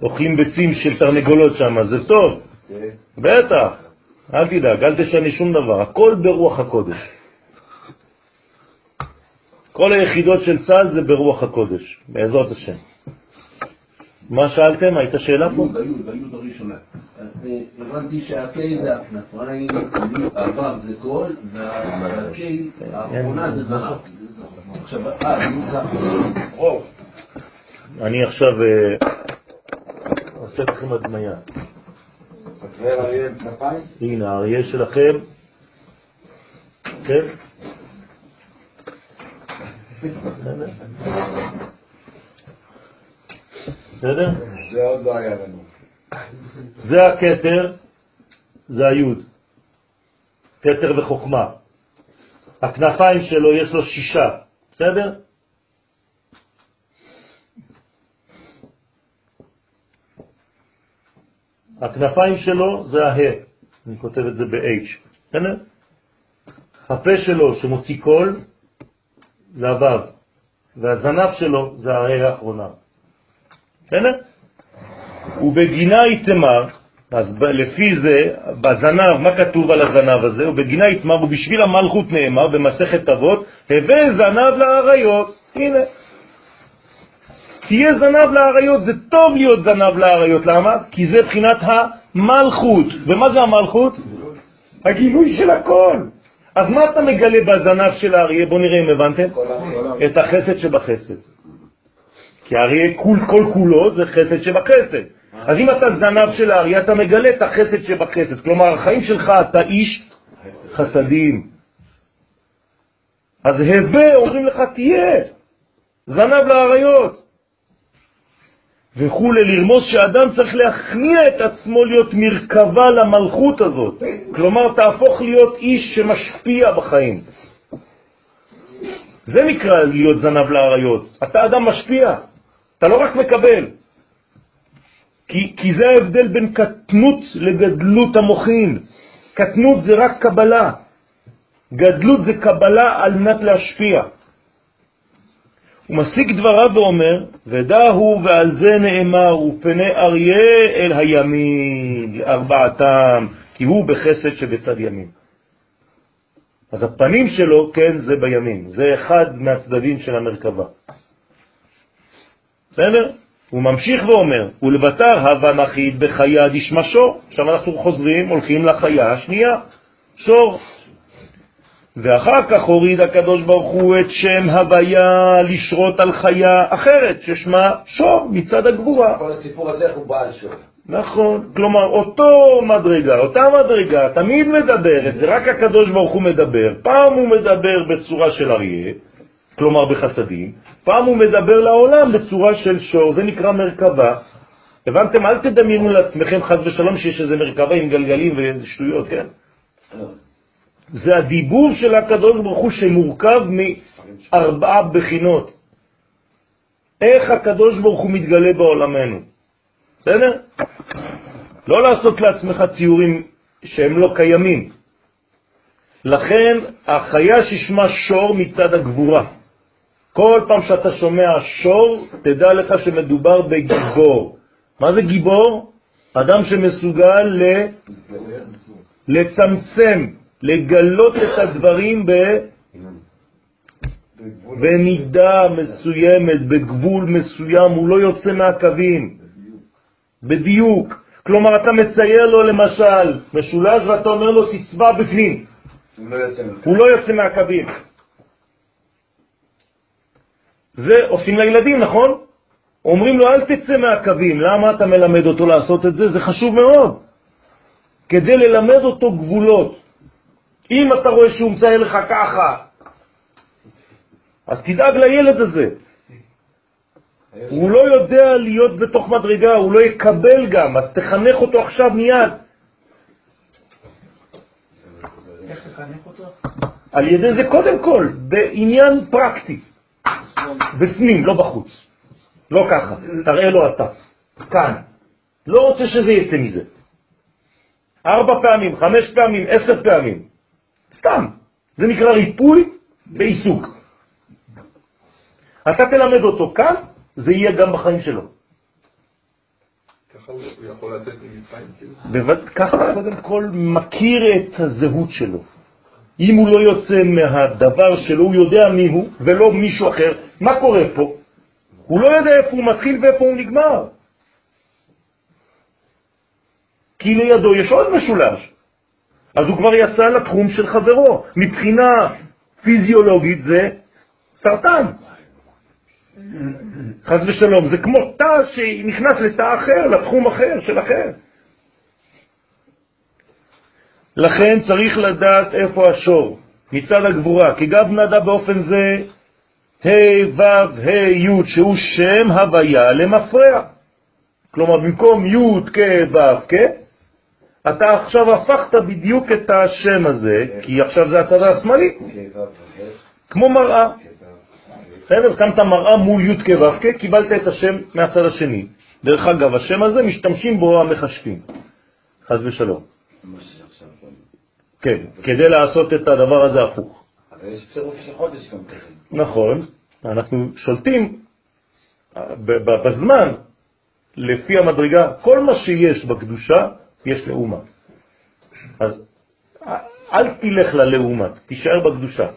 אוכלים ביצים של תרנגולות שם, זה טוב. כן. בטח. אל תדאג, אל תשנה שום דבר, הכל ברוח הקודש. כל היחידות של צה"ל זה ברוח הקודש, בעזרת השם. מה שאלתם? הייתה שאלה פה? ביוד, ביוד, ביוד הראשונה. אה, הבנתי שהקי זה הכנפיים, העבר זה קול, והקי האחרונה זה זנב. עכשיו, אה, נו ככה. אני עכשיו אה, עושה לכם הדמיה. אריה עם כנפיים? הנה, האריה שלכם, כן? בסדר? זה עוד לא היה לנו. זה הכתר, זה היוד. כתר וחוכמה. הכנפיים שלו יש לו שישה, בסדר? הכנפיים שלו זה ה אני כותב את זה ב-H, בסדר? הפה שלו שמוציא קול זה הוו, והזנב שלו זה הה האחרונה. בסדר? ובגינה יתמר, אז לפי זה, בזנב, מה כתוב על הזנב הזה? ובגינה יתמר, ובשביל המלכות נאמר במסכת אבות, הווה זנב לאריות. הנה. תהיה זנב לאריות, זה טוב להיות זנב לאריות, למה? כי זה בחינת המלכות. ומה זה המלכות? הגילוי של הכל. אז מה אתה מגלה בזנב של האריה? בוא נראה אם הבנתם. כל. את החסד שבחסד. כי האריה כול כל כולו זה חסד שבחסד. אז אם אתה זנב של האריה, אתה מגלה את החסד שבחסד. כלומר, החיים שלך אתה איש חסדים. אז הווה אומרים לך תהיה, זנב לאריות. וכו' לרמוז שאדם צריך להכניע את עצמו להיות מרכבה למלכות הזאת. כלומר, תהפוך להיות איש שמשפיע בחיים. זה נקרא להיות זנב לאריות. אתה אדם משפיע, אתה לא רק מקבל. כי, כי זה ההבדל בין קטנות לגדלות המוחין. קטנות זה רק קבלה, גדלות זה קבלה על מנת להשפיע. הוא מסיק דבריו ואומר, ודא הוא ועל זה נאמר, ופני אריה אל הימין, לארבעתם, כי הוא בחסד שבצד ימין. אז הפנים שלו, כן, זה בימין, זה אחד מהצדדים של המרכבה. בסדר? הוא ממשיך ואומר, ולבטר הווה נחית בחיה דשמה שור. עכשיו אנחנו חוזרים, הולכים לחיה השנייה, שור. ואחר כך הוריד הקדוש ברוך הוא את שם הוויה לשרות על חיה אחרת, ששמה שור מצד הגבורה. כל הסיפור הזה, הוא בעל שור. נכון, כלומר אותו מדרגה, אותה מדרגה, תמיד מדברת, זה רק הקדוש ברוך הוא מדבר. פעם הוא מדבר בצורה של אריה, כלומר בחסדים, פעם הוא מדבר לעולם בצורה של שור, זה נקרא מרכבה. הבנתם? אל תדמיינו לעצמכם חז ושלום שיש איזה מרכבה עם גלגלים ושטויות, כן? זה הדיבור של הקדוש ברוך הוא שמורכב מארבעה בחינות. איך הקדוש ברוך הוא מתגלה בעולמנו. בסדר? לא לעשות לעצמך ציורים שהם לא קיימים. לכן החיה ששמה שור מצד הגבורה. כל פעם שאתה שומע שור, תדע לך שמדובר בגיבור. מה זה גיבור? אדם שמסוגל ל... לצמצם, לגלות את הדברים ב... במידה מסוימת, בגבול מסוים, הוא לא יוצא מהקווים, בדיוק. כלומר, אתה מצייר לו למשל משולש ואתה אומר לו תצבע בפנים. הוא לא יוצא. הוא לא מהקווים. זה עושים לילדים, נכון? אומרים לו, אל תצא מהקווים. למה אתה מלמד אותו לעשות את זה? זה חשוב מאוד. כדי ללמד אותו גבולות. אם אתה רואה שהוא מצייר לך ככה, אז תדאג לילד הזה. הוא לא יודע להיות בתוך מדרגה, הוא לא יקבל גם, אז תחנך אותו עכשיו מיד. איך לחנך אותו? על ידי זה קודם כל, בעניין פרקטי, בפנים, לא בחוץ. לא ככה, תראה לו אתה, כאן. לא רוצה שזה יצא מזה. ארבע פעמים, חמש פעמים, עשר פעמים. סתם. זה נקרא ריפוי בעיסוק. אתה תלמד אותו כאן, זה יהיה גם בחיים שלו. ככה הוא יכול לצאת ממצרים, כאילו? ככה הוא קודם כל מכיר את הזהות שלו. אם הוא לא יוצא מהדבר שלו, הוא יודע מי הוא ולא מישהו אחר. מה קורה פה? הוא לא יודע איפה הוא מתחיל ואיפה הוא נגמר. כי לידו יש עוד משולש. אז הוא כבר יצא לתחום של חברו. מבחינה פיזיולוגית זה סרטן. חס ושלום, זה כמו תא שנכנס לתא אחר, לתחום אחר של אחר. לכן צריך לדעת איפה השור, מצד הגבורה, כי גב נדע באופן זה ה' ו' ה' י' שהוא שם הוויה למפרע. כלומר, במקום י' כ' ו' כ', אתה עכשיו הפכת בדיוק את השם הזה, כי עכשיו זה הצד השמאלי, כמו מראה. בסדר, קמת מראה מול י' כ' ו' כ', קיבלת את השם מהצד השני. דרך אגב, השם הזה משתמשים בו המחשבים, חז ושלום. כן, כדי לעשות את הדבר הזה הפוך. אבל יש צירוף של חודש גם כזה. נכון, אנחנו שולטים אה, בזמן לפי המדרגה, כל מה שיש בקדושה יש לאומה. אז אל תלך ללאומת, תישאר בקדושה.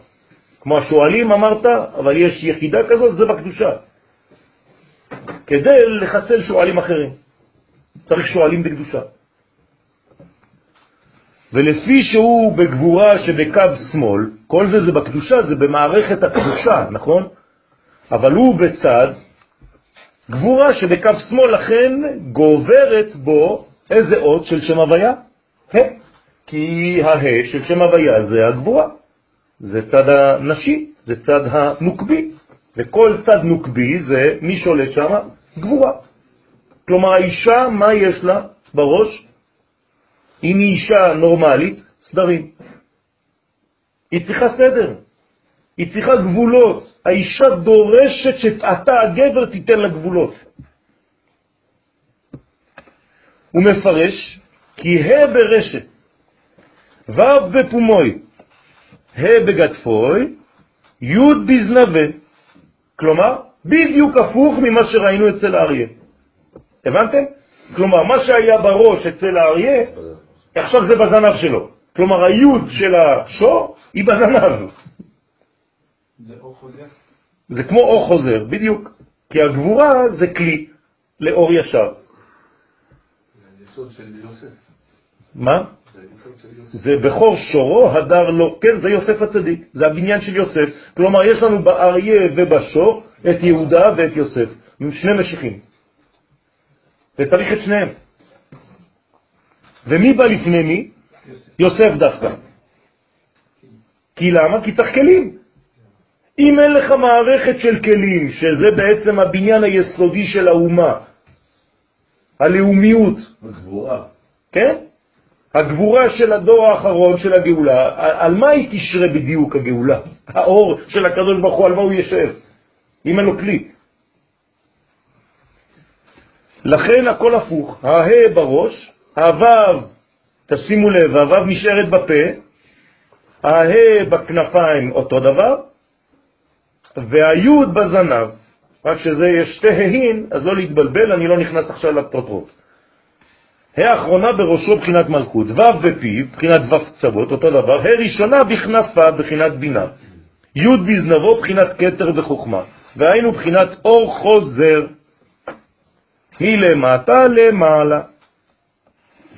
כמו השואלים אמרת, אבל יש יחידה כזאת, זה בקדושה. כדי לחסל שואלים אחרים. צריך שואלים בקדושה. ולפי שהוא בגבורה שבקו שמאל, כל זה זה בקדושה, זה במערכת הקדושה, נכון? אבל הוא בצד גבורה שבקו שמאל, לכן גוברת בו איזה אות של שם הוויה? ה', כי הה של שם הוויה זה הגבורה, זה צד הנשי, זה צד הנוקבי, וכל צד נוקבי זה מי שולט שם? גבורה. כלומר, האישה, מה יש לה בראש? אם היא אישה נורמלית, סדרים. היא צריכה סדר, היא צריכה גבולות. האישה דורשת שאתה, הגבר, תיתן לה גבולות. הוא מפרש, כי ה' ברשת, ו' בפומוי, ה' בגדפוי, י' בזנבה. כלומר, בדיוק הפוך ממה שראינו אצל האריה. הבנתם? כלומר, מה שהיה בראש אצל האריה, עכשיו זה בזנב שלו. כלומר, היוד של השור היא בזנב. זה אור חוזר. זה כמו אור חוזר, בדיוק. כי הגבורה זה כלי לאור ישר. היסוד של יוסף. מה? זה בכור שורו הדר לו, כן, זה יוסף הצדיק, זה הבניין של יוסף. כלומר, יש לנו באריה ובשור את יהודה ואת יוסף, עם שני משיחים. וצריך את שניהם. ומי בא לפני מי? יוסף דווקא. כי למה? כי צריך כלים. אם אין לך מערכת של כלים, שזה בעצם הבניין היסודי של האומה, הלאומיות, בגבורה. כן? הגבורה של הדור האחרון של הגאולה, על מה היא תשרה בדיוק הגאולה? האור של הקדוש ברוך הוא, על מה הוא ישב? אם אין לו כלי. לכן הכל הפוך, הה בראש, הוו, תשימו לב, הוו נשארת בפה, הה בכנפיים אותו דבר, והיוד בזנב, רק שזה יש שתי ההין, אז לא להתבלבל, אני לא נכנס עכשיו לפרוטרוט. האחרונה בראשו בחינת מלכות, ו' בפיו, בחינת ו' קצוות, אותו דבר, ה' ראשונה בכנפה, בחינת בינה, י' בזנבו, בחינת כתר וחוכמה, והיינו בחינת אור חוזר, היא למטה למעלה.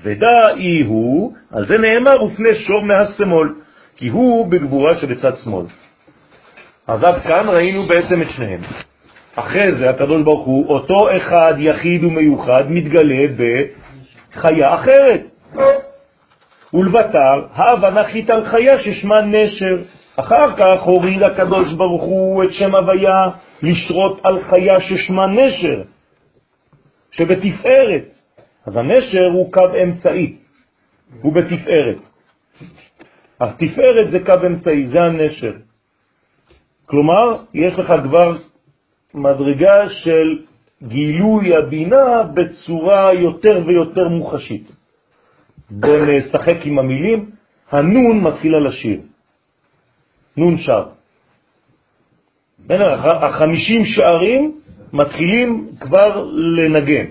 ודאי הוא, על זה נאמר, ופני שור מהשמאל, כי הוא בגבורה שבצד שמאל. אז עד כאן ראינו בעצם את שניהם. אחרי זה הקדוש ברוך הוא, אותו אחד יחיד ומיוחד, מתגלה בחיה אחרת. ולבטר, ההבנה חית על חיה ששמה נשר. אחר כך הוריד הקדוש ברוך הוא את שם הוויה לשרות על חיה ששמה נשר, שבתפארת. אז הנשר הוא קו אמצעי, הוא בתפארת. התפארת זה קו אמצעי, זה הנשר. כלומר, יש לך כבר מדרגה של גילוי הבינה בצורה יותר ויותר מוחשית. בואו נשחק עם המילים, הנון מתחילה לשיר. נון שר. החמישים שערים מתחילים כבר לנגן.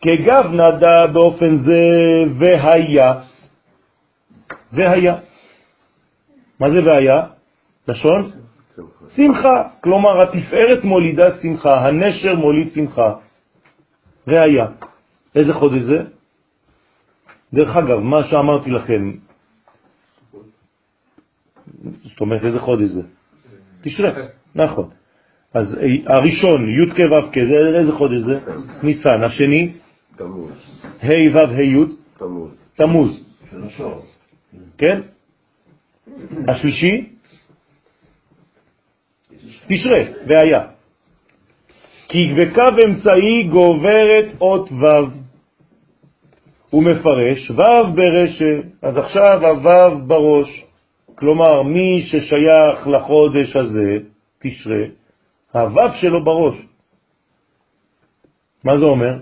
כגב נדע באופן זה והיה. והיה. מה זה והיה? לשון? שמחה. כלומר, התפארת מולידה שמחה, הנשר מוליד שמחה. והיה. איזה חודש זה? דרך אגב, מה שאמרתי לכם, זאת אומרת, איזה חודש זה? תשרה, נכון. אז הראשון, י' כ' ו' כ', איזה חודש זה? ניסן. השני? תמוז. ה' ו' ה' י'? תמוז. תמוז. כן? השלישי? תשרה, והיה. כי בקו אמצעי גוברת אות ו'. הוא מפרש ו' ברשא, אז עכשיו הו' בראש. כלומר, מי ששייך לחודש הזה, תשרה, הו' שלו בראש. מה זה אומר?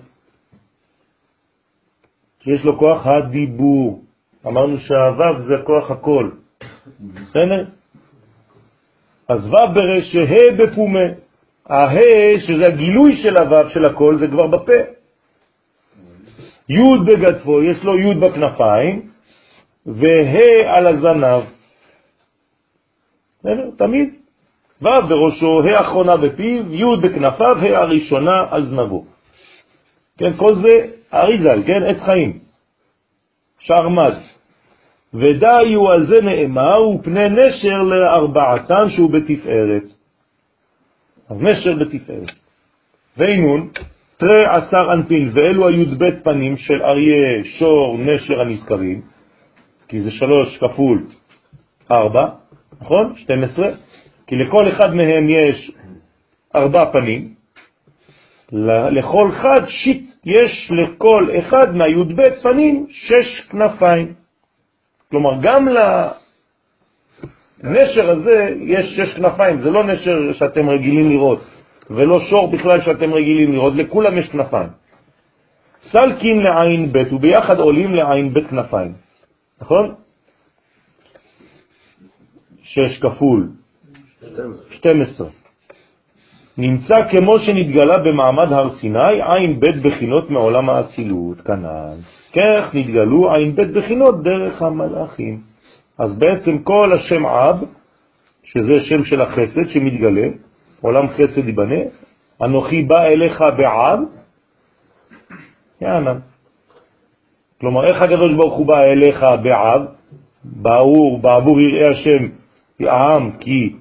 שיש לו כוח הדיבור. אמרנו שהו' זה כוח הכל. בסדר? אז ו' ברשא, ה' בפומה. ה' שזה הגילוי של הו' של הכל, זה כבר בפה. י' בגדפו, יש לו י' בכנפיים, וה' על הזנב. תמיד. ו' בראשו, ה' אחרונה בפיו, י' בכנפיו, ה' הראשונה על זנבו. כן, כל זה אריזל, כן, עץ חיים. שרמד. ודאי הוא על זה נאמר, ופני נשר לארבעתם שהוא בתפארת. אז נשר בתפארת. ואינון, תרי עשר אנפין, ואלו הי"ב פנים של אריה, שור, נשר הנזכרים, כי זה שלוש כפול ארבע, נכון? 12, כי לכל אחד מהם יש ארבע פנים, לכל חד שיט יש לכל אחד מהי"ב פנים שש כנפיים. כלומר, גם לנשר הזה יש שש כנפיים, זה לא נשר שאתם רגילים לראות, ולא שור בכלל שאתם רגילים לראות, לכולם יש כנפיים. סלקין לעין ב' וביחד עולים לעין ב' כנפיים, נכון? שש כפול 12. נמצא כמו שנתגלה במעמד הר סיני, עין ב' בחינות מעולם האצילות, כנ"ל. כך נתגלו עין ב' בחינות דרך המלאכים. אז בעצם כל השם אב, שזה שם של החסד שמתגלה, עולם חסד ייבנה, אנוכי בא אליך בעב, יענן. כלומר, איך הקדוש ברוך הוא בא אליך בעב? בעבור, בעבור יראה השם העם כי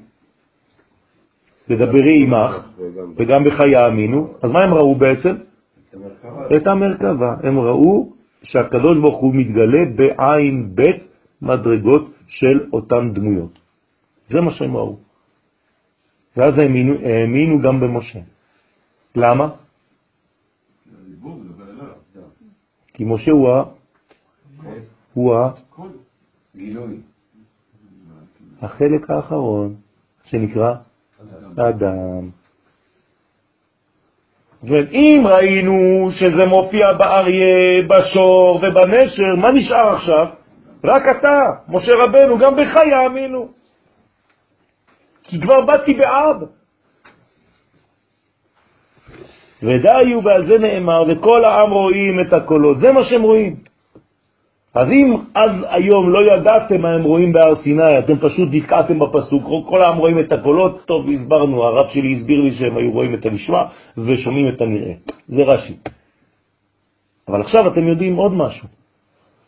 תדברי עמך, וגם בך יאמינו. אז מה הם ראו בעצם? את המרכבה. הם ראו שהקדוש ברוך הוא מתגלה בעין בית מדרגות של אותן דמויות. זה מה שהם ראו. ואז האמינו, האמינו גם במשה. למה? כי משה הוא ה... הוא ה... החלק האחרון, שנקרא אדם. ואם ראינו שזה מופיע באריה, בשור ובנשר, מה נשאר עכשיו? רק אתה, משה רבנו, גם בך יאמינו. כי כבר באתי באב. ודאי ועל זה נאמר, וכל העם רואים את הקולות. זה מה שהם רואים. אז אם אז היום לא ידעתם מה הם רואים בהר סיני, אתם פשוט נתקעתם בפסוק, כל העם רואים את הקולות, טוב, הסברנו, הרב שלי הסביר לי שהם היו רואים את הנשמע ושומעים את הנראה. זה רש"י. אבל עכשיו אתם יודעים עוד משהו,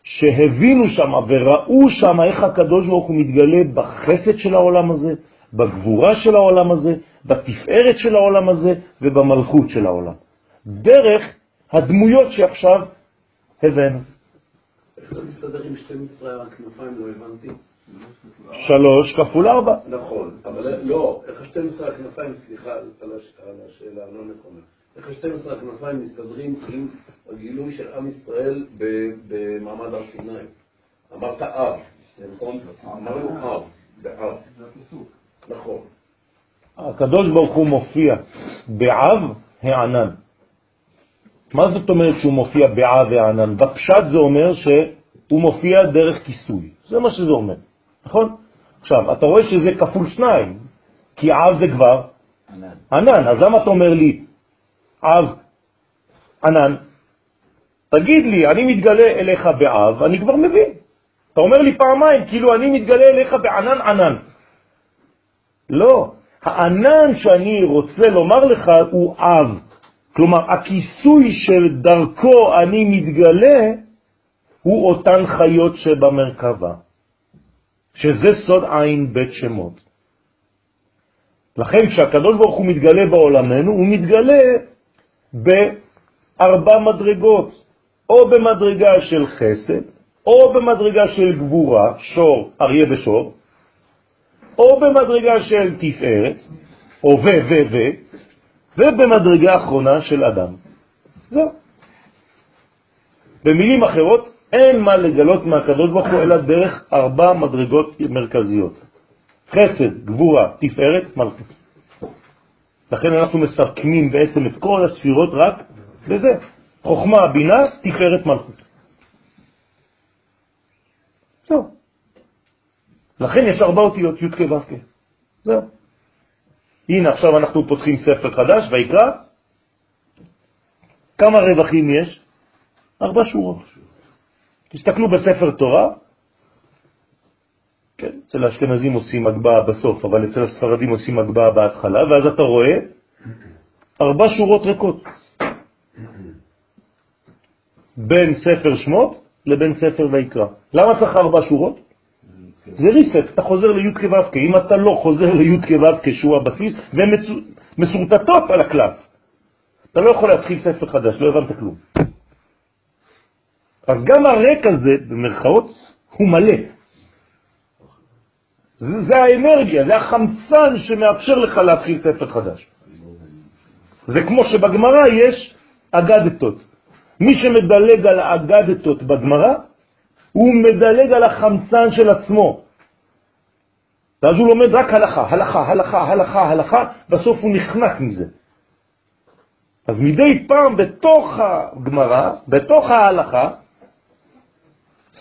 שהבינו שם וראו שם איך הקדוש ברוך הוא מתגלה בחסד של העולם הזה, בגבורה של העולם הזה, בתפארת של העולם הזה ובמלכות של העולם. דרך הדמויות שעכשיו הבאנו. מסתדר עם 12 הכנפיים? לא הבנתי. שלוש כפול ארבע. נכון, אבל לא, איך ה-12 הכנפיים, סליחה על הש- על השאלה הלא נכונה, איך ה-12 הכנפיים מסתדרים עם הגילוי של עם ישראל במעמד הר סיני? אמרת אב, נכון? אמרנו אב, באב. נכון. הקדוש ברוך הוא מופיע בעב הענן. מה זאת אומרת שהוא מופיע בעב הענן? בפשט זה אומר שהוא מופיע דרך כיסוי. זה מה שזה אומר, נכון? עכשיו, אתה רואה שזה כפול שניים, כי עב זה כבר ענן. ענן, אז למה אתה אומר לי עב ענן? תגיד לי, אני מתגלה אליך בעב, אני כבר מבין. אתה אומר לי פעמיים, כאילו אני מתגלה אליך בענן ענן. לא, הענן שאני רוצה לומר לך הוא אב. כלומר, הכיסוי של דרכו אני מתגלה הוא אותן חיות שבמרכבה, שזה סוד עין בית שמות. לכן כשהקדוש ברוך הוא מתגלה בעולמנו, הוא מתגלה בארבע מדרגות, או במדרגה של חסד, או במדרגה של גבורה, שור, אריה ושור, או במדרגה של תפארת, או ו, ו, ו, ובמדרגה האחרונה של אדם. זהו. במילים אחרות, אין מה לגלות מהקדוש ברוך הוא אלא דרך ארבע מדרגות מרכזיות. חסד, גבורה, תפארת, מלכות. לכן אנחנו מסכמים בעצם את כל הספירות רק בזה. חוכמה, בינה, תפארת, מלכות. זהו. לכן יש ארבע אותיות, י' כ' ו'. זהו. הנה עכשיו אנחנו פותחים ספר חדש, ויקרא. כמה רווחים יש? ארבע שורות. תסתכלו בספר תורה, כן, אצל האשכנזים עושים הגבהה בסוף, אבל אצל הספרדים עושים הגבהה בהתחלה, ואז אתה רואה ארבע שורות ריקות. בין ספר שמות לבין ספר ויקרא. למה צריך ארבע שורות? זה ריסט, אתה חוזר לי' כו' אם אתה לא חוזר לי' כו' שהוא הבסיס, והן מצו- מסורטטות על הקלף. אתה לא יכול להתחיל ספר חדש, לא הבנת כלום. אז גם הריק הזה, במרכאות, הוא מלא. זה, זה האנרגיה, זה החמצן שמאפשר לך להתחיל ספר חדש. זה כמו שבגמרא יש אגדתות. מי שמדלג על האגדתות בגמרא, הוא מדלג על החמצן של עצמו. ואז הוא לומד רק הלכה, הלכה, הלכה, הלכה, הלכה, בסוף הוא נחנק מזה. אז מדי פעם בתוך הגמרא, בתוך ההלכה,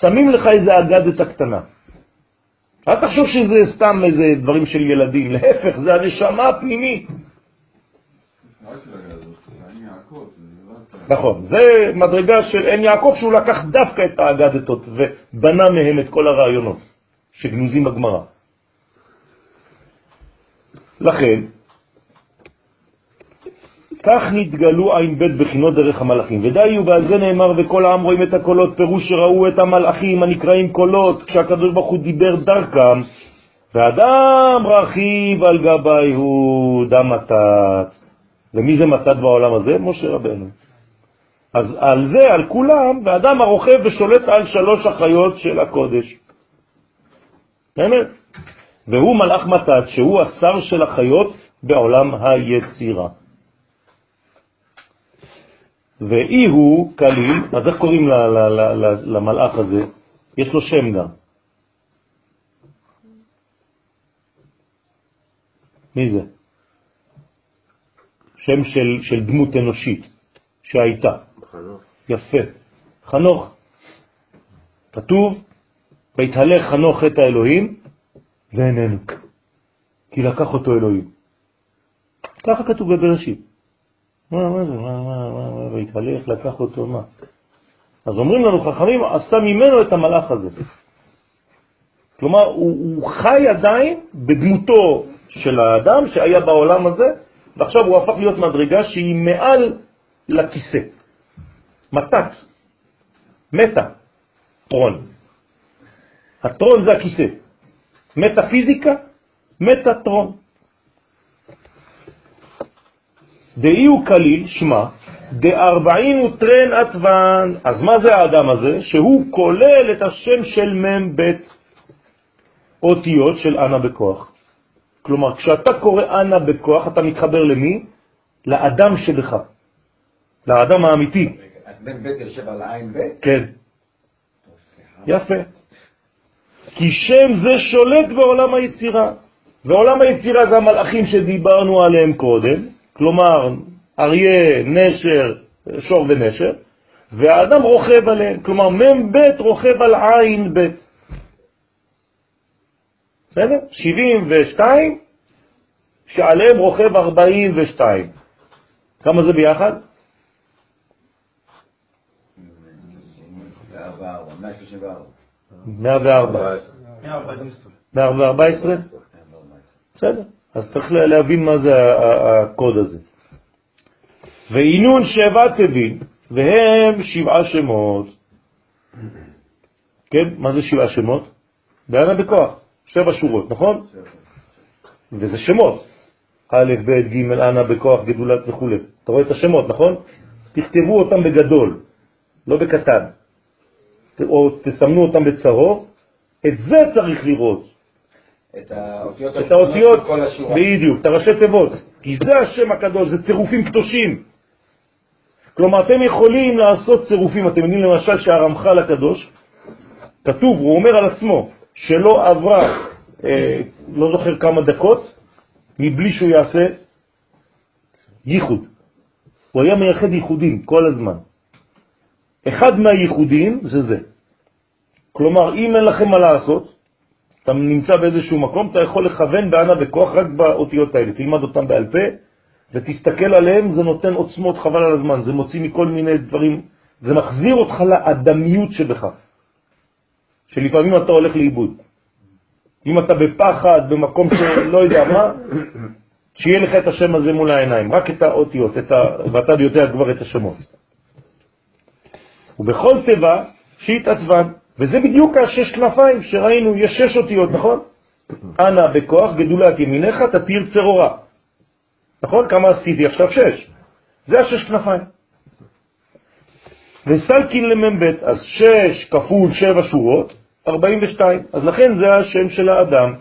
שמים לך איזה אגדת הקטנה. אל תחשוב שזה סתם איזה דברים של ילדים, להפך, זה הנשמה הפנימית. נכון, זה מדרגה של עין יעקב שהוא לקח דווקא את האגדתות ובנה מהם את כל הרעיונות שגנוזים בגמרא. לכן, כך נתגלו בית בחינות דרך המלאכים. ודאי ועל זה נאמר וכל העם רואים את הקולות, פירוש שראו את המלאכים הנקראים קולות, כשהקדוש ברוך הוא דיבר דרכם, ואדם רכיב על גבי הוא דם מתת. ומי זה מתת בעולם הזה? משה רבנו. אז על זה, על כולם, ואדם הרוכב ושולט על שלוש החיות של הקודש. באמת? והוא מלאך מתת, שהוא השר של החיות בעולם היצירה. ואי הוא כליל, אז איך קוראים למלאך הזה? יש לו שם גם. מי זה? שם של, של דמות אנושית שהייתה. יפה. חנוך. כתוב, והתהלך חנוך את האלוהים ואיננו, כי לקח אותו אלוהים. ככה כתוב בבראשית. מה, מה זה, מה, מה, מה, מה, והתהלך, לקח אותו, מה? אז אומרים לנו חכמים, עשה ממנו את המלאך הזה. כלומר, הוא, הוא חי עדיין בדמותו של האדם שהיה בעולם הזה, ועכשיו הוא הפך להיות מדרגה שהיא מעל לכיסא. מתת, מתה, טרון. הטרון זה הכיסא. מטאפיזיקה, מטאטרון. דאי הוא כליל, שמה, דארבעין הוא טרן עטוון. אז מה זה האדם הזה? שהוא כולל את השם של מ"ם ב' אותיות של אנה בכוח. כלומר, כשאתה קורא אנה בכוח, אתה מתחבר למי? לאדם שבך, לאדם האמיתי. אז בן בית יושב על העין בית? כן. יפה. כי שם זה שולט בעולם היצירה. ועולם היצירה זה המלאכים שדיברנו עליהם קודם, כלומר אריה, נשר, שור ונשר, והאדם רוכב עליהם, כלומר מ"ב רוכב על עין ב'. בסדר? 72, שעליהם רוכב 42. כמה זה ביחד? וארבע, ארבע, 134. 104. 114? בסדר. אז צריך להבין מה זה הקוד הזה. ועינון שבע תבין, והם שבעה שמות. כן? מה זה שבעה שמות? בענה בכוח, שבע שורות, נכון? וזה שמות. א', ב', ג', אנה בכוח, גדולת וכו'. אתה רואה את השמות, נכון? תכתבו אותם בגדול, לא בקטן. או תסמנו אותם בצהוב, את זה צריך לראות. את האותיות את האותיות. בדיוק, את הראשי תיבות, כי זה השם הקדוש, זה צירופים קדושים. כלומר, אתם יכולים לעשות צירופים, אתם יודעים למשל שהרמח"ל הקדוש, כתוב, הוא אומר על עצמו, שלא עברה, אה, לא זוכר כמה דקות, מבלי שהוא יעשה ייחוד. הוא היה מייחד ייחודים כל הזמן. אחד מהייחודים זה זה. כלומר, אם אין לכם מה לעשות, אתה נמצא באיזשהו מקום, אתה יכול לכוון בענה בכוח רק באותיות האלה. תלמד אותם בעל פה ותסתכל עליהם, זה נותן עוצמות חבל על הזמן, זה מוציא מכל מיני דברים, זה מחזיר אותך לאדמיות שבך, שלפעמים אתה הולך לאיבוד. אם אתה בפחד, במקום שלא יודע מה, שיהיה לך את השם הזה מול העיניים, רק את האותיות, את ה... ואתה יודע כבר את השמות. ובכל תיבה שהתעצבן, וזה בדיוק השש כנפיים שראינו, יש שש אותיות, נכון? אנא בכוח, גדולת ימינך, תתיר צרורה. נכון? כמה עשיתי עכשיו? שש. זה השש כנפיים. וסלקין למ"ב, אז שש כפול שבע שורות, 42. אז לכן זה השם של האדם.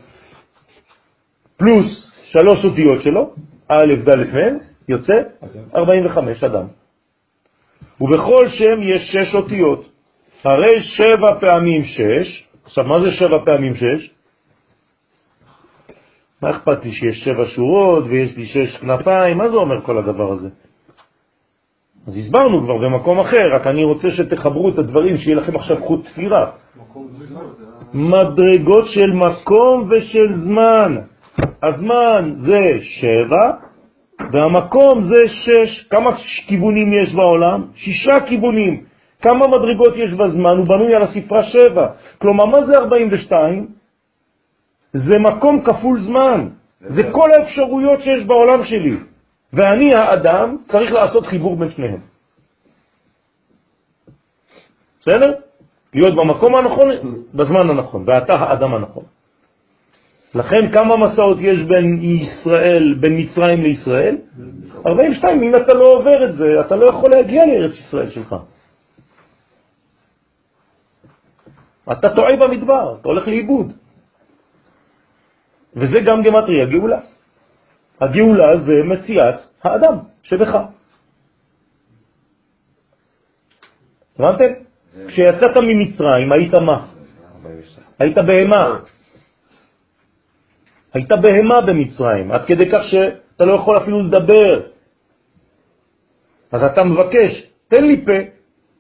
פלוס שלוש אותיות שלו, א', ד', מ', יוצא 45 אדם. ובכל שם יש שש אותיות. הרי שבע פעמים שש, עכשיו מה זה שבע פעמים שש? מה אכפת לי שיש שבע שורות ויש לי שש כנפיים, מה זה אומר כל הדבר הזה? אז הסברנו כבר במקום אחר, רק אני רוצה שתחברו את הדברים, שיהיה לכם עכשיו חוט תפירה. מדרגות של מקום ושל זמן. הזמן זה שבע, והמקום זה שש. כמה כיוונים יש בעולם? שישה כיוונים. כמה מדרגות יש בזמן? הוא בנוי על הספרה שבע. כלומר, מה זה 42? זה מקום כפול זמן. זה כל האפשרויות שיש בעולם שלי. ואני, האדם, צריך לעשות חיבור בין שניהם. בסדר? להיות במקום הנכון, בזמן הנכון, ואתה האדם הנכון. לכן כמה מסעות יש בין ישראל, בין מצרים לישראל? 42. אם אתה לא עובר את זה, אתה לא יכול להגיע לארץ ישראל שלך. אתה טועה במדבר, אתה הולך לאיבוד. וזה גם גמטרי, הגאולה. הגאולה זה מציאת האדם שבך. הבנתם? כשיצאת ממצרים היית מה? היית בהמה. היית בהמה במצרים, עד כדי כך שאתה לא יכול אפילו לדבר. אז אתה מבקש, תן לי פה.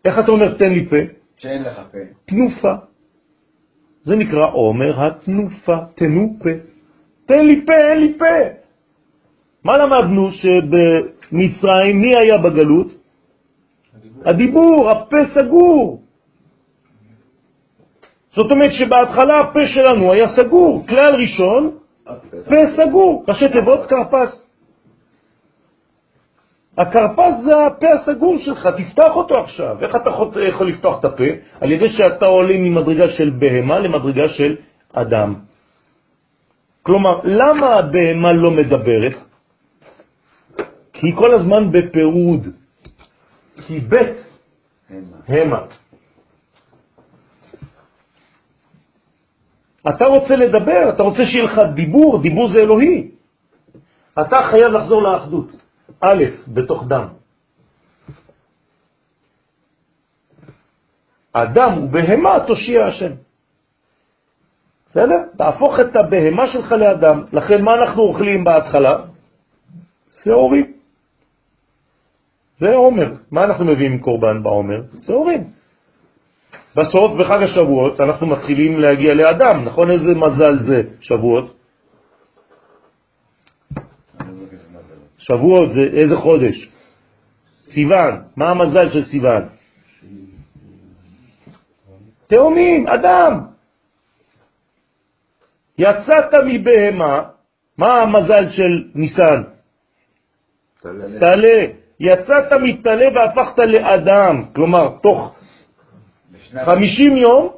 איך אתה אומר תן לי פה? שאין לך פה. תנופה. זה נקרא עומר התנופה, תנו פה. תן לי פה, אין לי פה. מה למדנו שבמצרים, מי היה בגלות? הדיבור, הפה סגור. זאת אומרת שבהתחלה הפה שלנו היה סגור. כלל ראשון, פה סגור, ראשי תיבות כרפס. הכרפס זה הפה הסגור שלך, תפתח אותו עכשיו. איך אתה יכול לפתוח את הפה? על ידי שאתה עולה ממדרגה של בהמה למדרגה של אדם. כלומר, למה הבהמה לא מדברת? כי היא כל הזמן בפירוד. כי בית המה. אתה רוצה לדבר, אתה רוצה שיהיה לך דיבור, דיבור זה אלוהי. אתה חייב לחזור לאחדות. א', בתוך דם. אדם ובהמה תושיע השם. בסדר? תהפוך את הבהמה שלך לאדם. לכן מה אנחנו אוכלים בהתחלה? שעורים. זה עומר. מה אנחנו מביאים קורבן בעומר? שעורים. בסוף, בחג השבועות, אנחנו מתחילים להגיע לאדם, נכון? איזה מזל זה שבועות? שבועות זה איזה חודש? סיוון. מה המזל של סיוון? תאומים, אדם. יצאת מבהמה, מה המזל של ניסן? תלה. יצאת מתלה והפכת לאדם, כלומר, תוך חמישים יום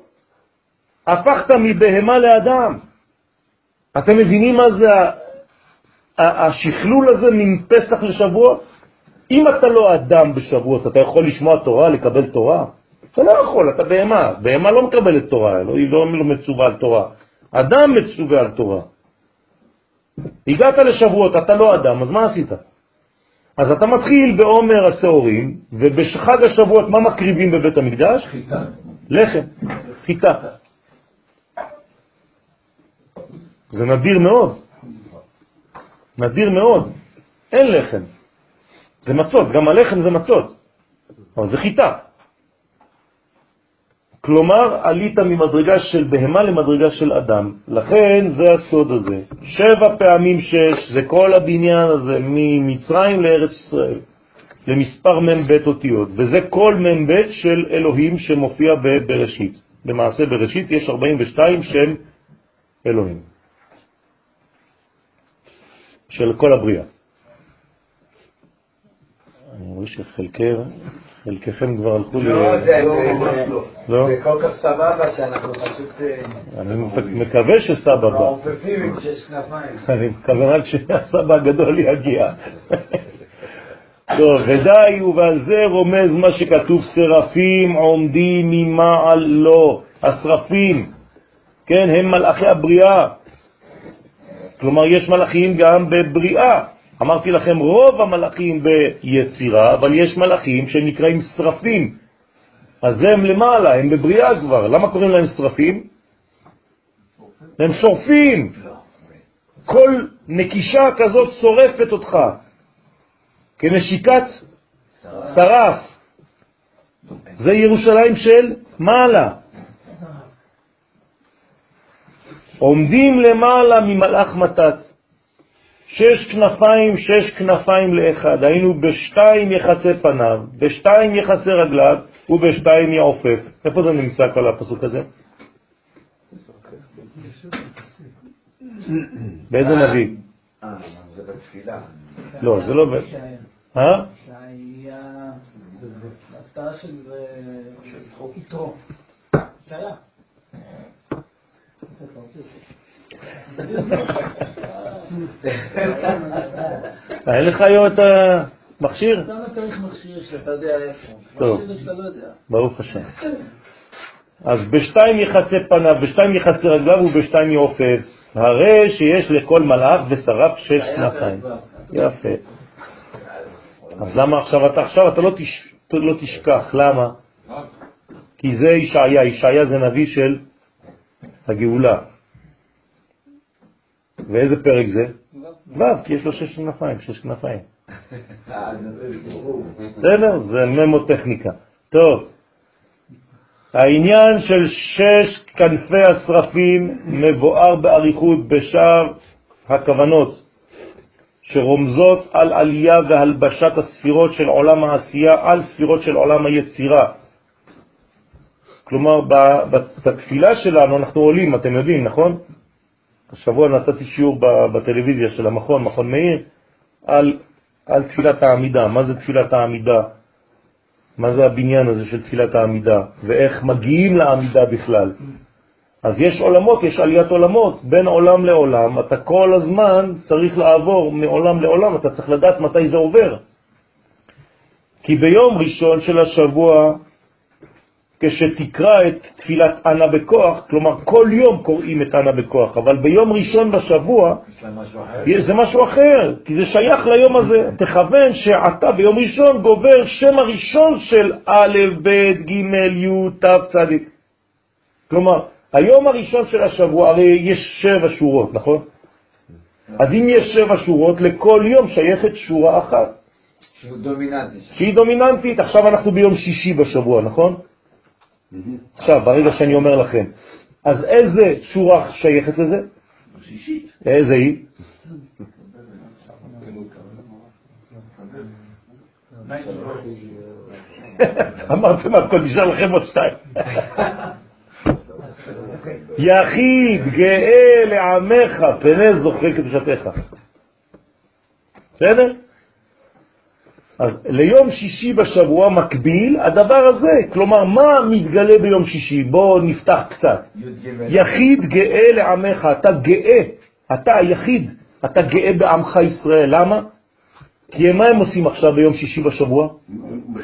הפכת מבהמה לאדם. אתם מבינים מה זה השכלול הזה מפסח לשבועות? אם אתה לא אדם בשבועות, אתה יכול לשמוע תורה, לקבל תורה? אתה לא יכול, אתה בהמה. בהמה לא מקבלת תורה, לא, היא לא, לא מצווה על תורה. אדם מצווה על תורה. הגעת לשבועות, אתה לא אדם, אז מה עשית? אז אתה מתחיל בעומר השעורים, ובחג השבועות מה מקריבים בבית המקדש? חיטה. לחם, חיטה. זה נדיר מאוד. נדיר מאוד. אין לחם. זה מצות, גם הלחם זה מצות. אבל זה חיטה. כלומר, עלית ממדרגה של בהמה למדרגה של אדם. לכן זה הסוד הזה. שבע פעמים שש, זה כל הבניין הזה, ממצרים לארץ ישראל, למספר מ"ב אותיות, וזה כל מ"ב של אלוהים שמופיע בבראשית. במעשה בראשית יש 42 שם אלוהים, של כל הבריאה. אני רואה שחלקי חלקכם כבר הלכו ל... לא, זה לא? זה כל כך סבבה שאנחנו פשוט אה, אני מקווה כנפיים. אני מקווה רק שהסבא הגדול יגיע. טוב, ודי, ובעל זה רומז מה שכתוב, שרפים עומדים ממעל לו. השרפים, כן, הם מלאכי הבריאה. כלומר, יש מלאכים גם בבריאה. אמרתי לכם, רוב המלאכים ביצירה, אבל יש מלאכים שנקראים שרפים. אז הם למעלה, הם בבריאה כבר. למה קוראים להם שרפים? הם שורפים. כל נקישה כזאת שורפת אותך, כנשיקת שרף. זה ירושלים של מעלה. עומדים למעלה ממלאך מתץ. שש כנפיים, שש כנפיים לאחד. היינו בשתיים יחסי פניו, בשתיים יחסי רגליו ובשתיים יעופף. איפה זה נמצא כל הפסוק הזה? באיזה נביא? אה, זה בתפילה. לא, זה לא... ב- אה? שהיה בהפתעה של יתרו. שהיה. אין לך היום את המכשיר? למה צריך מכשיר שאתה יודע איפה? טוב. לא. ברוך השם. אז בשתיים יחסי פניו, בשתיים יחסי רגליו ובשתיים יעופף. הרי שיש לכל מלאך ושרף שש כנפיים. יפה. אז למה עכשיו אתה עכשיו אתה לא, תש, לא תשכח, למה? כי זה ישעיה, ישעיה זה נביא של הגאולה. ואיזה פרק זה? ו', כי יש לו שש כנפיים, שש כנפיים. אה. בסדר? זה ממוטכניקה. טוב, העניין של שש כנפי השרפים מבואר באריכות בשאר הכוונות, שרומזות על עלייה והלבשת הספירות של עולם העשייה על ספירות של עולם היצירה. כלומר, בתפילה שלנו אנחנו עולים, אתם יודעים, נכון? השבוע נתתי שיעור בטלוויזיה של המכון, מכון מאיר, על על תפילת העמידה. מה זה תפילת העמידה? מה זה הבניין הזה של תפילת העמידה, ואיך מגיעים לעמידה בכלל. אז יש עולמות, יש עליית עולמות, בין עולם לעולם, אתה כל הזמן צריך לעבור מעולם לעולם, אתה צריך לדעת מתי זה עובר. כי ביום ראשון של השבוע כשתקרא את תפילת אנה בכוח, כלומר כל יום קוראים את אנה בכוח, אבל ביום ראשון בשבוע זה משהו אחר, כי זה שייך ליום הזה. תכוון שעתה ביום ראשון גובר שם הראשון של א', ב', ג', י', ת', צדיק. כלומר, היום הראשון של השבוע, הרי יש שבע שורות, נכון? אז אם יש שבע שורות, לכל יום שייכת שורה אחת. שהיא דומיננטית. שהיא דומיננטית. עכשיו אנחנו ביום שישי בשבוע, נכון? עכשיו, ברגע שאני אומר לכם, אז איזה שורה שייכת לזה? איזה היא? אמרתם הכל, נשאר לכם עוד שתיים. יחיד גאה לעמך, פני זוכרי קדושתך. בסדר? אז ליום שישי בשבוע מקביל הדבר הזה, כלומר מה מתגלה ביום שישי? בואו נפתח קצת. יחיד גאה לעמך, אתה גאה, אתה היחיד, אתה גאה בעמך ישראל, למה? כי מה הם עושים עכשיו ביום שישי בשבוע?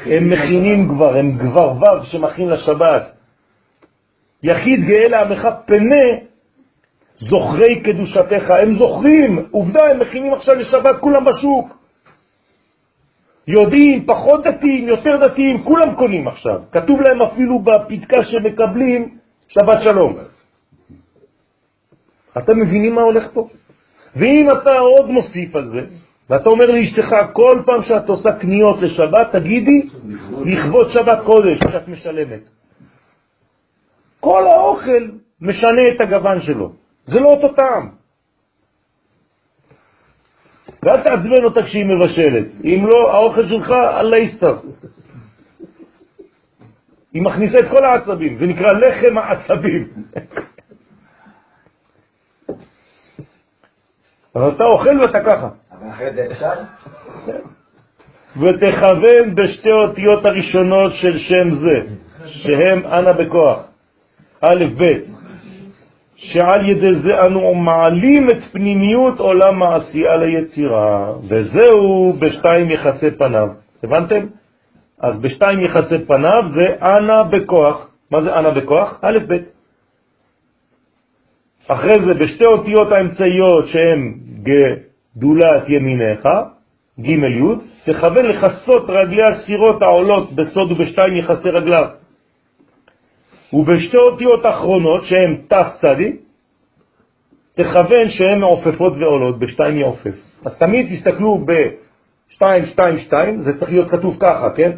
הם מכינים כבר, הם כבר ו' שמכין לשבת. יחיד גאה לעמך פנה זוכרי קדושתך, הם זוכרים, עובדה, הם מכינים עכשיו לשבת, כולם בשוק. יודעים, פחות דתיים, יותר דתיים, כולם קונים עכשיו. כתוב להם אפילו בפתקה שמקבלים שבת שלום. אתם מבינים מה הולך פה? ואם אתה עוד מוסיף על זה, ואתה אומר לאשתך, כל פעם שאת עושה קניות לשבת, תגידי, לכבוד שבת קודש שאת משלמת. כל האוכל משנה את הגוון שלו. זה לא אותו טעם. ואל תעצבן אותה כשהיא מבשלת. אם לא, האוכל שלך, אללה יסתר. היא מכניסה את כל העצבים, זה נקרא לחם העצבים. אבל אתה אוכל ואתה ככה. אבל אחרי זה אפשר? ותכוון בשתי אותיות הראשונות של שם זה, שהם אנא בכוח, א' ב', שעל ידי זה אנו מעלים את פנימיות עולם העשייה ליצירה, וזהו בשתיים יחסי פניו. הבנתם? אז בשתיים יחסי פניו זה אנא בכוח. מה זה אנא בכוח? א' ב'. אחרי זה בשתי אותיות האמצעיות שהן גדולת ימיניך, ג' י', תכוון לחסות רגלי הסירות העולות בסוד ובשתיים יחסי רגליו. ובשתי אותיות אחרונות שהן ת' צדי, תכוון שהן מעופפות ועולות, בשתיים יעופף. אז תמיד תסתכלו ב-2, 2, 2, זה צריך להיות כתוב ככה, כן?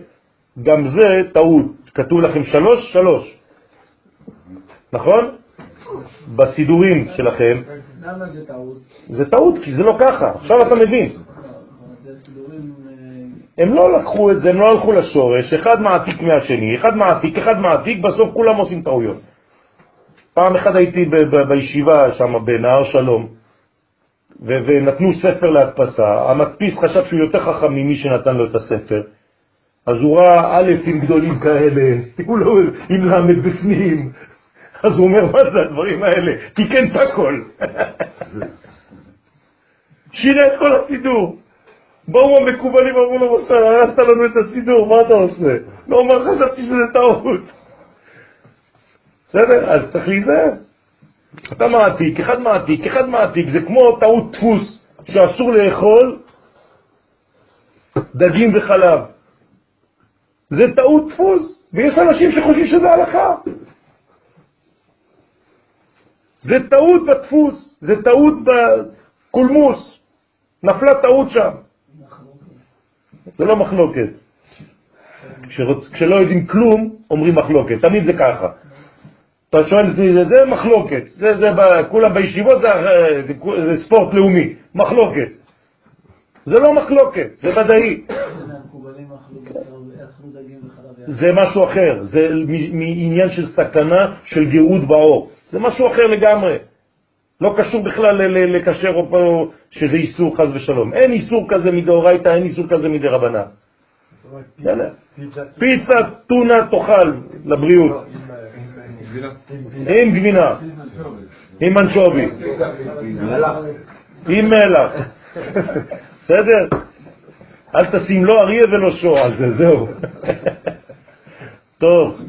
גם זה טעות, כתוב לכם 3, 3. נכון? בסידורים שלכם. למה זה טעות? זה טעות, כי זה לא ככה, עכשיו אתה מבין. הם לא לקחו את זה, הם לא הלכו לשורש, אחד מעתיק מהשני, אחד מעתיק, אחד מעתיק, בסוף כולם עושים טעויות. פעם אחת הייתי בישיבה שם בנהר שלום, ונתנו ספר להדפסה, המדפיס חשב שהוא יותר חכם ממי שנתן לו את הספר, אז הוא ראה א' עם גדולים כאלה, הוא לא עם למד בפנים, אז הוא אומר, מה זה הדברים האלה? תיקן את הכל. שינה את כל הסידור. באו המקובלים, אמרו לו, משה, הרסת לנו את הסידור, מה אתה עושה? לא אומר, חשבתי שזה טעות. בסדר? אז צריך להיזהר. אתה מעתיק, אחד מעתיק, אחד מעתיק, זה כמו טעות דפוס, שאסור לאכול דגים וחלב. זה טעות דפוס, ויש אנשים שחושבים שזה הלכה. זה טעות בדפוס, זה טעות בקולמוס, נפלה טעות שם. זה לא מחלוקת. כשרוצ... כשלא יודעים כלום, אומרים מחלוקת, תמיד זה ככה. אתה שואל אותי, זה, זה מחלוקת, זה, זה. כולם בישיבות זה, זה, זה ספורט לאומי, מחלוקת. זה לא מחלוקת, זה ודאי. זה משהו אחר, זה מעניין של סכנה של גירות באור, זה משהו אחר לגמרי. לא קשור בכלל לקשר פה שזה איסור חז ושלום. אין איסור כזה מדאורייתא, אין איסור כזה מדרבנן. פיצה, טונה תאכל לבריאות. עם גבינה, עם אנשובי, עם מלח. בסדר? אל תשים לא אריה ולא שור על זה, זהו. טוב,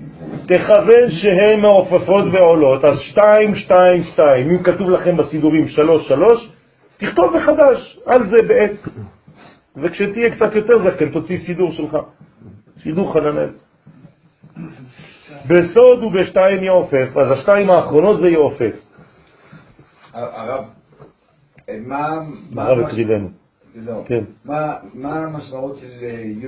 תכוון שהן מעופפות ועולות, אז שתיים, שתיים, שתיים. אם כתוב לכם בסידורים שלוש, שלוש, תכתוב מחדש על זה בעץ. וכשתהיה קצת יותר זקן, תוציא סידור שלך. סידור חננאל. בסוד ובשתיים יעופף, אז השתיים האחרונות זה יעופף. הרב, אה, מה... מה- הרב הקריבנו. לא. כן. מה מה המשמעות של אה, י'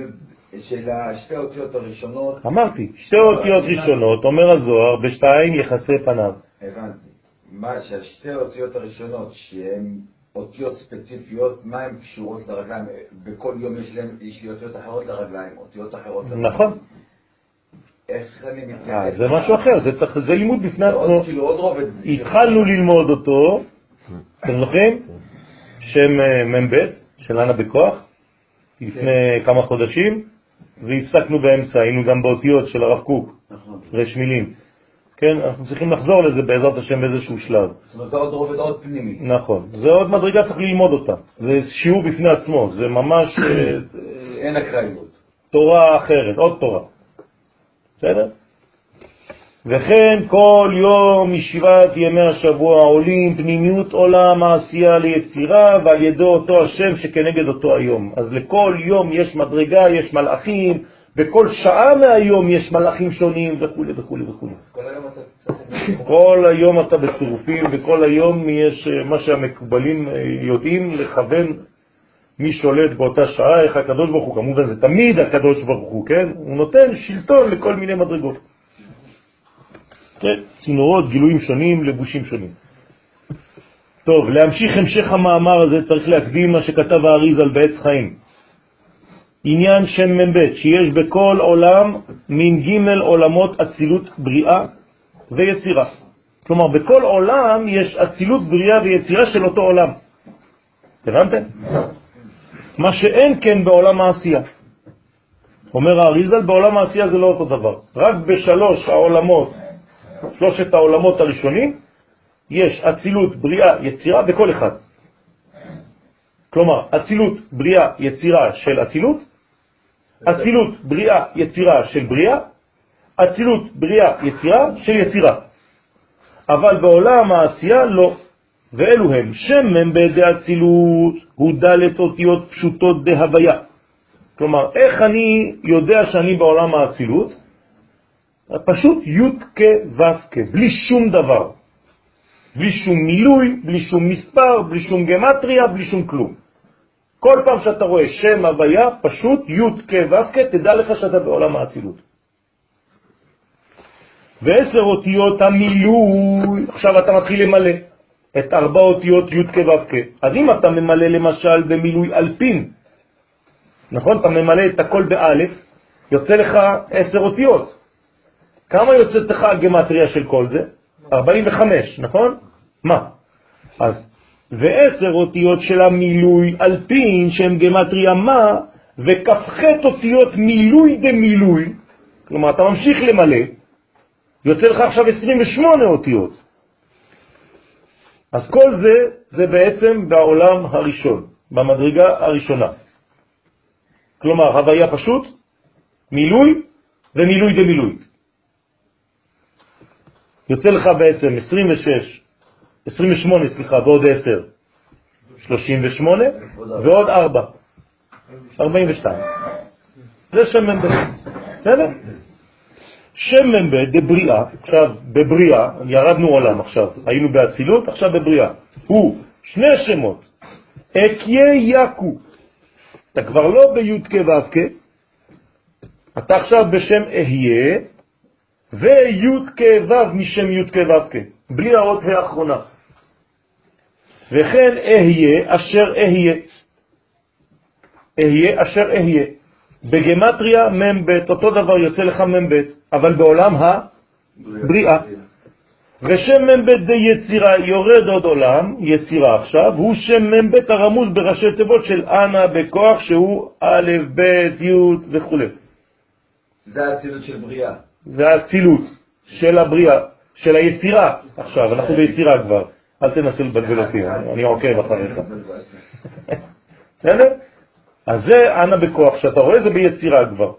של השתי האותיות הראשונות? אמרתי, שתי אותיות ראשונות, אומר הזוהר, בשתיים יחסי פניו. הבנתי. מה שהשתי האותיות הראשונות, שהן אותיות ספציפיות, מה הן קשורות לרגליים? בכל יום יש להם, יש לי אותיות אחרות לרגליים, אותיות אחרות לרגליים. נכון. איך אני מתייחס? אה, זה משהו אחר, זה צריך- זה לימוד בפני עצמו. כאילו. התחלנו ללמוד אותו, אתם זוכרים? שם אה, מ"ב של אנה בכוח, לפני כמה חודשים, והפסקנו באמצע, היינו גם באותיות של הרב קוק, נכון. רש מילים. כן, אנחנו צריכים לחזור לזה בעזרת השם באיזשהו שלב. זאת אומרת, זה עוד רובד עוד פנימי. נכון, זה עוד מדרגה, צריך ללמוד אותה. זה שיעור בפני עצמו, זה ממש אין אקראיות. תורה אחרת, עוד תורה. בסדר? וכן כל יום משבעת ימי השבוע עולים פנימיות עולם העשייה ליצירה ועל ידו אותו השם שכנגד אותו היום. אז לכל יום יש מדרגה, יש מלאכים, בכל שעה מהיום יש מלאכים שונים וכו' וכו' וכו'. כל היום אתה צריך... כל היום אתה בצירופים וכל היום יש אה, מה שהמקובלים אה, יודעים לכוון מי שולט באותה שעה, איך הקדוש ברוך הוא, כמובן זה תמיד הקדוש ברוך הוא, כן? הוא נותן שלטון לכל מיני מדרגות. כן, צינורות, גילויים שונים, לבושים שונים. טוב, להמשיך המשך המאמר הזה צריך להקדים מה שכתב האריזל בעץ חיים. עניין שם מ"ב, שיש בכל עולם מין ג' עולמות אצילות בריאה ויצירה. כלומר, בכל עולם יש אצילות בריאה ויצירה של אותו עולם. הבנתם? מה שאין כן בעולם העשייה. אומר האריזל, בעולם העשייה זה לא אותו דבר. רק בשלוש העולמות, שלושת העולמות הראשונים, יש אצילות, בריאה, יצירה בכל אחד. כלומר, אצילות, בריאה, יצירה של אצילות, אצילות, בריאה, יצירה של בריאה, אצילות, בריאה, יצירה של יצירה. אבל בעולם העשייה לא. ואלו הם שמן בידי אצילות, הוא דלת אותיות פשוטות דהוויה. כלומר, איך אני יודע שאני בעולם האצילות? פשוט י' כ' ו' כ', בלי שום דבר. בלי שום מילוי, בלי שום מספר, בלי שום גמטריה, בלי שום כלום. כל פעם שאתה רואה שם הוויה, פשוט י' כ' ו' כ', תדע לך שאתה בעולם האצילות. ועשר אותיות המילוי, עכשיו אתה מתחיל למלא את ארבע אותיות י' כ' ו' כ'. אז אם אתה ממלא למשל במילוי אלפין, נכון? אתה ממלא את הכל באלף, יוצא לך עשר אותיות. כמה יוצאת לך הגמטריה של כל זה? 45, נכון? מה? אז, ועשר אותיות של המילוי אלפין שהם גמטריה מה, וכ"ח אותיות מילוי דמילוי, כלומר אתה ממשיך למלא, יוצא לך עכשיו 28 אותיות. אז כל זה, זה בעצם בעולם הראשון, במדרגה הראשונה. כלומר, הוויה פשוט, מילוי ומילוי דמילוי. יוצא לך בעצם 26, 28, סליחה, ועוד 10, 38, ועוד 4, 42. זה שם מ"ב, בסדר? שם מ"ב דבריאה, עכשיו בבריאה, ירדנו עולם עכשיו, היינו באצילות, עכשיו בבריאה. הוא שני שמות, אקיה יקו. אתה כבר לא בי' כ' ו' כ', אתה עכשיו בשם אהיה, וי' כ' ו' משם י' כ' ו' כ', בלי האות האחרונה. וכן אהיה אשר אהיה. אהיה אשר אהיה. בגמטריה מ"ב, אותו דבר יוצא לך מ"ב, אבל בעולם הבריאה. ושם מ"ב זה יצירה, יורד עוד עולם, יצירה עכשיו, הוא שם מ"ב הרמוז בראשי תיבות של אנא בכוח, שהוא א', ב', י' וכו'. זה האצילות של בריאה. זה האצילות של הבריאה, של היצירה. עכשיו, אנחנו ביצירה כבר, אל תנסה לבלבל אותי, אני עוקב אחריך. בסדר? אז זה אנא בכוח, שאתה רואה זה ביצירה כבר.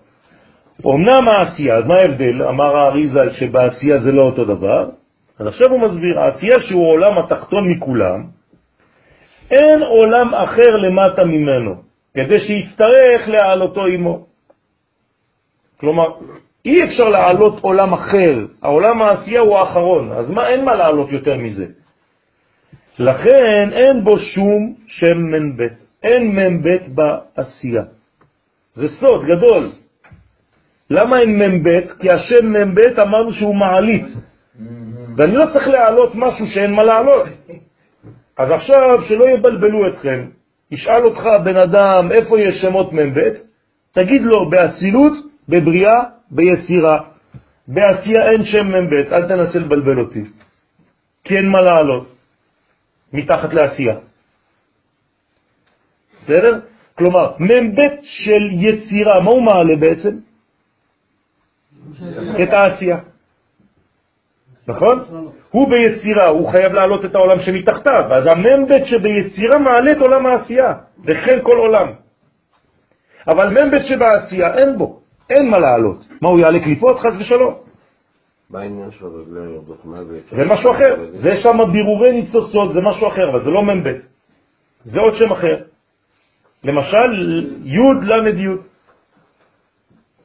אמנם העשייה, אז מה ההבדל? אמר האריזה שבעשייה זה לא אותו דבר. אז עכשיו הוא מסביר, העשייה שהוא עולם התחתון מכולם, אין עולם אחר למטה ממנו, כדי שיצטרך להעלותו עמו. כלומר, אי אפשר להעלות עולם אחר, העולם העשייה הוא האחרון, אז מה, אין מה להעלות יותר מזה. לכן אין בו שום שם מ"ב, אין מ"ב בעשייה. זה סוד גדול. למה אין מ"ב? כי השם מ"ב אמרנו שהוא מעלית, ואני לא צריך להעלות משהו שאין מה להעלות. אז עכשיו, שלא יבלבלו אתכם, ישאל אותך בן אדם איפה יש שמות מ"ב, תגיד לו באצילות, בבריאה, ביצירה. בעשייה אין שם מ"ב, אל תנסה לבלבל אותי, כי אין מה להעלות מתחת לעשייה. בסדר? כלומר, מ"ב של יצירה, מה הוא מעלה בעצם? את העשייה. נכון? הוא ביצירה, הוא חייב להעלות את העולם שמתחתיו, אז המ"ב שביצירה מעלה את עולם העשייה, וכן כל עולם. אבל מ"ב שבעשייה אין בו, אין מה להעלות. מה, הוא יעלה קליפות? חס ושלום. מה העניין של הרגליים יורדות מוות? זה משהו אחר, זה שם בירורי ניצוצות, זה משהו אחר, אבל זה לא מ"ב. זה עוד שם אחר. למשל, י' ל' י'.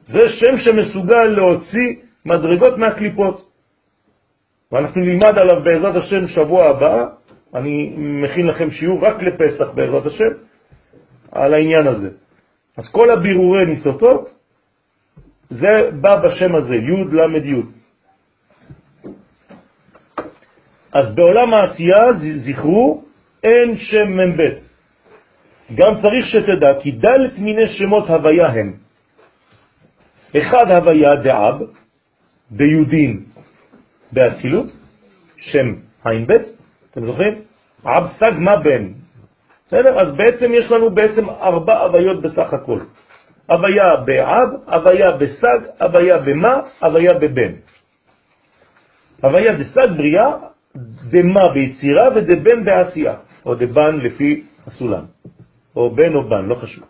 זה שם שמסוגל להוציא מדרגות מהקליפות. ואנחנו נלמד עליו בעזרת השם שבוע הבא, אני מכין לכם שיעור רק לפסח בעזרת השם, על העניין הזה. אז כל הבירורי ניצוצות, זה בא בשם הזה, י' ל' י'. אז בעולם העשייה, זכרו, אין שם מ"ב. גם צריך שתדע כי ד' מיני שמות הוויה הם. אחד הוויה דאב, ביודין באצילות, שם עין ב', אתם זוכרים? אב סג מה בן. בסדר? אז בעצם יש לנו בעצם ארבע הוויות בסך הכל. הוויה באב, הוויה בסג, הוויה במה, הוויה בבן. הוויה דסג בריאה, דמה ביצירה ודבן בעשייה, או דבן לפי הסולם, או בן או בן, לא חשוב.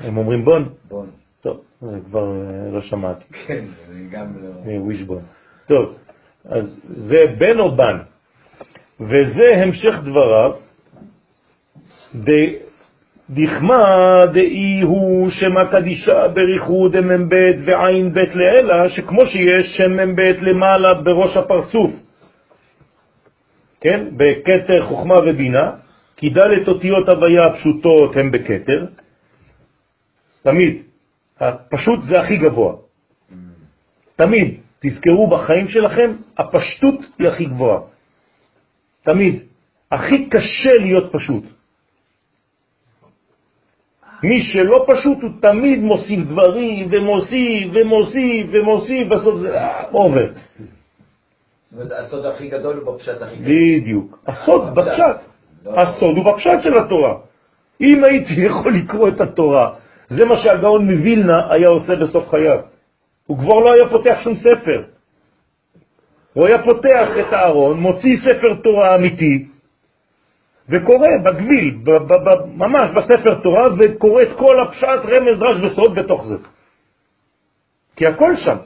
הם אומרים בון? בון. טוב, זה כבר אה, לא שמעתי. כן, זה גם לא... ווישבון. טוב, אז זה בן או בן, וזה המשך דבריו, דכמה דאי הוא שמה קדישה בריחוד מ"ב ועין ב' לאלה, שכמו שיש שם מ"ב למעלה בראש הפרצוף, כן, בקטר חוכמה ובינה, כי ד' אותיות הוויה הפשוטות הן בקטר, תמיד, הפשוט זה הכי גבוה, תמיד, תזכרו בחיים שלכם, הפשטות היא הכי גבוהה, תמיד, הכי קשה להיות פשוט. מי שלא פשוט הוא תמיד מוסיף דברים ומוסיף ומוסיף ומוסיף, בסוף זה עובר. זאת אומרת, הסוד הכי גדול הוא בפשט הכי גדול. בדיוק. הסוד בפשט. לא. הסוד הוא בפשט של התורה. אם הייתי יכול לקרוא את התורה, זה מה שהגאון מווילנה היה עושה בסוף חייו. הוא כבר לא היה פותח שום ספר. הוא היה פותח את הארון, מוציא ספר תורה אמיתי, וקורא בגביל, ממש בספר תורה, וקורא את כל הפשט, רמז, דרש וסוד בתוך זה. כי הכל שם.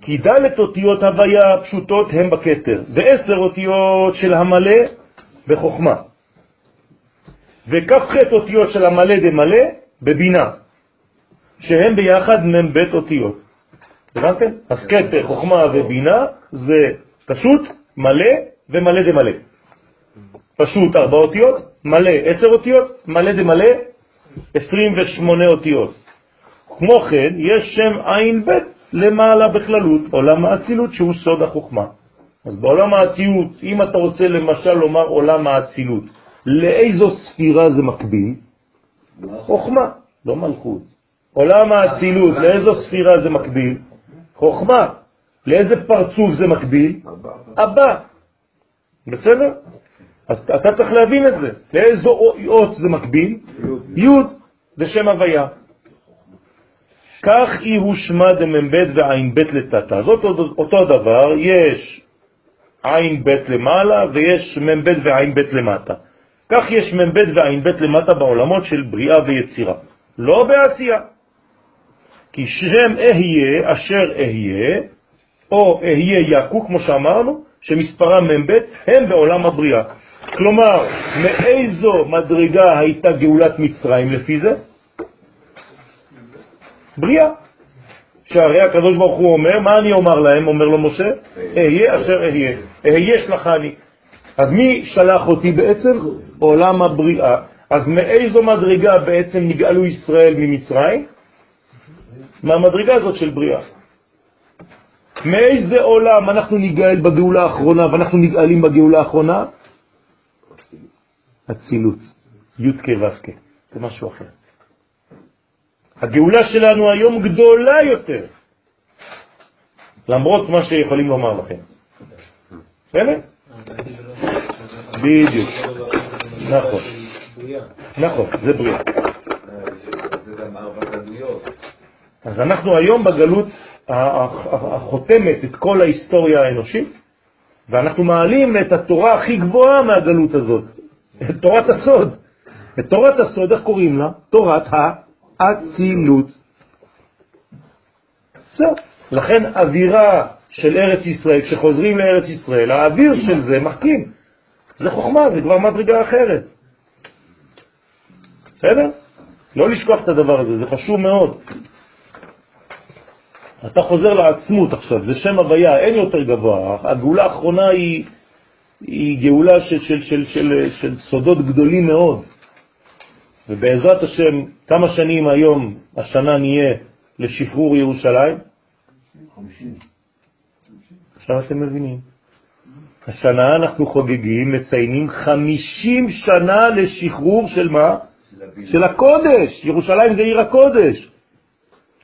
כי ד' אותיות הוויה פשוטות הם בכתר, ועשר אותיות של המלא בחוכמה. וכ"ח אותיות של המלא דמלא בבינה, שהם ביחד מ"ב אותיות. הבנתם? אז כתר, חוכמה ובינה זה פשוט, מלא ומלא דמלא. פשוט ארבע אותיות, מלא עשר אותיות, מלא דמלא 28 אותיות. כמו כן, יש שם עין ב' למעלה בכללות, עולם האצילות שהוא סוד החוכמה. אז בעולם האצילות, אם אתה רוצה למשל לומר עולם האצילות, לאיזו ספירה זה מקביל? חוכמה, לא מלכות. עולם האצילות, לאיזו ספירה זה מקביל? חוכמה. לאיזה פרצוף זה מקביל? הבא. בסדר? אז אתה צריך להבין את זה. לאיזו אות זה מקביל? י' זה שם הוויה. כך אי הושמע דמ"ב ועין ב' לטאטה. זאת אותו דבר, יש עין ב' למעלה ויש מ"ב ועין ב' למטה. כך יש מ"ב ועין ב' למטה בעולמות של בריאה ויצירה, לא בעשייה. כי שם אהיה אשר אהיה, או אהיה יקו, כמו שאמרנו, שמספרם מ"ב, הם בעולם הבריאה. כלומר, מאיזו מדרגה הייתה גאולת מצרים לפי זה? בריאה. שהרי הקדוש ברוך הוא אומר, מה אני אומר להם? אומר לו משה, אהיה אשר אהיה, אהיה שלחני. אז מי שלח אותי בעצם? עולם הבריאה. אז מאיזו מדרגה בעצם נגאלו ישראל ממצרים? מהמדרגה הזאת של בריאה. מאיזה עולם אנחנו נגאל בגאולה האחרונה ואנחנו נגאלים בגאולה האחרונה? אצילות, י' כו' זה משהו אחר. הגאולה שלנו היום גדולה יותר, למרות מה שיכולים לומר לכם. בסדר? בדיוק. נכון. נכון, זה בריאה. אז אנחנו היום בגלות החותמת את כל ההיסטוריה האנושית, ואנחנו מעלים את התורה הכי גבוהה מהגלות הזאת, את תורת הסוד. את תורת הסוד, איך קוראים לה? תורת האצילות. זהו. לכן אווירה של ארץ ישראל, כשחוזרים לארץ ישראל, האוויר של זה מחכים. זה חוכמה, זה כבר מדרגה אחרת. בסדר? לא לשכוח את הדבר הזה, זה חשוב מאוד. אתה חוזר לעצמות עכשיו, זה שם הוויה, אין יותר גבוה. הגאולה האחרונה היא, היא גאולה של, של, של, של, של סודות גדולים מאוד. ובעזרת השם, כמה שנים היום, השנה נהיה לשחרור ירושלים? 50. עכשיו אתם מבינים. השנה אנחנו חוגגים, מציינים 50 שנה לשחרור של מה? של, של הקודש. ירושלים זה עיר הקודש.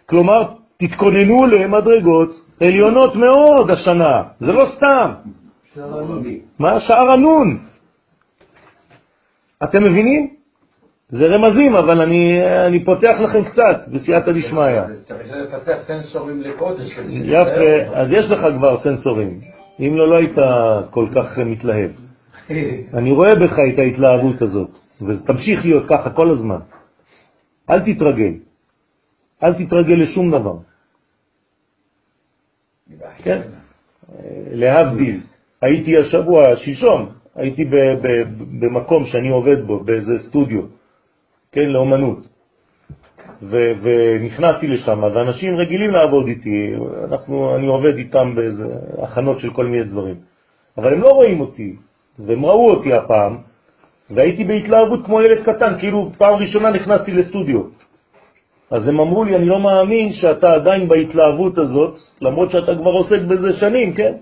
כלומר, תתכוננו למדרגות עליונות מאוד השנה. זה לא סתם. מה? שער הנון. אתם מבינים? זה רמזים, אבל אני, אני פותח לכם קצת בסייעתא דשמיא. צריך לפתח סנסורים לקודש. יפה, אז יש לך כבר סנסורים. אם לא, לא היית כל כך מתלהב. אני רואה בך את ההתלהבות הזאת, ותמשיך להיות ככה כל הזמן. אל תתרגל. אל תתרגל לשום דבר. כן? להבדיל. הייתי השבוע, שלשום, הייתי במקום שאני עובד בו, באיזה סטודיו. כן, לאומנות. ונכנסתי לשם, ואנשים רגילים לעבוד איתי, אנחנו, אני עובד איתם באיזה הכנות של כל מיני דברים. אבל הם לא רואים אותי, והם ראו אותי הפעם, והייתי בהתלהבות כמו ילד קטן, כאילו פעם ראשונה נכנסתי לסטודיו. אז הם אמרו לי, אני לא מאמין שאתה עדיין בהתלהבות הזאת, למרות שאתה כבר עוסק בזה שנים, כן?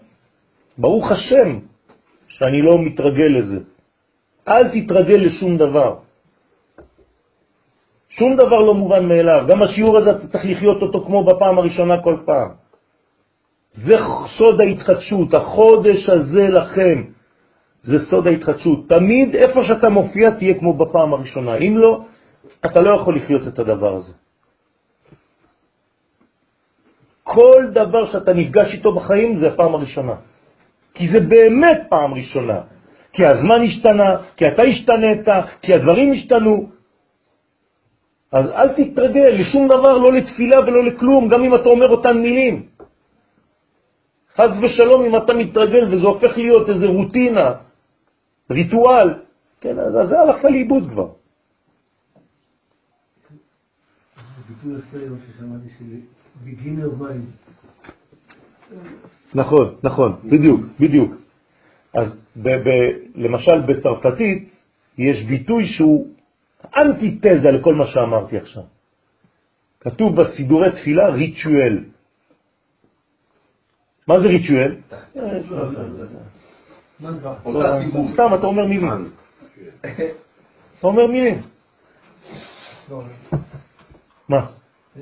ברוך השם שאני לא מתרגל לזה. אל תתרגל לשום דבר. שום דבר לא מובן מאליו. גם השיעור הזה אתה צריך לחיות אותו כמו בפעם הראשונה כל פעם. זה סוד ההתחדשות, החודש הזה לכם. זה סוד ההתחדשות. תמיד איפה שאתה מופיע תהיה כמו בפעם הראשונה. אם לא, אתה לא יכול לחיות את הדבר הזה. כל דבר שאתה נפגש איתו בחיים זה הפעם הראשונה. כי זה באמת פעם ראשונה. כי הזמן השתנה, כי אתה השתנית, כי הדברים השתנו. אז אל תתרגל לשום דבר, לא לתפילה ולא לכלום, גם אם אתה אומר אותן מילים. חז ושלום אם אתה מתרגל וזה הופך להיות איזה רוטינה, ריטואל, כן, אז זה הלכת לאיבוד כבר. נכון, נכון, בדיוק, בדיוק. אז למשל בצרפתית יש ביטוי שהוא אנטיתזה לכל מה שאמרתי עכשיו. כתוב בסידורי תפילה ריטואל. מה זה ריטואל? סתם, אתה אומר מילים. אתה אומר מילים. מה?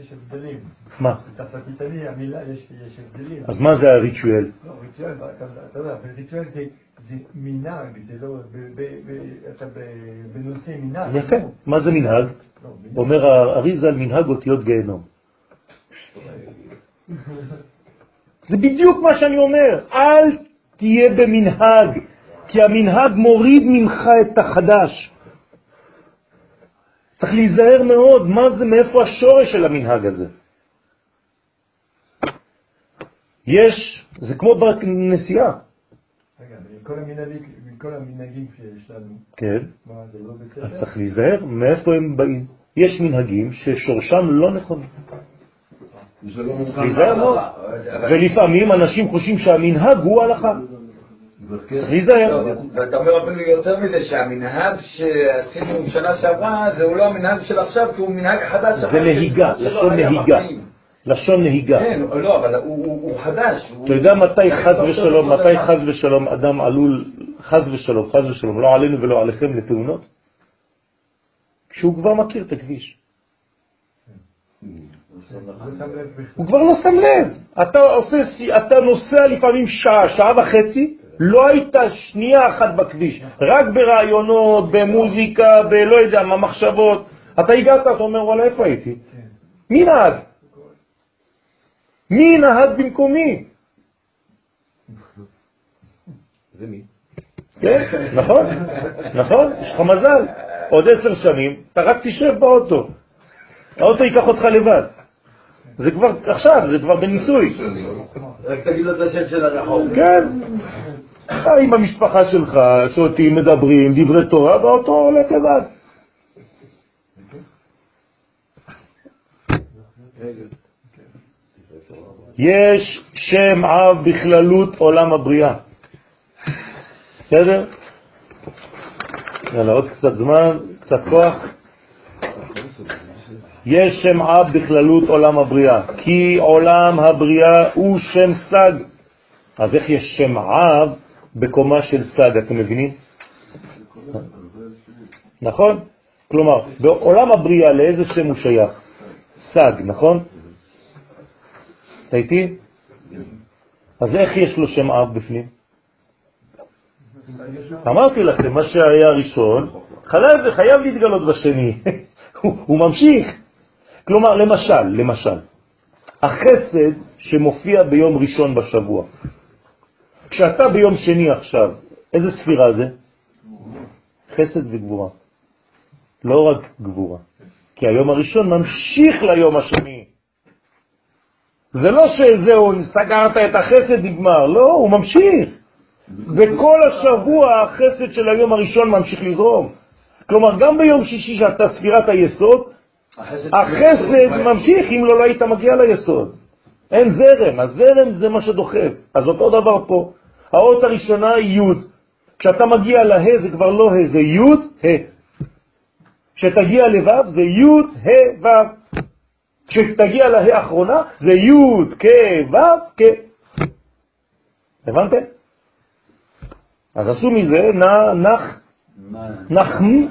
יש הבדלים. מה? בצרפתית המילה יש הבדלים. אז מה זה הריטואל? לא, ריטואל, אתה יודע, ריטואל זה זה מנהג, זה לא, אתה בנושא מנהג. יפה. מה זה מנהג? לא, מנהג. אומר האריזה על מנהג אותיות גיהנום. זה בדיוק מה שאני אומר, אל תהיה במנהג, כי המנהג מוריד ממך את החדש. צריך להיזהר מאוד, מה זה, מאיפה השורש של המנהג הזה. יש, זה כמו בנסיעה, רגע, מכל המנהגים, מכל המנהגים שיש לנו, כן, מה, זה לא אז בסדר? צריך להיזהר מאיפה הם באים. יש מנהגים ששורשם לא נכון. זה לא מוכן להיזהר מאוד. ולפעמים אנשים חושבים שהמנהג הוא הלכה. צריך להיזהר. ואתה אומר אפילו יותר מזה, שהמנהג שעשינו שנה שעברה, זהו לא המנהג של עכשיו, כי הוא מנהג חדש. זה נהיגה, לשון נהיגה. לשון נהיגה. כן, לא, אבל הוא- הוא הוא חדש. הוא- אתה יודע מתי חז הוא- ושלום, הוא- מתי חז ושלום אדם עלול, חז ושלום, חז ושלום, לא עלינו ולא עליכם לתאונות? כשהוא כבר מכיר את הכביש. הוא כבר לא שם לב. אתה נוסע לפעמים שעה, שעה וחצי, לא היית שנייה אחת בכביש, רק ברעיונות, במוזיקה, בלא יודע מה, מחשבות. אתה הגעת, אתה אומר, וואלה, איפה הייתי? מי נהג? מי נהג במקומי? זה מי? כן, נכון, נכון, יש לך מזל. עוד עשר שנים, אתה רק תשב באוטו. האוטו ייקח אותך לבד. זה כבר עכשיו, זה כבר בניסוי. רק תגיד לו את השם של הרחוב. כן. אתה עם המשפחה שלך, שותים, מדברים, דברי תורה, והאוטו הולך לבד. יש שם אב בכללות עולם הבריאה. בסדר? יאללה, עוד קצת זמן, קצת כוח. יש שם אב בכללות עולם הבריאה, כי עולם הבריאה הוא שם סג. אז איך יש שם אב בקומה של סג, אתם מבינים? נכון? כלומר, בעולם הבריאה לאיזה שם הוא שייך? סג, נכון? אתה איתי? אז איך יש לו שם אב בפנים? אמרתי לכם, מה שהיה ראשון, חייב, להתגלות בשני. הוא ממשיך. כלומר, למשל, למשל, החסד שמופיע ביום ראשון בשבוע. כשאתה ביום שני עכשיו, איזה ספירה זה? חסד וגבורה. לא רק גבורה. כי היום הראשון ממשיך ליום השני. זה לא שזהו, סגרת את החסד, נגמר. לא, הוא ממשיך. וכל השבוע החסד של היום הראשון ממשיך לזרום. כלומר, גם ביום שישי שאתה ספירת היסוד, החסד ממשיך, אם לא, לא היית מגיע ליסוד. אין זרם, הזרם זה מה שדוחף. אז אותו דבר פה. האות הראשונה היא י'. כשאתה מגיע לה' זה כבר לא ה', זה י', ה'. כשתגיע לו' זה י', ה', ו'. כשתגיע לה' האחרונה זה י', כ', ו', כ'. הבנתם? אז עשו מזה נח? נחם,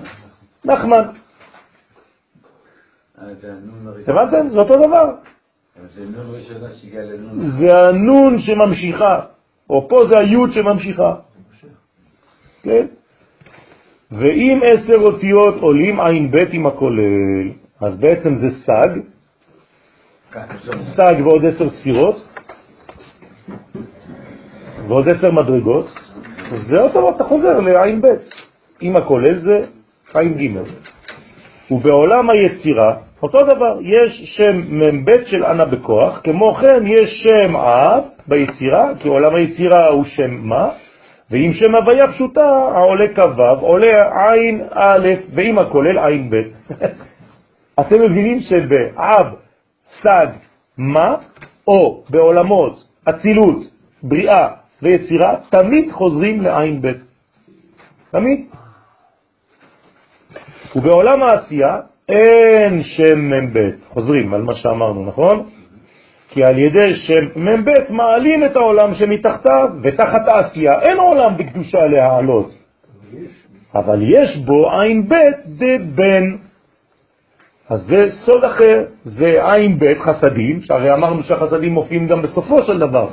נחמן. אה, הראשון. הבנתם? זה אותו דבר. זה נון ראשונה שהגיעה לנון. זה הנון שממשיכה, או פה זה היוד שממשיכה. כן? ואם עשר אותיות עולים עין ב' עם הכולל, אז בעצם זה סג, סג ועוד עשר ספירות, ועוד עשר מדרגות, זה אותו, אתה חוזר לעין ב'. עם הכולל זה עין ג'. ובעולם היצירה, אותו דבר, יש שם מ"ב של ענה בכוח, כמו כן יש שם אב ביצירה, כי עולם היצירה הוא שם מה, ועם שם הוויה פשוטה, העולה כ"ו, עולה עין א', ועם הכולל עין ב'. אתם מבינים שבאב, סג, מה, או בעולמות אצילות, בריאה ויצירה, תמיד חוזרים לעין ב'. תמיד. ובעולם העשייה אין שם מ"ב. חוזרים על מה שאמרנו, נכון? כי על ידי שם מ"ב מעלים את העולם שמתחתיו, ותחת העשייה אין עולם בקדושה להעלות. אבל יש בו עין ב' דבן. אז זה סוד אחר, זה עין בית חסדים, שהרי אמרנו שהחסדים מופיעים גם בסופו של דבר.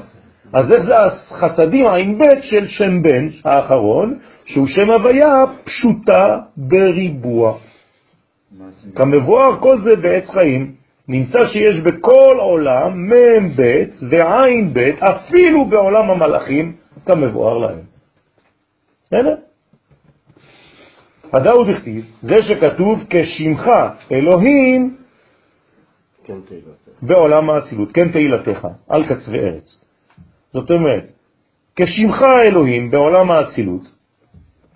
אז איך זה החסדים, עין בית של שם בן האחרון, שהוא שם הוויה פשוטה בריבוע. כמבואר כל זה בעץ חיים, נמצא שיש בכל עולם מם בית ועין בית, אפילו בעולם המלאכים, כמבואר להם. בסדר? הדאו דכתיב, זה שכתוב כשמך אלוהים כן. בעולם האצילות, כן תהילתך, על קצווי ארץ. זאת אומרת, כשמך אלוהים בעולם האצילות,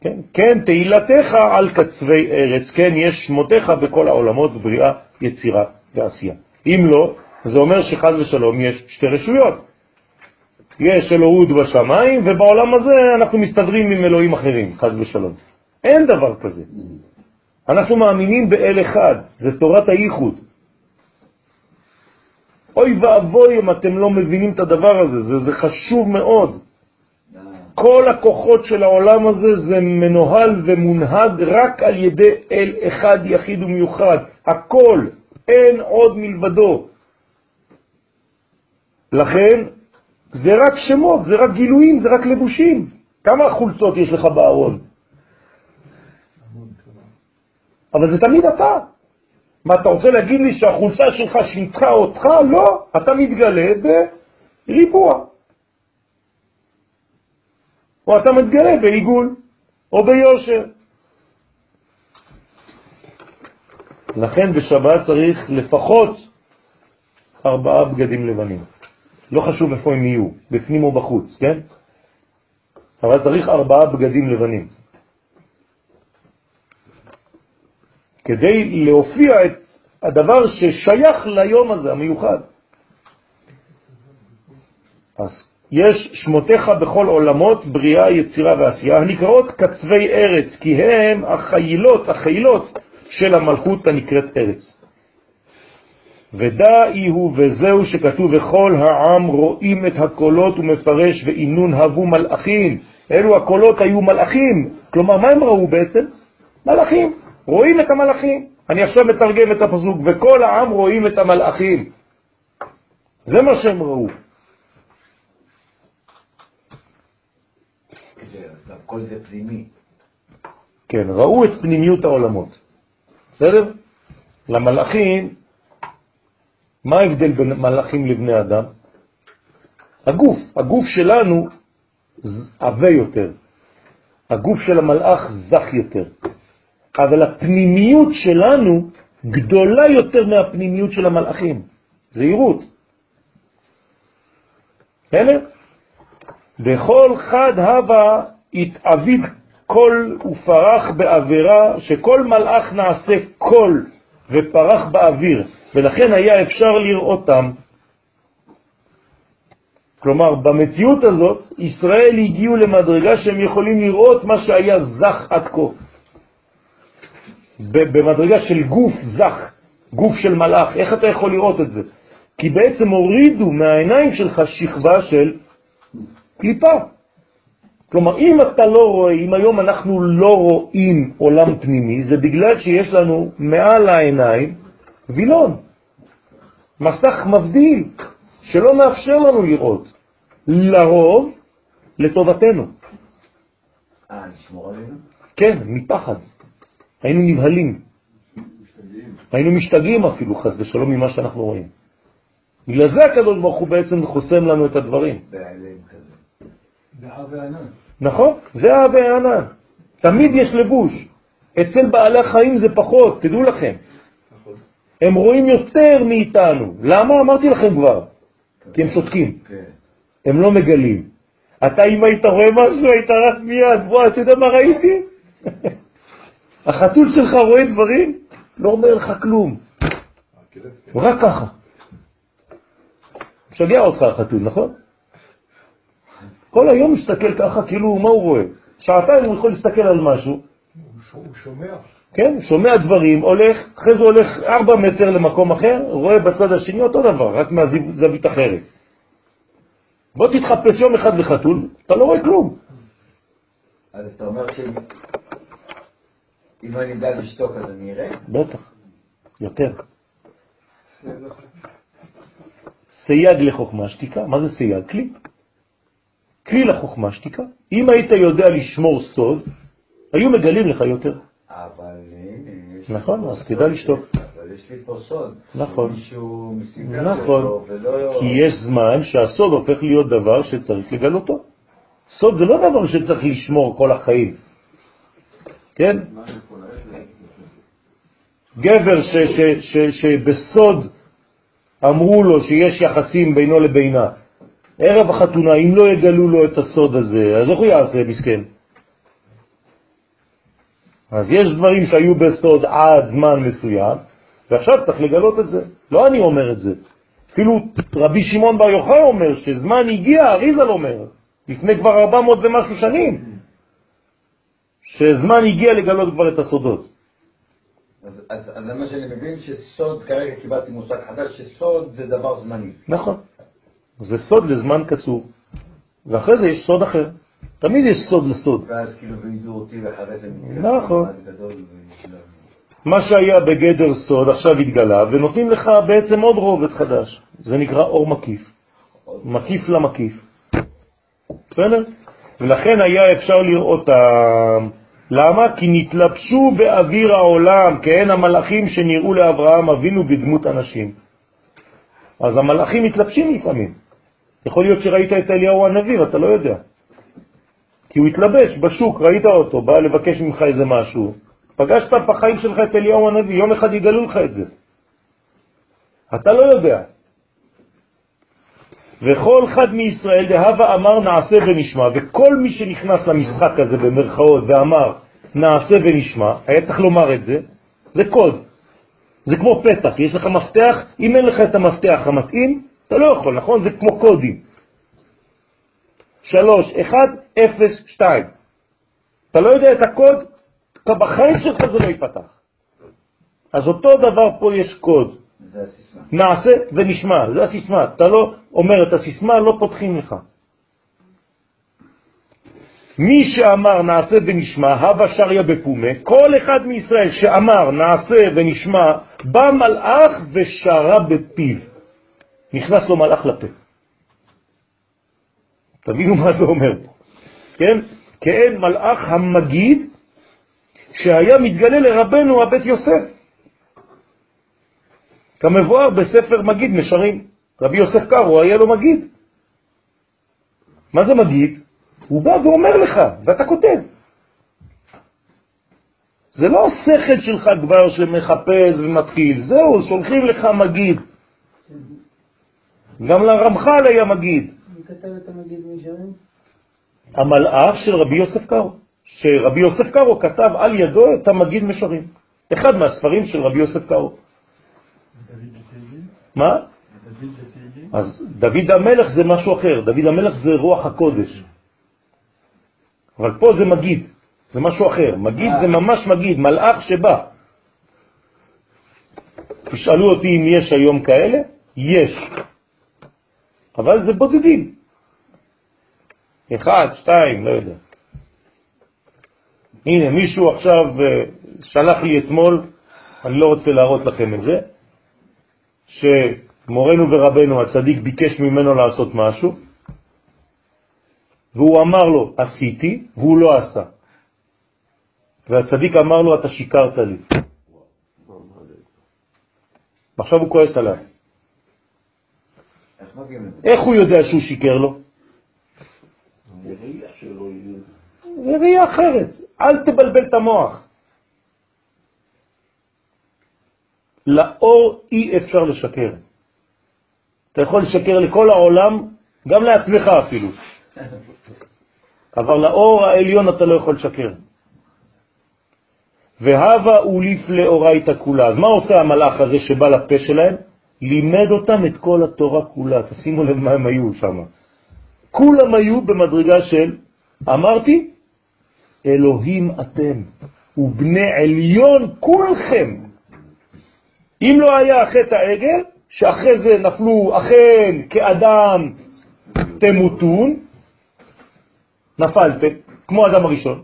כן, כן תהילתך על קצווי ארץ, כן יש שמותיך בכל העולמות, בריאה, יצירה ועשייה. אם לא, זה אומר שחז ושלום יש שתי רשויות. יש אלוהות בשמיים, ובעולם הזה אנחנו מסתדרים עם אלוהים אחרים, חז ושלום. אין דבר כזה. אנחנו מאמינים באל אחד, זה תורת הייחוד. אוי ואבוי אם אתם לא מבינים את הדבר הזה, זה, זה חשוב מאוד. כל הכוחות של העולם הזה זה מנוהל ומונהג רק על ידי אל אחד יחיד ומיוחד. הכל, אין עוד מלבדו. לכן, זה רק שמות, זה רק גילויים, זה רק לבושים. כמה חולצות יש לך בארון? אבל זה תמיד אתה. מה, אתה רוצה להגיד לי שהחולצה שלך שינתה אותך? לא, אתה מתגלה בריבוע. או אתה מתגלה בעיגול, או ביושר. לכן בשבת צריך לפחות ארבעה בגדים לבנים. לא חשוב איפה הם יהיו, בפנים או בחוץ, כן? אבל צריך ארבעה בגדים לבנים. כדי להופיע את הדבר ששייך ליום הזה, המיוחד. אז יש שמותיך בכל עולמות, בריאה, יצירה ועשייה, הנקראות קצווי ארץ, כי הם החיילות, החיילות של המלכות הנקראת ארץ. ודאי הוא וזהו שכתוב וכל העם רואים את הקולות ומפרש ואינון הבו מלאכים. אלו הקולות היו מלאכים. כלומר, מה הם ראו בעצם? מלאכים. רואים את המלאכים. אני עכשיו מתרגם את הפסוק, וכל העם רואים את המלאכים. זה מה שהם ראו. כל זה פנימי. כן, ראו את פנימיות העולמות. בסדר? למלאכים, מה ההבדל בין מלאכים לבני אדם? הגוף, הגוף שלנו עבה יותר, הגוף של המלאך זך יותר, אבל הפנימיות שלנו גדולה יותר מהפנימיות של המלאכים. זהירות. בסדר? בכל חד הווה התעביד קול ופרח באווירה, שכל מלאך נעשה קול ופרח באוויר, ולכן היה אפשר לראותם. כלומר, במציאות הזאת, ישראל הגיעו למדרגה שהם יכולים לראות מה שהיה זך עד כה. במדרגה של גוף זך, גוף של מלאך, איך אתה יכול לראות את זה? כי בעצם הורידו מהעיניים שלך שכבה של קליפה. כלומר, אם אתה לא רואה, אם היום אנחנו לא רואים עולם פנימי, זה בגלל שיש לנו מעל העיניים וילון, מסך מבדיל, שלא מאפשר לנו לראות. לרוב, לטובתנו. אה, לשמור עלינו? כן, מפחד. היינו נבהלים. היינו משתגעים אפילו, חס ושלום, ממה שאנחנו רואים. בגלל זה הקדוש ברוך הוא בעצם חוסם לנו את הדברים. בהיעלם כזה. בהר וענן. נכון? זה האב הענן. תמיד יש לבוש. אצל בעלי החיים זה פחות, תדעו לכם. הם רואים יותר מאיתנו. למה? אמרתי לכם כבר. כי הם שותקים. כן. הם לא מגלים. אתה, אם היית רואה משהו, היית רץ מיד. בוא, אתה יודע מה ראיתי? החתול שלך רואה דברים, לא אומר לך כלום. הוא רק ככה. משגע אותך החתול, נכון? כל היום מסתכל ככה, כאילו, מה הוא רואה? שעתיים הוא יכול להסתכל על משהו, הוא שומע. כן, שומע דברים, הולך, אחרי זה הולך ארבע מטר למקום אחר, רואה בצד השני אותו דבר, רק מהזווית אחרת. בוא תתחפש יום אחד לחתול, אתה לא רואה כלום. אז אתה אומר שאם אם אני אדע לשתוק אז אני אראה? בטח. יותר. סייג לחוכמה שתיקה, מה זה סייג? כלי. כלי לחוכמה שתיקה. אם היית יודע לשמור סוד, היו מגלים לך יותר. אבל הנה. נכון, אז כדאי לשתוק. אבל יש לי פה סוד. נכון. מישהו נכון, ולא... כי יש זמן שהסוד הופך להיות דבר שצריך לגלותו. סוד זה לא דבר שצריך לשמור כל החיים. כן? גבר שבסוד אמרו לו שיש יחסים בינו לבינה, ערב החתונה, אם לא יגלו לו את הסוד הזה, אז איך הוא יעשה, מסכן? אז יש דברים שהיו בסוד עד זמן מסוים, ועכשיו צריך לגלות את זה. לא אני אומר את זה. אפילו רבי שמעון בר יוחאי אומר שזמן הגיע, אריזל אומר, לפני כבר 400 ומשהו שנים, שזמן הגיע לגלות כבר את הסודות. אז, אז, אז זה מה שאני מבין, שסוד, כרגע קיבלתי מושג חדש, שסוד זה דבר זמני. נכון. זה סוד לזמן קצור. ואחרי זה יש סוד אחר. תמיד יש סוד לסוד. ואז כאילו וידעו אותי ואחרי זה נכון. מה שהיה בגדר סוד עכשיו התגלה, ונותנים לך בעצם עוד רובד חדש. זה נקרא אור מקיף. מקיף למקיף. בסדר? ולכן היה אפשר לראותם. למה? כי נתלבשו באוויר העולם, כהן המלאכים שנראו לאברהם אבינו בדמות אנשים. אז המלאכים מתלבשים לפעמים. יכול להיות שראית את אליהו הנביא, אתה לא יודע. כי הוא התלבש בשוק, ראית אותו, בא לבקש ממך איזה משהו. פגשת בחיים שלך את אליהו הנביא, יום אחד יגלו לך את זה. אתה לא יודע. וכל אחד מישראל דהבה אמר נעשה ונשמע, וכל מי שנכנס למשחק הזה במרכאות ואמר נעשה ונשמע, היה צריך לומר את זה, זה קוד. זה כמו פתח, יש לך מפתח, אם אין לך את המפתח המתאים, אתה לא יכול, נכון? זה כמו קודים. שלוש, אחד, אפס, שתיים. אתה לא יודע את הקוד, אתה בחיים שלך זה לא ייפתח. אז אותו דבר פה יש קוד. נעשה ונשמע, זה הסיסמה. אתה לא אומר את הסיסמה, לא פותחים לך. מי שאמר נעשה ונשמע, הווה שריה בפומה, כל אחד מישראל שאמר נעשה ונשמע, בא מלאך ושרה בפיו. נכנס לו מלאך לפה. תבינו מה זה אומר פה. כן? כאין מלאך המגיד שהיה מתגלה לרבנו הבית יוסף. כמבואר בספר מגיד משרים. רבי יוסף קארו היה לו מגיד. מה זה מגיד? הוא בא ואומר לך, ואתה כותב. זה לא השכל שלך כבר שמחפש ומתחיל, זהו, שולחים לך מגיד. גם לרמח"ל היה מגיד. מי כתב את המגיד מישרים? המלאך של רבי יוסף קארו, שרבי יוסף קארו כתב על ידו את המגיד משרים. אחד מהספרים של רבי יוסף קארו. מה? אז דוד המלך זה משהו אחר, דוד המלך זה רוח הקודש. אבל פה זה מגיד, זה משהו אחר. מגיד זה ממש מגיד, מלאך שבא. תשאלו אותי אם יש היום כאלה? יש. אבל זה בודדים. אחד, שתיים, לא יודע. הנה, מישהו עכשיו אה, שלח לי אתמול, אני לא רוצה להראות לכם את זה, שמורנו ורבנו הצדיק ביקש ממנו לעשות משהו, והוא אמר לו, עשיתי, והוא לא עשה. והצדיק אמר לו, אתה שיקרת לי. ועכשיו הוא כועס עליו. איך הוא יודע שהוא שיקר לו? זה ראייה אחרת. אל תבלבל את המוח. לאור אי אפשר לשקר. אתה יכול לשקר לכל העולם, גם לעצמך אפילו. אבל לאור העליון אתה לא יכול לשקר. והווה אוליף לאורייתא כולה. אז מה עושה המלאך הזה שבא לפה שלהם? לימד אותם את כל התורה כולה. תשימו לב מה הם היו שם. כולם היו במדרגה של, אמרתי, אלוהים אתם, ובני עליון כולכם. אם לא היה חטא העגל, שאחרי זה נפלו אכן כאדם תמותון, נפלתם, כמו אדם הראשון,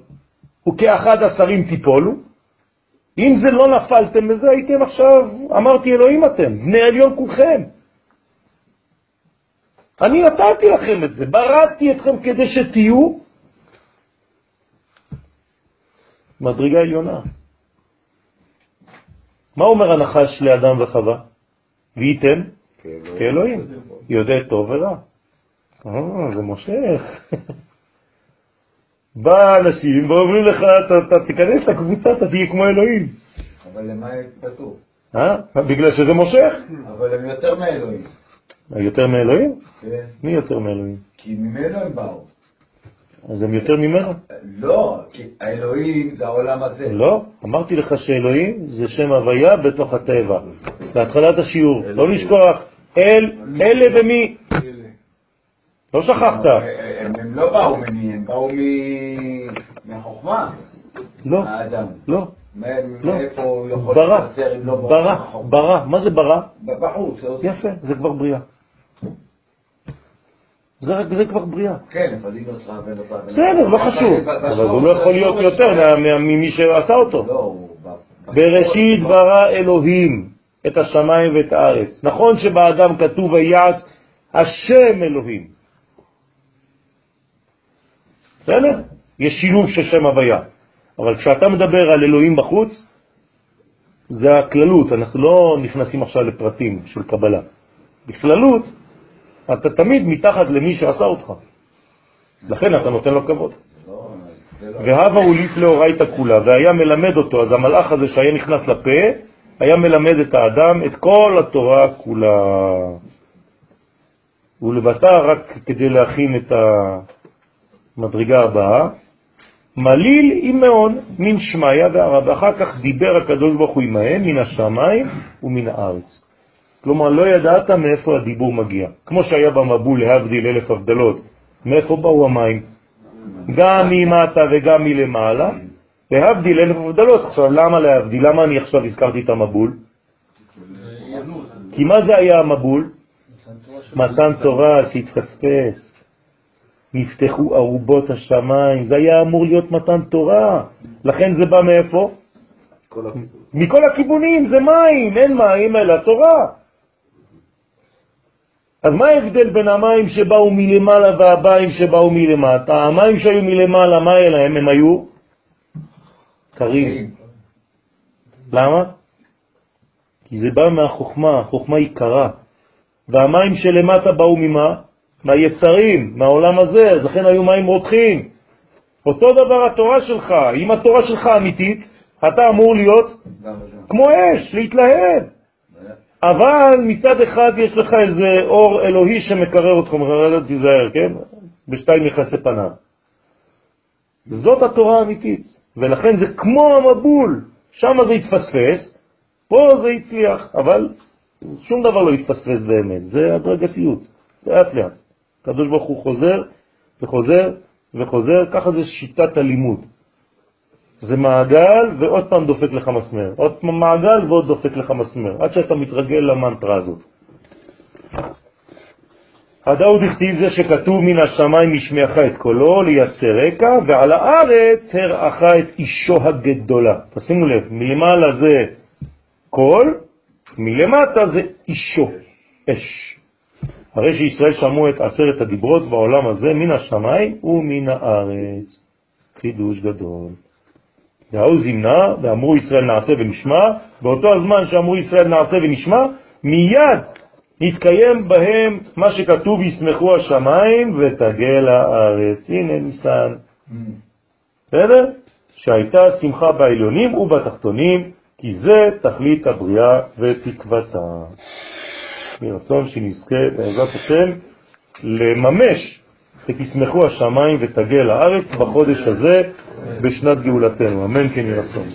וכאחד השרים תיפולו, אם זה לא נפלתם בזה, הייתם עכשיו, אמרתי אלוהים אתם, בני עליון כולכם. אני נתתי לכם את זה, בראתי אתכם כדי שתהיו מדרגה עליונה. מה אומר הנחש לאדם וחווה? וייתם כאלוהים, יודע טוב ורע. אה, זה מושך. בא אנשים ואומרים לך, אתה תיכנס לקבוצה, אתה תהיה כמו אלוהים. אבל למה כתוב? אה? בגלל שזה מושך? אבל הם יותר מאלוהים. יותר מאלוהים? כן. מי יותר מאלוהים? כי ממנו הם באו. אז הם יותר ממנו? לא, כי האלוהים זה העולם הזה. לא, אמרתי לך שאלוהים זה שם הוויה בתוך הטבע. בהתחלת השיעור, לא לשכוח, אל, אלה ומי. לא שכחת. הם הם לא באו ממי, הם באו מ- מהחוכמה. לא. לא, לא. מאיפה הוא יכול ברא, להתבצר אם לא ברא, מהחוכמה? ברא. מה זה ברא? בחוץ. יפה, זה כבר בריאה. זה רק- זה כבר בריאה. כן, אבל היא נוצרה ונוצרה. בסדר, לא חשוב. אבל הוא לא יכול להיות יותר ממי שעשה אותו. לא, בראשית ברא אלוהים את השמיים ואת הארץ. נכון שבאדם כתוב ויעש השם אלוהים. בסדר? יש שילוב של שם הוויה. אבל כשאתה מדבר על אלוהים בחוץ, זה הכללות, אנחנו לא נכנסים עכשיו לפרטים של קבלה. בכללות, אתה תמיד מתחת למי שעשה אותך. לכן אתה נותן לו כבוד. והווה הוא ליף לאורייתא כולה, והיה מלמד אותו, אז המלאך הזה שהיה נכנס לפה, היה מלמד את האדם את כל התורה כולה. הוא לבטא רק כדי להכין את המדרגה הבאה, מליל עם מאוד מן שמיה והרב, ואחר כך דיבר הקדוש ברוך הוא עמהם מן השמיים ומן הארץ. כלומר, לא ידעת מאיפה הדיבור מגיע. כמו שהיה במבול להבדיל אלף הבדלות, מאיפה באו המים? גם ממטה וגם מלמעלה, להבדיל אלף הבדלות. עכשיו, למה להבדיל? למה אני עכשיו הזכרתי את המבול? כי מה זה היה המבול? מתן תורה שהתפספס. נפתחו ארובות השמיים, זה היה אמור להיות מתן תורה. לכן זה בא מאיפה? מכל הכיוונים, זה מים, אין מים אלא תורה. אז מה ההבדל בין המים שבאו מלמעלה והמים שבאו מלמטה? המים שהיו מלמעלה, מה היה להם? הם היו קרים. למה? כי זה בא מהחוכמה, החוכמה היא קרה. והמים שלמטה באו ממה? מהיצרים, מהעולם הזה, אז לכן היו מים רותחים. אותו דבר התורה שלך, אם התורה שלך אמיתית, אתה אמור להיות. כמו אש, להתלהב. אבל מצד אחד יש לך איזה אור אלוהי שמקרר אותך, אומר, תיזהר, כן? בשתיים יחסי פניו. זאת התורה האמיתית, ולכן זה כמו המבול, שם זה התפספס, פה זה הצליח, אבל שום דבר לא התפספס באמת, זה הדרגתיות, לאט לאט. הקדוש ברוך הוא חוזר וחוזר וחוזר, ככה זה שיטת הלימוד. זה מעגל ועוד פעם דופק לך מסמר, עוד פעם מעגל ועוד דופק לך מסמר, עד שאתה מתרגל למנטרה הזאת. הדאוד הכתיב זה שכתוב מן השמיים משמיעך את קולו לייסר רקע, ועל הארץ הראך את אישו הגדולה. תשימו לב, מלמעלה זה קול, מלמטה זה אישו, אש. הרי שישראל שמעו את עשרת הדיברות בעולם הזה מן השמיים ומן הארץ. חידוש גדול. והאו זימנה, ואמרו ישראל נעשה ונשמע, באותו הזמן שאמרו ישראל נעשה ונשמע, מיד נתקיים בהם מה שכתוב, ישמחו השמיים ותגל הארץ. הנה ניסן. בסדר? שהייתה שמחה בעליונים ובתחתונים, כי זה תכלית הבריאה ותקוותה. מרצון שנזכה בעזרת השם לממש ותשמחו השמיים ותגל הארץ בחודש הזה בשנת גאולתנו. אמן כן ירצון.